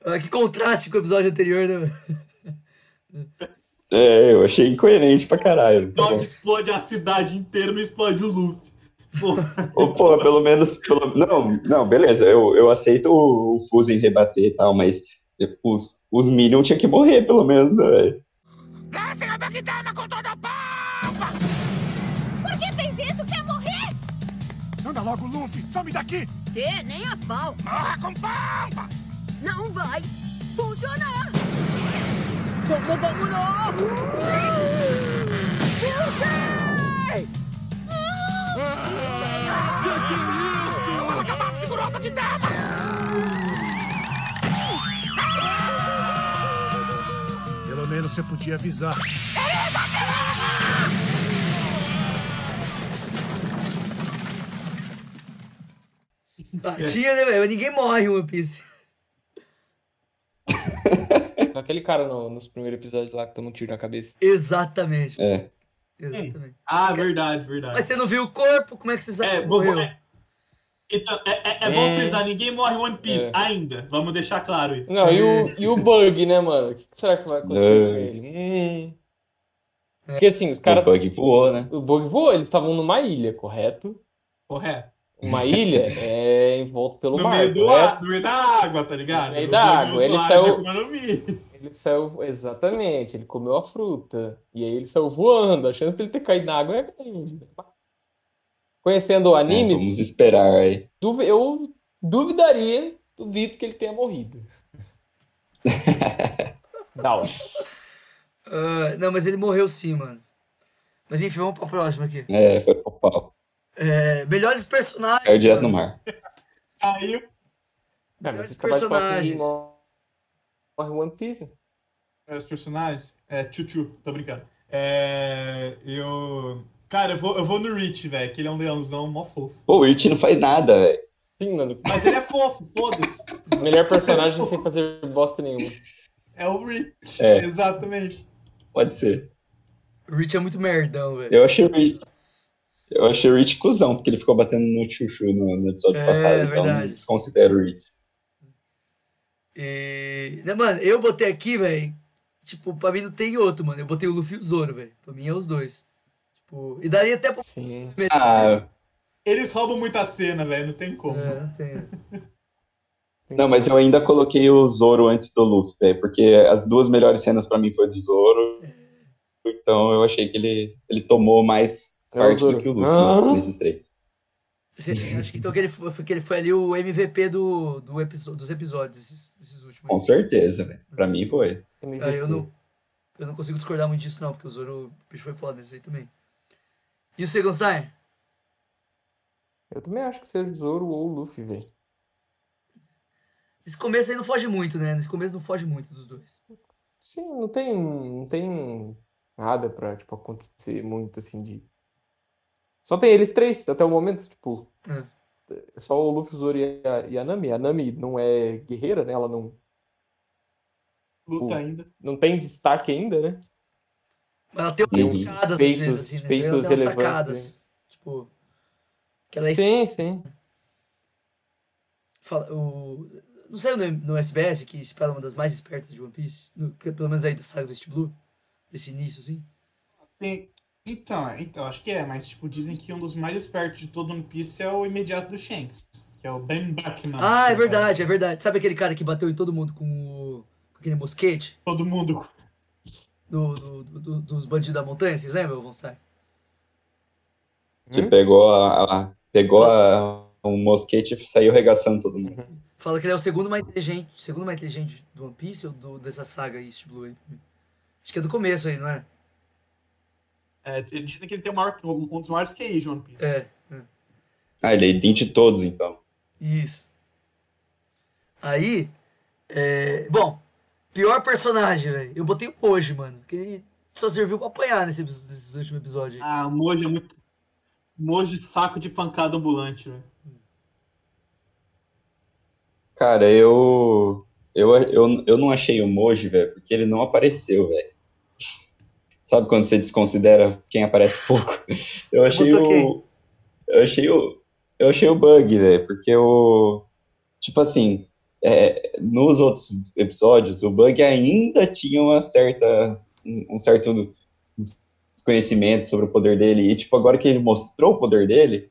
Ah, que contraste com o episódio anterior, né? É, eu achei incoerente pra caralho. Tá. Explode, explode a cidade inteira, não explode o Luffy. Porra. Ô, pô, pelo menos. pelo- Não, não, beleza. Eu, eu aceito o, o Fuzen rebater e tal, mas os, os Minions tinham que morrer, pelo menos, né, velho. Desce a Bagdama com toda a pompa! Por que fez isso? Quer morrer? Anda logo, Luffy! Some daqui! Que? Nem a pau. Morra com pompa! Não vai funcionar. Como, como não? Você! Vamos acabar! Segurou a Bagdama! Pelo menos você podia avisar. Ah, tinha, né, velho? Ninguém morre em One Piece. Só aquele cara no- nos primeiros episódios lá que toma um tiro na cabeça. Exatamente. É. Exatamente. Ah, verdade, verdade. Mas você não viu o corpo? Como é que você sabe É, que bom, morreu? é, então, é, é- é bom É. frisar, ninguém morre em One Piece É. ainda. Vamos deixar claro isso. Não, e o, e o Bug, né, mano? O que será que vai acontecer É. com ele? Hum. Porque assim, os O caras. Bug voou, né? O Bug voou, eles estavam numa ilha, correto? Correto. Uma ilha é em volta pelo No mar, meio, do correto? ar, no meio da água, tá ligado? No meio O da água, ele saiu- no. Ele saiu. Exatamente, ele comeu a fruta. E aí ele saiu voando. A chance dele ter caído na água é grande. Conhecendo o É, anime, vamos esperar aí. eu duvidaria, duvido que ele tenha morrido. Hora. Ah, não, mas ele morreu sim, mano. Mas enfim, vamos pra próxima aqui. É, foi pro pau. É, melhores personagens. Caiu direto no mano. mar. Caiu. Não, mas Melhores que personagens. Morre em One Piece. Os personagens. É, tchutchu, tô brincando. É. Eu. Cara, eu vou, eu vou no Rich, velho, que ele é um leãozão mó fofo. Pô, o It não faz nada, velho. Sim, mano. Mas ele é fofo, foda-se. Melhor personagem sem fazer bosta nenhuma. É o Rich. É. Exatamente. Pode ser. O Rich é muito merdão, velho. Eu achei o Rich. Eu achei o Rich cuzão, porque ele ficou batendo no Chuchu no, no episódio É, passado, então verdade. desconsidero o Rich. E. Né, mano, eu botei aqui, velho. Tipo, pra mim não tem outro, mano. Eu botei o Luffy e o Zoro, velho. Pra mim é os dois. Tipo, e daria até pra. Sim. Ah, Eles roubam muita cena, velho, não tem como. É, não tem. não, mas eu ainda coloquei o Zoro antes do Luffy, velho, porque as duas melhores cenas pra mim foi do Zoro. Então eu achei que ele, ele tomou mais É parte do que o Luffy Ah. nesse- nesses três. Acha que então que ele foi, que ele foi ali o MVP do, do episo- dos episódios, esses, esses últimos. Com certeza, velho. Pra mim foi. Ah, eu, não, eu não consigo discordar muito disso, não, porque o Zoro o bicho foi foda nesse aí também. E o Segonstein? Eu também acho que seja o Zoro ou o Luffy, velho. Esse começo aí não foge muito, né? Nesse começo não foge muito dos dois. Sim, não tem, não tem nada pra, tipo, acontecer muito, assim, de... Só tem eles três, até o momento, tipo... É. É só o Luffy, o Zoro e a, e a Nami. A Nami não é guerreira, né? Ela não, Luta o- ainda. não tem destaque ainda, né? Mas ela tem umas sacadas às Feitos- vezes, assim, né? feitos ela tem umas relevantes, sacadas. Tipo. Que ela é Sim, sim. Fala, o... Não saiu no, no SBS que se fala uma das mais espertas de One Piece? No- que pelo menos aí da saga do East Blue? Desse início, assim? Tem- Então, então, acho que é, mas tipo, dizem que um dos mais espertos de todo One Piece é o imediato do Shanks, que é o Ben Bachman. ah, que é verdade, é verdade. Sabe aquele cara que bateu em todo mundo com, o... com aquele mosquete? Todo mundo. Do, do- do- do- dos bandidos da montanha, vocês lembram, Von Stein? Que Hum? pegou a, a- pegou a, um mosquete e saiu regaçando todo mundo. Fala que ele é o segundo mais inteligente, segundo mais inteligente do One Piece ou do, dessa saga East Blue aí? Acho que é do começo aí, não é? É, dizem que ele tem o maior, um dos maiores QI de One Piece. É, é. Ah, ele é de todos, então. Isso. Aí, é... bom, pior personagem, velho. Eu botei o Moji, mano. Porque ele só serviu pra apanhar nesse, epi- nesses últimos episódios aí. Ah, o Moji é muito. Moji saco de pancada ambulante, velho. Cara, eu, eu, eu, eu não achei o Moji, velho, porque ele não apareceu, velho. Sabe quando você desconsidera quem aparece pouco? Eu Você achei o. Eu achei o. Eu achei o bug, velho, porque o. Tipo assim, é, nos outros episódios, o bug ainda tinha uma certa. um um certo desconhecimento sobre o poder dele. E, tipo, agora que ele mostrou o poder dele,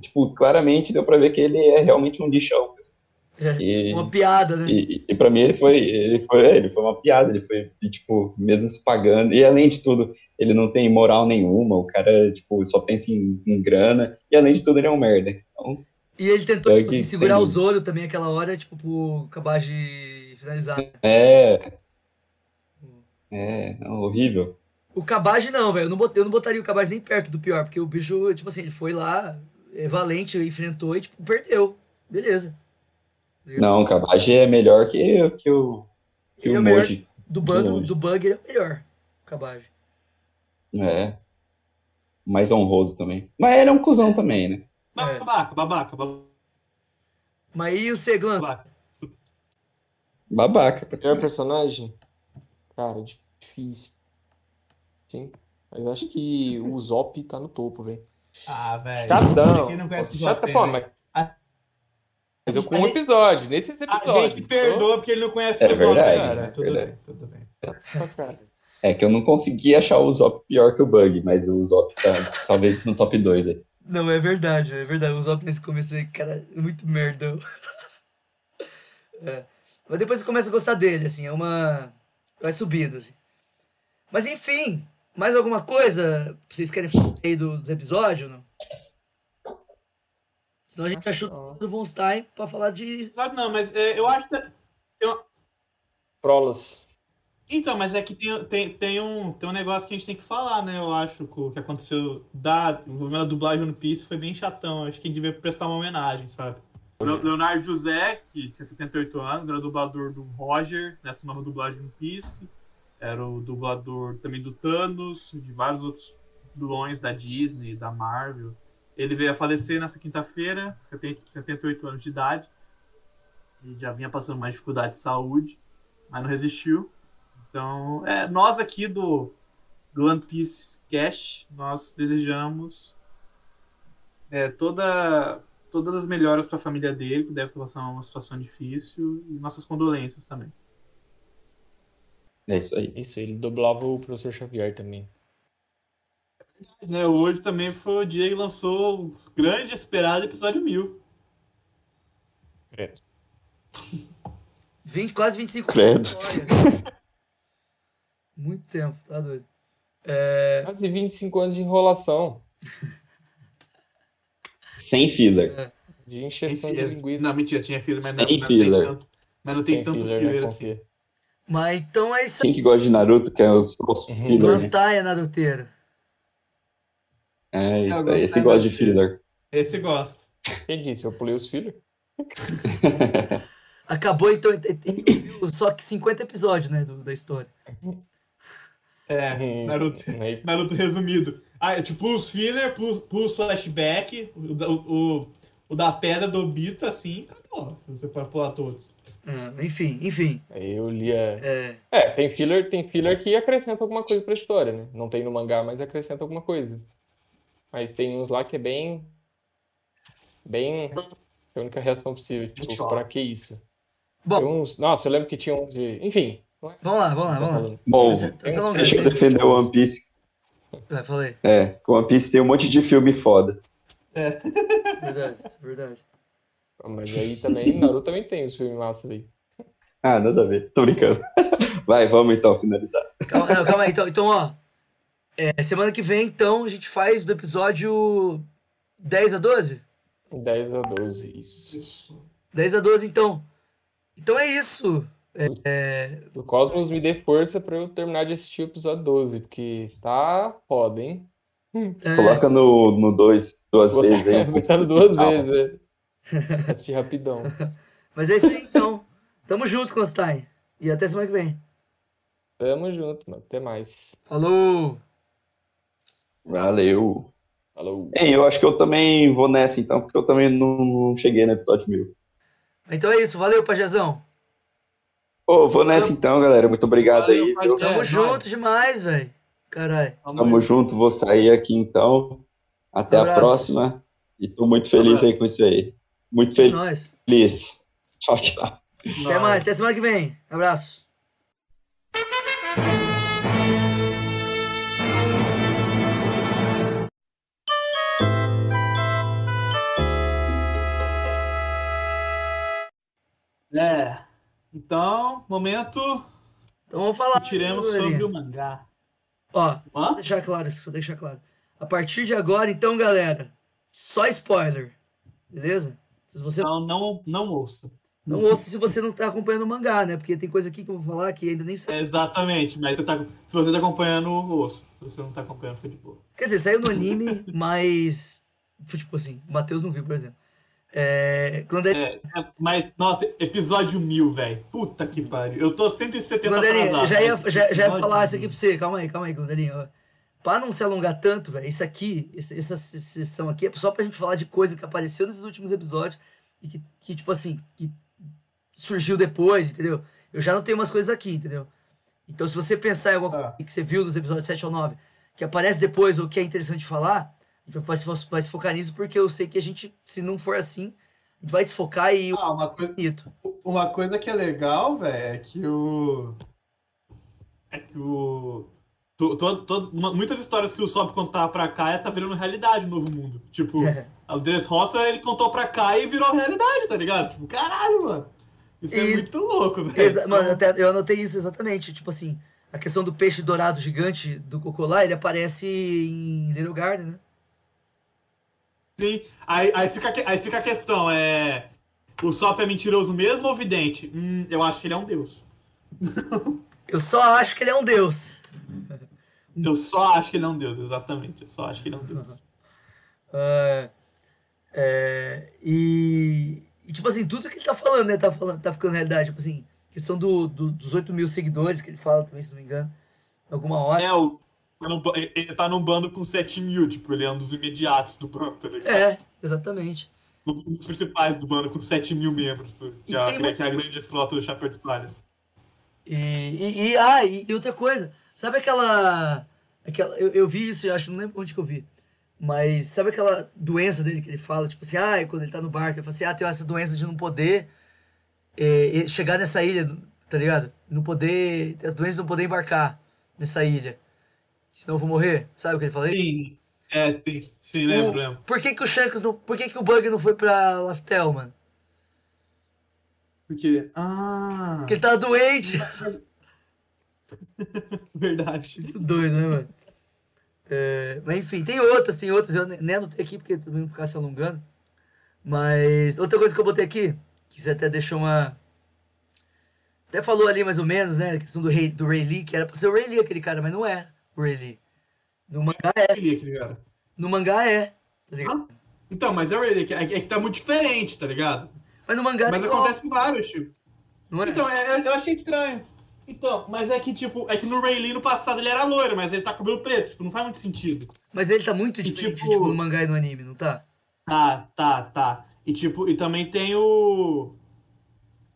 tipo, claramente deu pra ver que ele é realmente um lixão. É, E, Uma piada, né? e, e para mim ele foi, ele foi, ele foi uma piada, ele foi, tipo, mesmo se pagando, e além de tudo, ele não tem moral nenhuma, o cara, tipo, só pensa em, em grana, e além de tudo ele é um merda. Então, E ele tentou, Bug tipo assim, sem segurar os olhos também aquela hora, tipo, pro Kabaji finalizar. é, é, é horrível. O Kabaji não, velho. Eu, não bot- eu não botaria o Kabaji nem perto do pior, porque o bicho, tipo assim, ele foi lá, é valente, enfrentou e, tipo, perdeu. Beleza. Não, o Kabaji é melhor que, que o, que Ele é o melhor Moji. Do, bando, do bug, ele é o melhor. O Kabaji. É, mais honroso também. Mas ele é um cuzão também, né? É. Babaca, babaca, babaca. Mas e o Seglan? babaca. Babaca. caralho. personagem? Cara, difícil. Sim. Mas acho que o Zop tá no topo, velho. Ah, velho. Chatão. Quem não conhece o Chata, Zop, pô, né? mas. A- Mas eu a com um gente- episódio, nesses A episódios. gente perdoa porque ele não conhece É o Zop verdade, é né? Tudo verdade. bem, tudo bem. É que eu não consegui achar o Zop pior que o Bug, mas o Zop tá talvez no top 2 aí. Não, é verdade, é verdade. O Zop nesse começo aí, cara, é muito merda. É. Mas depois você começa a gostar dele, assim, é uma. Vai subindo, assim. Mas enfim, mais alguma coisa vocês querem falar aí do- dos episódios? Não? Senão a gente Acho achou do Von Stein pra falar de. Claro, não, mas é, eu acho que. Prolos. Então, mas é que tem, tem, tem, um, tem um negócio que a gente tem que falar, né? Eu acho que o que aconteceu da envolvendo a dublagem no Piece foi bem chatão. Acho que a gente devia prestar uma homenagem, sabe? Le- Leonardo José, que tinha 78 anos, era dublador do Roger nessa nova dublagem no Piece. Era o dublador também do Thanos, de vários outros vilões da Disney, da Marvel. Ele veio a falecer nessa quinta-feira, 70 78 anos de idade. E já vinha passando mais dificuldade de saúde, mas não resistiu. Então, é, nós aqui do, One Piece Cast, nós desejamos é, toda, todas as melhoras para a família dele, que deve estar passando uma situação difícil, e nossas condolências também. É isso aí. Isso, ele dublava o Professor Xavier também. Né, hoje também foi o dia que lançou o grande e esperado episódio 1000. Credo. 20, quase 25 Credo. anos de história. Muito tempo, tá doido. É, Quase 25 anos de enrolação. Sem filler. De encheção de Enfim, linguiça. Não, mentira, tinha filler, mas não, Sem não tem filler. tanto. Mas não tem Sem tanto filler, filler, né, assim. confia. mas então é isso aí. Quem que gosta de Naruto, que é os, os Uhum. filler, né? Lançaia, Naruteiro. É, esse gosta de filler. Esse gosta. Quem disse? Eu pulei os filhos? Acabou então, só que 50 episódios, né, do- da história. É, Hum, Naruto, aí- Naruto resumido. Ah, é tipo os filler, plus, plus flashback, o, da- o, o da pedra do Obita, assim, acabou. Você pode pular todos. É, enfim, enfim. Eu lia. É, É, tem filler, tem filler que acrescenta alguma coisa pra história, né? Não tem no mangá, mas acrescenta alguma coisa. Mas tem uns lá que é bem. Bem. É a única reação possível. Tipo, pra que isso? Bom. Tem uns. Nossa, eu lembro que tinha uns de. Enfim. é- vamos lá, vamos lá, vamos lá. Bom, é deixa eu defender o One Piece. Vai, falei. É, o One Piece tem um monte de filme foda. Verdade, isso é verdade. Mas aí também, Naruto também tem os filmes massa aí. Ah, nada a ver. Tô brincando. Vai, vamos então finalizar. Calma, não, calma aí. Então, então ó. É, semana que vem, então, a gente faz do episódio 10 a 12? 10 a 12, isso. 10 a 12, então. Então é isso. O Cosmos me dê força pra eu terminar de assistir o episódio 12, porque tá foda, hein? É, Coloca no, no dois, duas Vou vezes aí. botar duas vezes, né? Assistir rapidão. Mas é isso aí, então. Tamo junto, Constein. E até semana que vem. Tamo junto, mano. Até mais. Falou! Valeu. Falou. Ei, eu acho que eu também vou nessa então, porque eu também não, não cheguei no episódio mil. Então é isso. Valeu, Pajazão. Ô, vou nessa então, galera. Muito obrigado Valeu, aí. Pajé. Tamo É, junto demais, velho. Caralho. Tamo junto, vou sair aqui então. Até a Abraço. próxima. E tô muito feliz aí com isso aí. Muito É feliz. nóis. Tchau, tchau. Até mais. Até semana que vem. Abraço. É. Então, momento, Então vamos falar. tiremos sobre o mangá. Ó, só Hã? deixar claro, só deixar claro. A partir de agora, então, galera, só spoiler. Beleza? Se você Então, não, não ouça. não ouça se você não tá acompanhando o mangá, né? Porque tem coisa aqui que eu vou falar que ainda nem sabe. É, exatamente, mas você tá, se você tá acompanhando, ouça. Se você não tá acompanhando, fica de boa. Quer dizer, saiu no anime, mas. Tipo assim, o Matheus não viu, por exemplo. É. É, é, mas, nossa, episódio mil, velho. Puta que pariu. Eu tô 170 Glanderinha, atrasado. já ia, já, já ia falar isso aqui mil. pra você. Calma aí, calma aí, Glanderinha. ó. Pra não se alongar tanto, velho, isso aqui, essa sessão aqui, é só pra gente falar de coisa que apareceu nesses últimos episódios e que, que, tipo assim, que surgiu depois, entendeu? Eu já não tenho umas coisas aqui, entendeu? Então, se você pensar em alguma Tá. coisa que você viu nos episódios 7 ou 9, que aparece depois ou que é interessante falar, a gente vai, se- vai se focar nisso porque eu sei que a gente, se não for assim, a gente vai desfocar e Ah, uma coisa, uma coisa que é legal, velho, é que o. É que o. to- to- todas- uma- muitas histórias que o Sop contava pra cá tá virando realidade no Novo Mundo. Tipo, É. a Dressrosa ele contou pra cá e virou realidade, tá ligado? Tipo, caralho, mano. Isso é E- muito louco, velho. Mano, até, eu anotei isso exatamente. Tipo assim, a questão do peixe dourado gigante do cocô lá, ele aparece em Little Garden, né? Sim, aí, aí, fica, aí fica a questão, é. O Sop é mentiroso mesmo ou vidente? Hum, eu acho que ele é um deus. Eu só acho que ele é um deus. Eu só acho que ele é um deus, exatamente. Eu só acho que ele é um deus. É, é, e, e, tipo assim, tudo que ele tá falando, né? Tá, falando, tá ficando realidade. Tipo assim, questão do, do- dos 8 mil seguidores que ele fala também, se não me engano. Alguma hora. É, o, tá num ele tá num bando com 7 mil, tipo, ele é um dos imediatos do bando, tá ligado? É, exatamente. Um dos principais do bando, com 7 mil membros, que, é a, muito- que é a grande frota do Chapéu de Palhas. E, e, e- ah, e, e outra coisa, sabe aquela. aquela eu, eu vi isso, eu acho, não lembro onde que eu vi. Mas sabe aquela doença dele que ele fala, tipo assim, ah, quando ele tá no barco, ele fala assim, ah, tem essa doença de não poder é, chegar nessa ilha, tá ligado? Não poder. A doença de não poder embarcar nessa ilha. Senão eu vou morrer. Sabe o que ele falou? Sim, é, sim, sim, lembro, O- lembro. Por que, que o Shanks não. Por que, que o Bug não foi pra Laftel, mano? Porque. Ah. Porque ele tava doente. Verdade. Muito doido, né, mano? É, mas enfim, tem outras, tem outras. Eu ne- nem anotei aqui porque também não ficar se alongando. Mas outra coisa que eu botei aqui, que você até deixou uma. Até falou ali mais ou menos, né? A questão do, rei, do Ray Lee, que era pra ser o Ray Lee aquele cara, mas não é o Ray Lee. No mangá é. Cara. No mangá é, tá ligado? Então, mas é, é, que- é que tá muito diferente, tá ligado? Mas no mangá Mas é acontece vários, tipo. não é? Então, é, é- eu achei estranho. Então, mas é que, tipo, é que no Rayleigh no passado ele era loiro, mas ele tá com cabelo preto, tipo, não faz muito sentido. Mas ele tá muito E, diferente, tipo- tipo, no mangá e no anime, não tá? Tá, tá, tá. E tipo, e também tem o.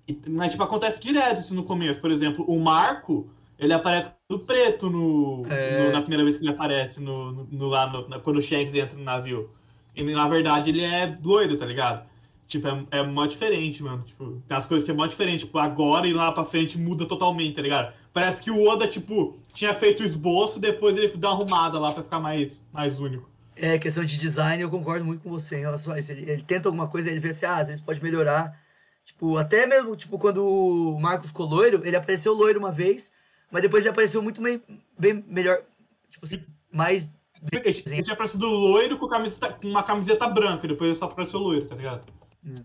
e- mas tipo, acontece direto isso no começo. Por exemplo, o Marco, ele aparece do preto no, É. no- na primeira vez que ele aparece no, no, no- lá na- quando o Shanks entra no navio. E na verdade ele é doido, tá ligado? Tipo, é, é mó diferente, mano. Tipo, tem as coisas que é mó diferente. Tipo, agora e lá pra frente muda totalmente, tá ligado? Parece que o Oda, tipo, tinha feito o esboço, depois ele deu uma arrumada lá pra ficar mais, mais único. É, questão de design, eu concordo muito com você em relação a isso. Ele, ele tenta alguma coisa, ele vê assim, ah, às vezes pode melhorar. Tipo, até mesmo, tipo, quando o Marco ficou loiro, ele apareceu loiro uma vez, mas depois ele apareceu muito bem, bem melhor, tipo assim, mais... Ele ele tinha aparecido loiro com, camiseta, com uma camiseta branca, depois ele só apareceu loiro, tá ligado?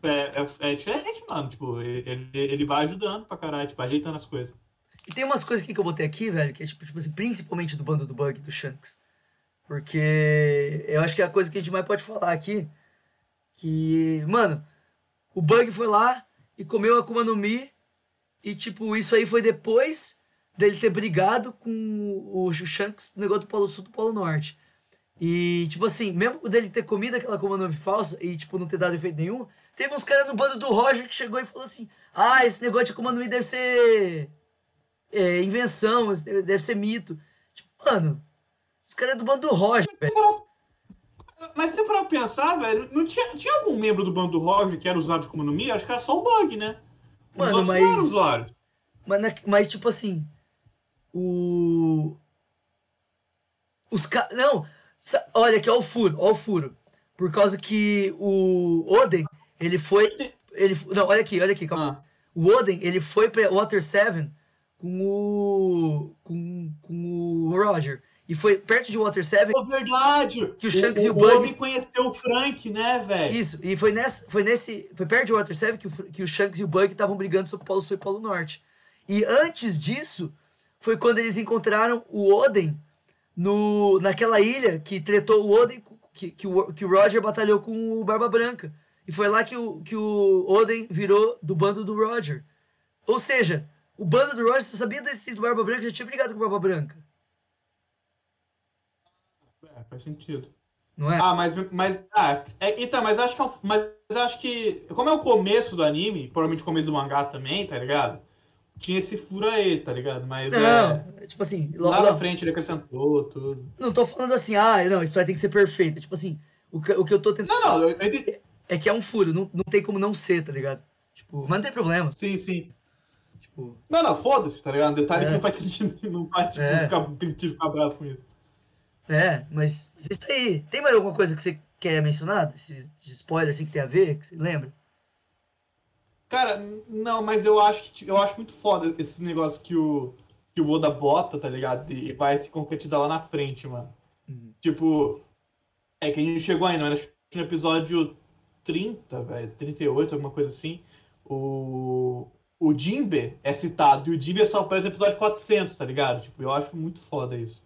É, é, é diferente, mano. Tipo, ele, ele vai ajudando pra caralho, tipo, ajeitando as coisas. E tem umas coisas aqui que eu botei aqui, velho, que é tipo, tipo assim, principalmente do bando do Bug, do Shanks. Porque eu acho que é a coisa que a gente mais pode falar aqui, que, mano, o Bug foi lá e comeu a Akuma no Mi, e tipo, isso aí foi depois dele ter brigado com o Shanks no negócio do Polo Sul do Polo Norte. E, tipo assim, mesmo dele ter comido aquela Mi falsa e, tipo, não ter dado efeito nenhum, teve uns caras no bando do Roger que chegou e falou assim, ah, esse negócio de Mi deve ser é, invenção, deve ser mito. Tipo, mano, os caras é do bando do Roger, velho. Mas se pra pensar, velho, não tinha, tinha algum membro do bando do Roger que era usuário de Akuma no Mi? Acho que era só o Bug, né? Os Mano, mas- não eram usuários. Mas, mas tipo assim, o. Os caras. Não, olha aqui, ó o furo, ó o furo. Por causa que o Oden, ele foi. Ele, não, olha aqui, olha aqui, calma. Ah, O Oden, ele foi pra Water 7 com o. com, com o Roger. E foi perto de Water 7 Pô, verdade! Que o Shanks e o o Bug- Oden conheceu o Frank, né, velho? Isso, e foi, nessa, foi nesse. Foi perto de Water 7 que o, que o Shanks e o Bug estavam brigando sobre o Polo Sul e o Polo Norte. E antes disso, foi quando eles encontraram o Oden no, naquela ilha que tretou o Oden, que, que, o, que o Roger batalhou com o Barba Branca. E foi lá que o, que o Oden virou do bando do Roger. Ou seja, o bando do Roger, você sabia desse do Barba Branca? Já tinha brigado com o Barba Branca. É, faz sentido. Não é? Ah, mas, mas, ah, é, então, mas acho que, é mas acho que, como é o começo do anime, provavelmente o começo do mangá também, tá ligado? Tinha esse furo aí, tá ligado? Mas é, não, tipo assim, lá logo, na frente ele acrescentou tudo. Não tô falando assim, ah, não, a história tem que ser perfeita. Tipo assim, o que, o que eu tô tentando. Não, não, eu, entendi. É que é um furo, não, não tem como não ser, tá ligado? Tipo, mas não tem problema. Sim, sim. Tipo, Não, não, foda-se, tá ligado? Um detalhe É. que não faz sentido, não vai, tipo, É. ficar, tem que ficar bravo com isso. é, mas, mas isso aí. Tem mais alguma coisa que você quer mencionar? Esse spoiler assim que tem a ver, que você lembra? Cara, não, mas eu acho que eu acho muito foda esses negócios que o, que o Oda bota, tá ligado? E vai se concretizar lá na frente, mano. Tipo, é que a gente chegou ainda, mas acho que no episódio 30, velho, 38, alguma coisa assim, o, o Jinbe é citado, e o Jinbe só aparece no episódio 400, tá ligado? Tipo, eu acho muito foda isso.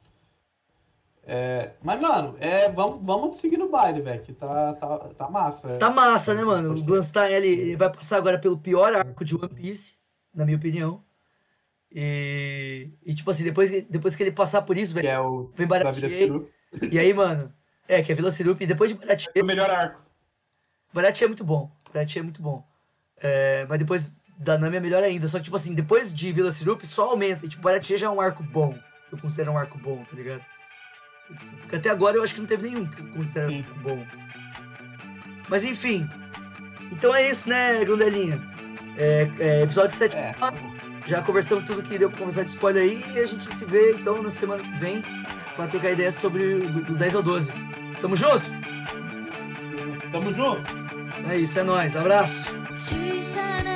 É, mas, mano, é, vamos, vamos seguir no baile, velho, que tá, tá, tá massa. é. Tá massa, né, mano? O Pode- Glanstein, ele, ele vai passar agora pelo pior arco de One Piece, na minha opinião. E, e tipo assim, depois, que- depois que ele passar por isso, Que velho, é o vem da Vida Baratie. Ciru. E aí, mano, é, que é Vila Sirup. E depois de Baratie, É o melhor arco. Baratie é muito bom. Baratie é muito bom. É, mas depois da Nami é melhor ainda. Só que, tipo assim, depois de Vila Sirup, só aumenta. E, tipo, Baratie já é um arco bom. Eu considero um arco bom, tá ligado? Porque até agora eu acho que não teve nenhum que eu considero arco bom. Mas enfim. Então é isso, né, Grandelinha? É, é, episódio 7. É. Já conversamos tudo que deu pra conversar de spoiler aí. E a gente se vê, então, na semana que vem. Pra trocar ideia sobre o do, do 10 ao 12. Tamo junto? Tamo junto. É isso, é nóis. Abraço. 中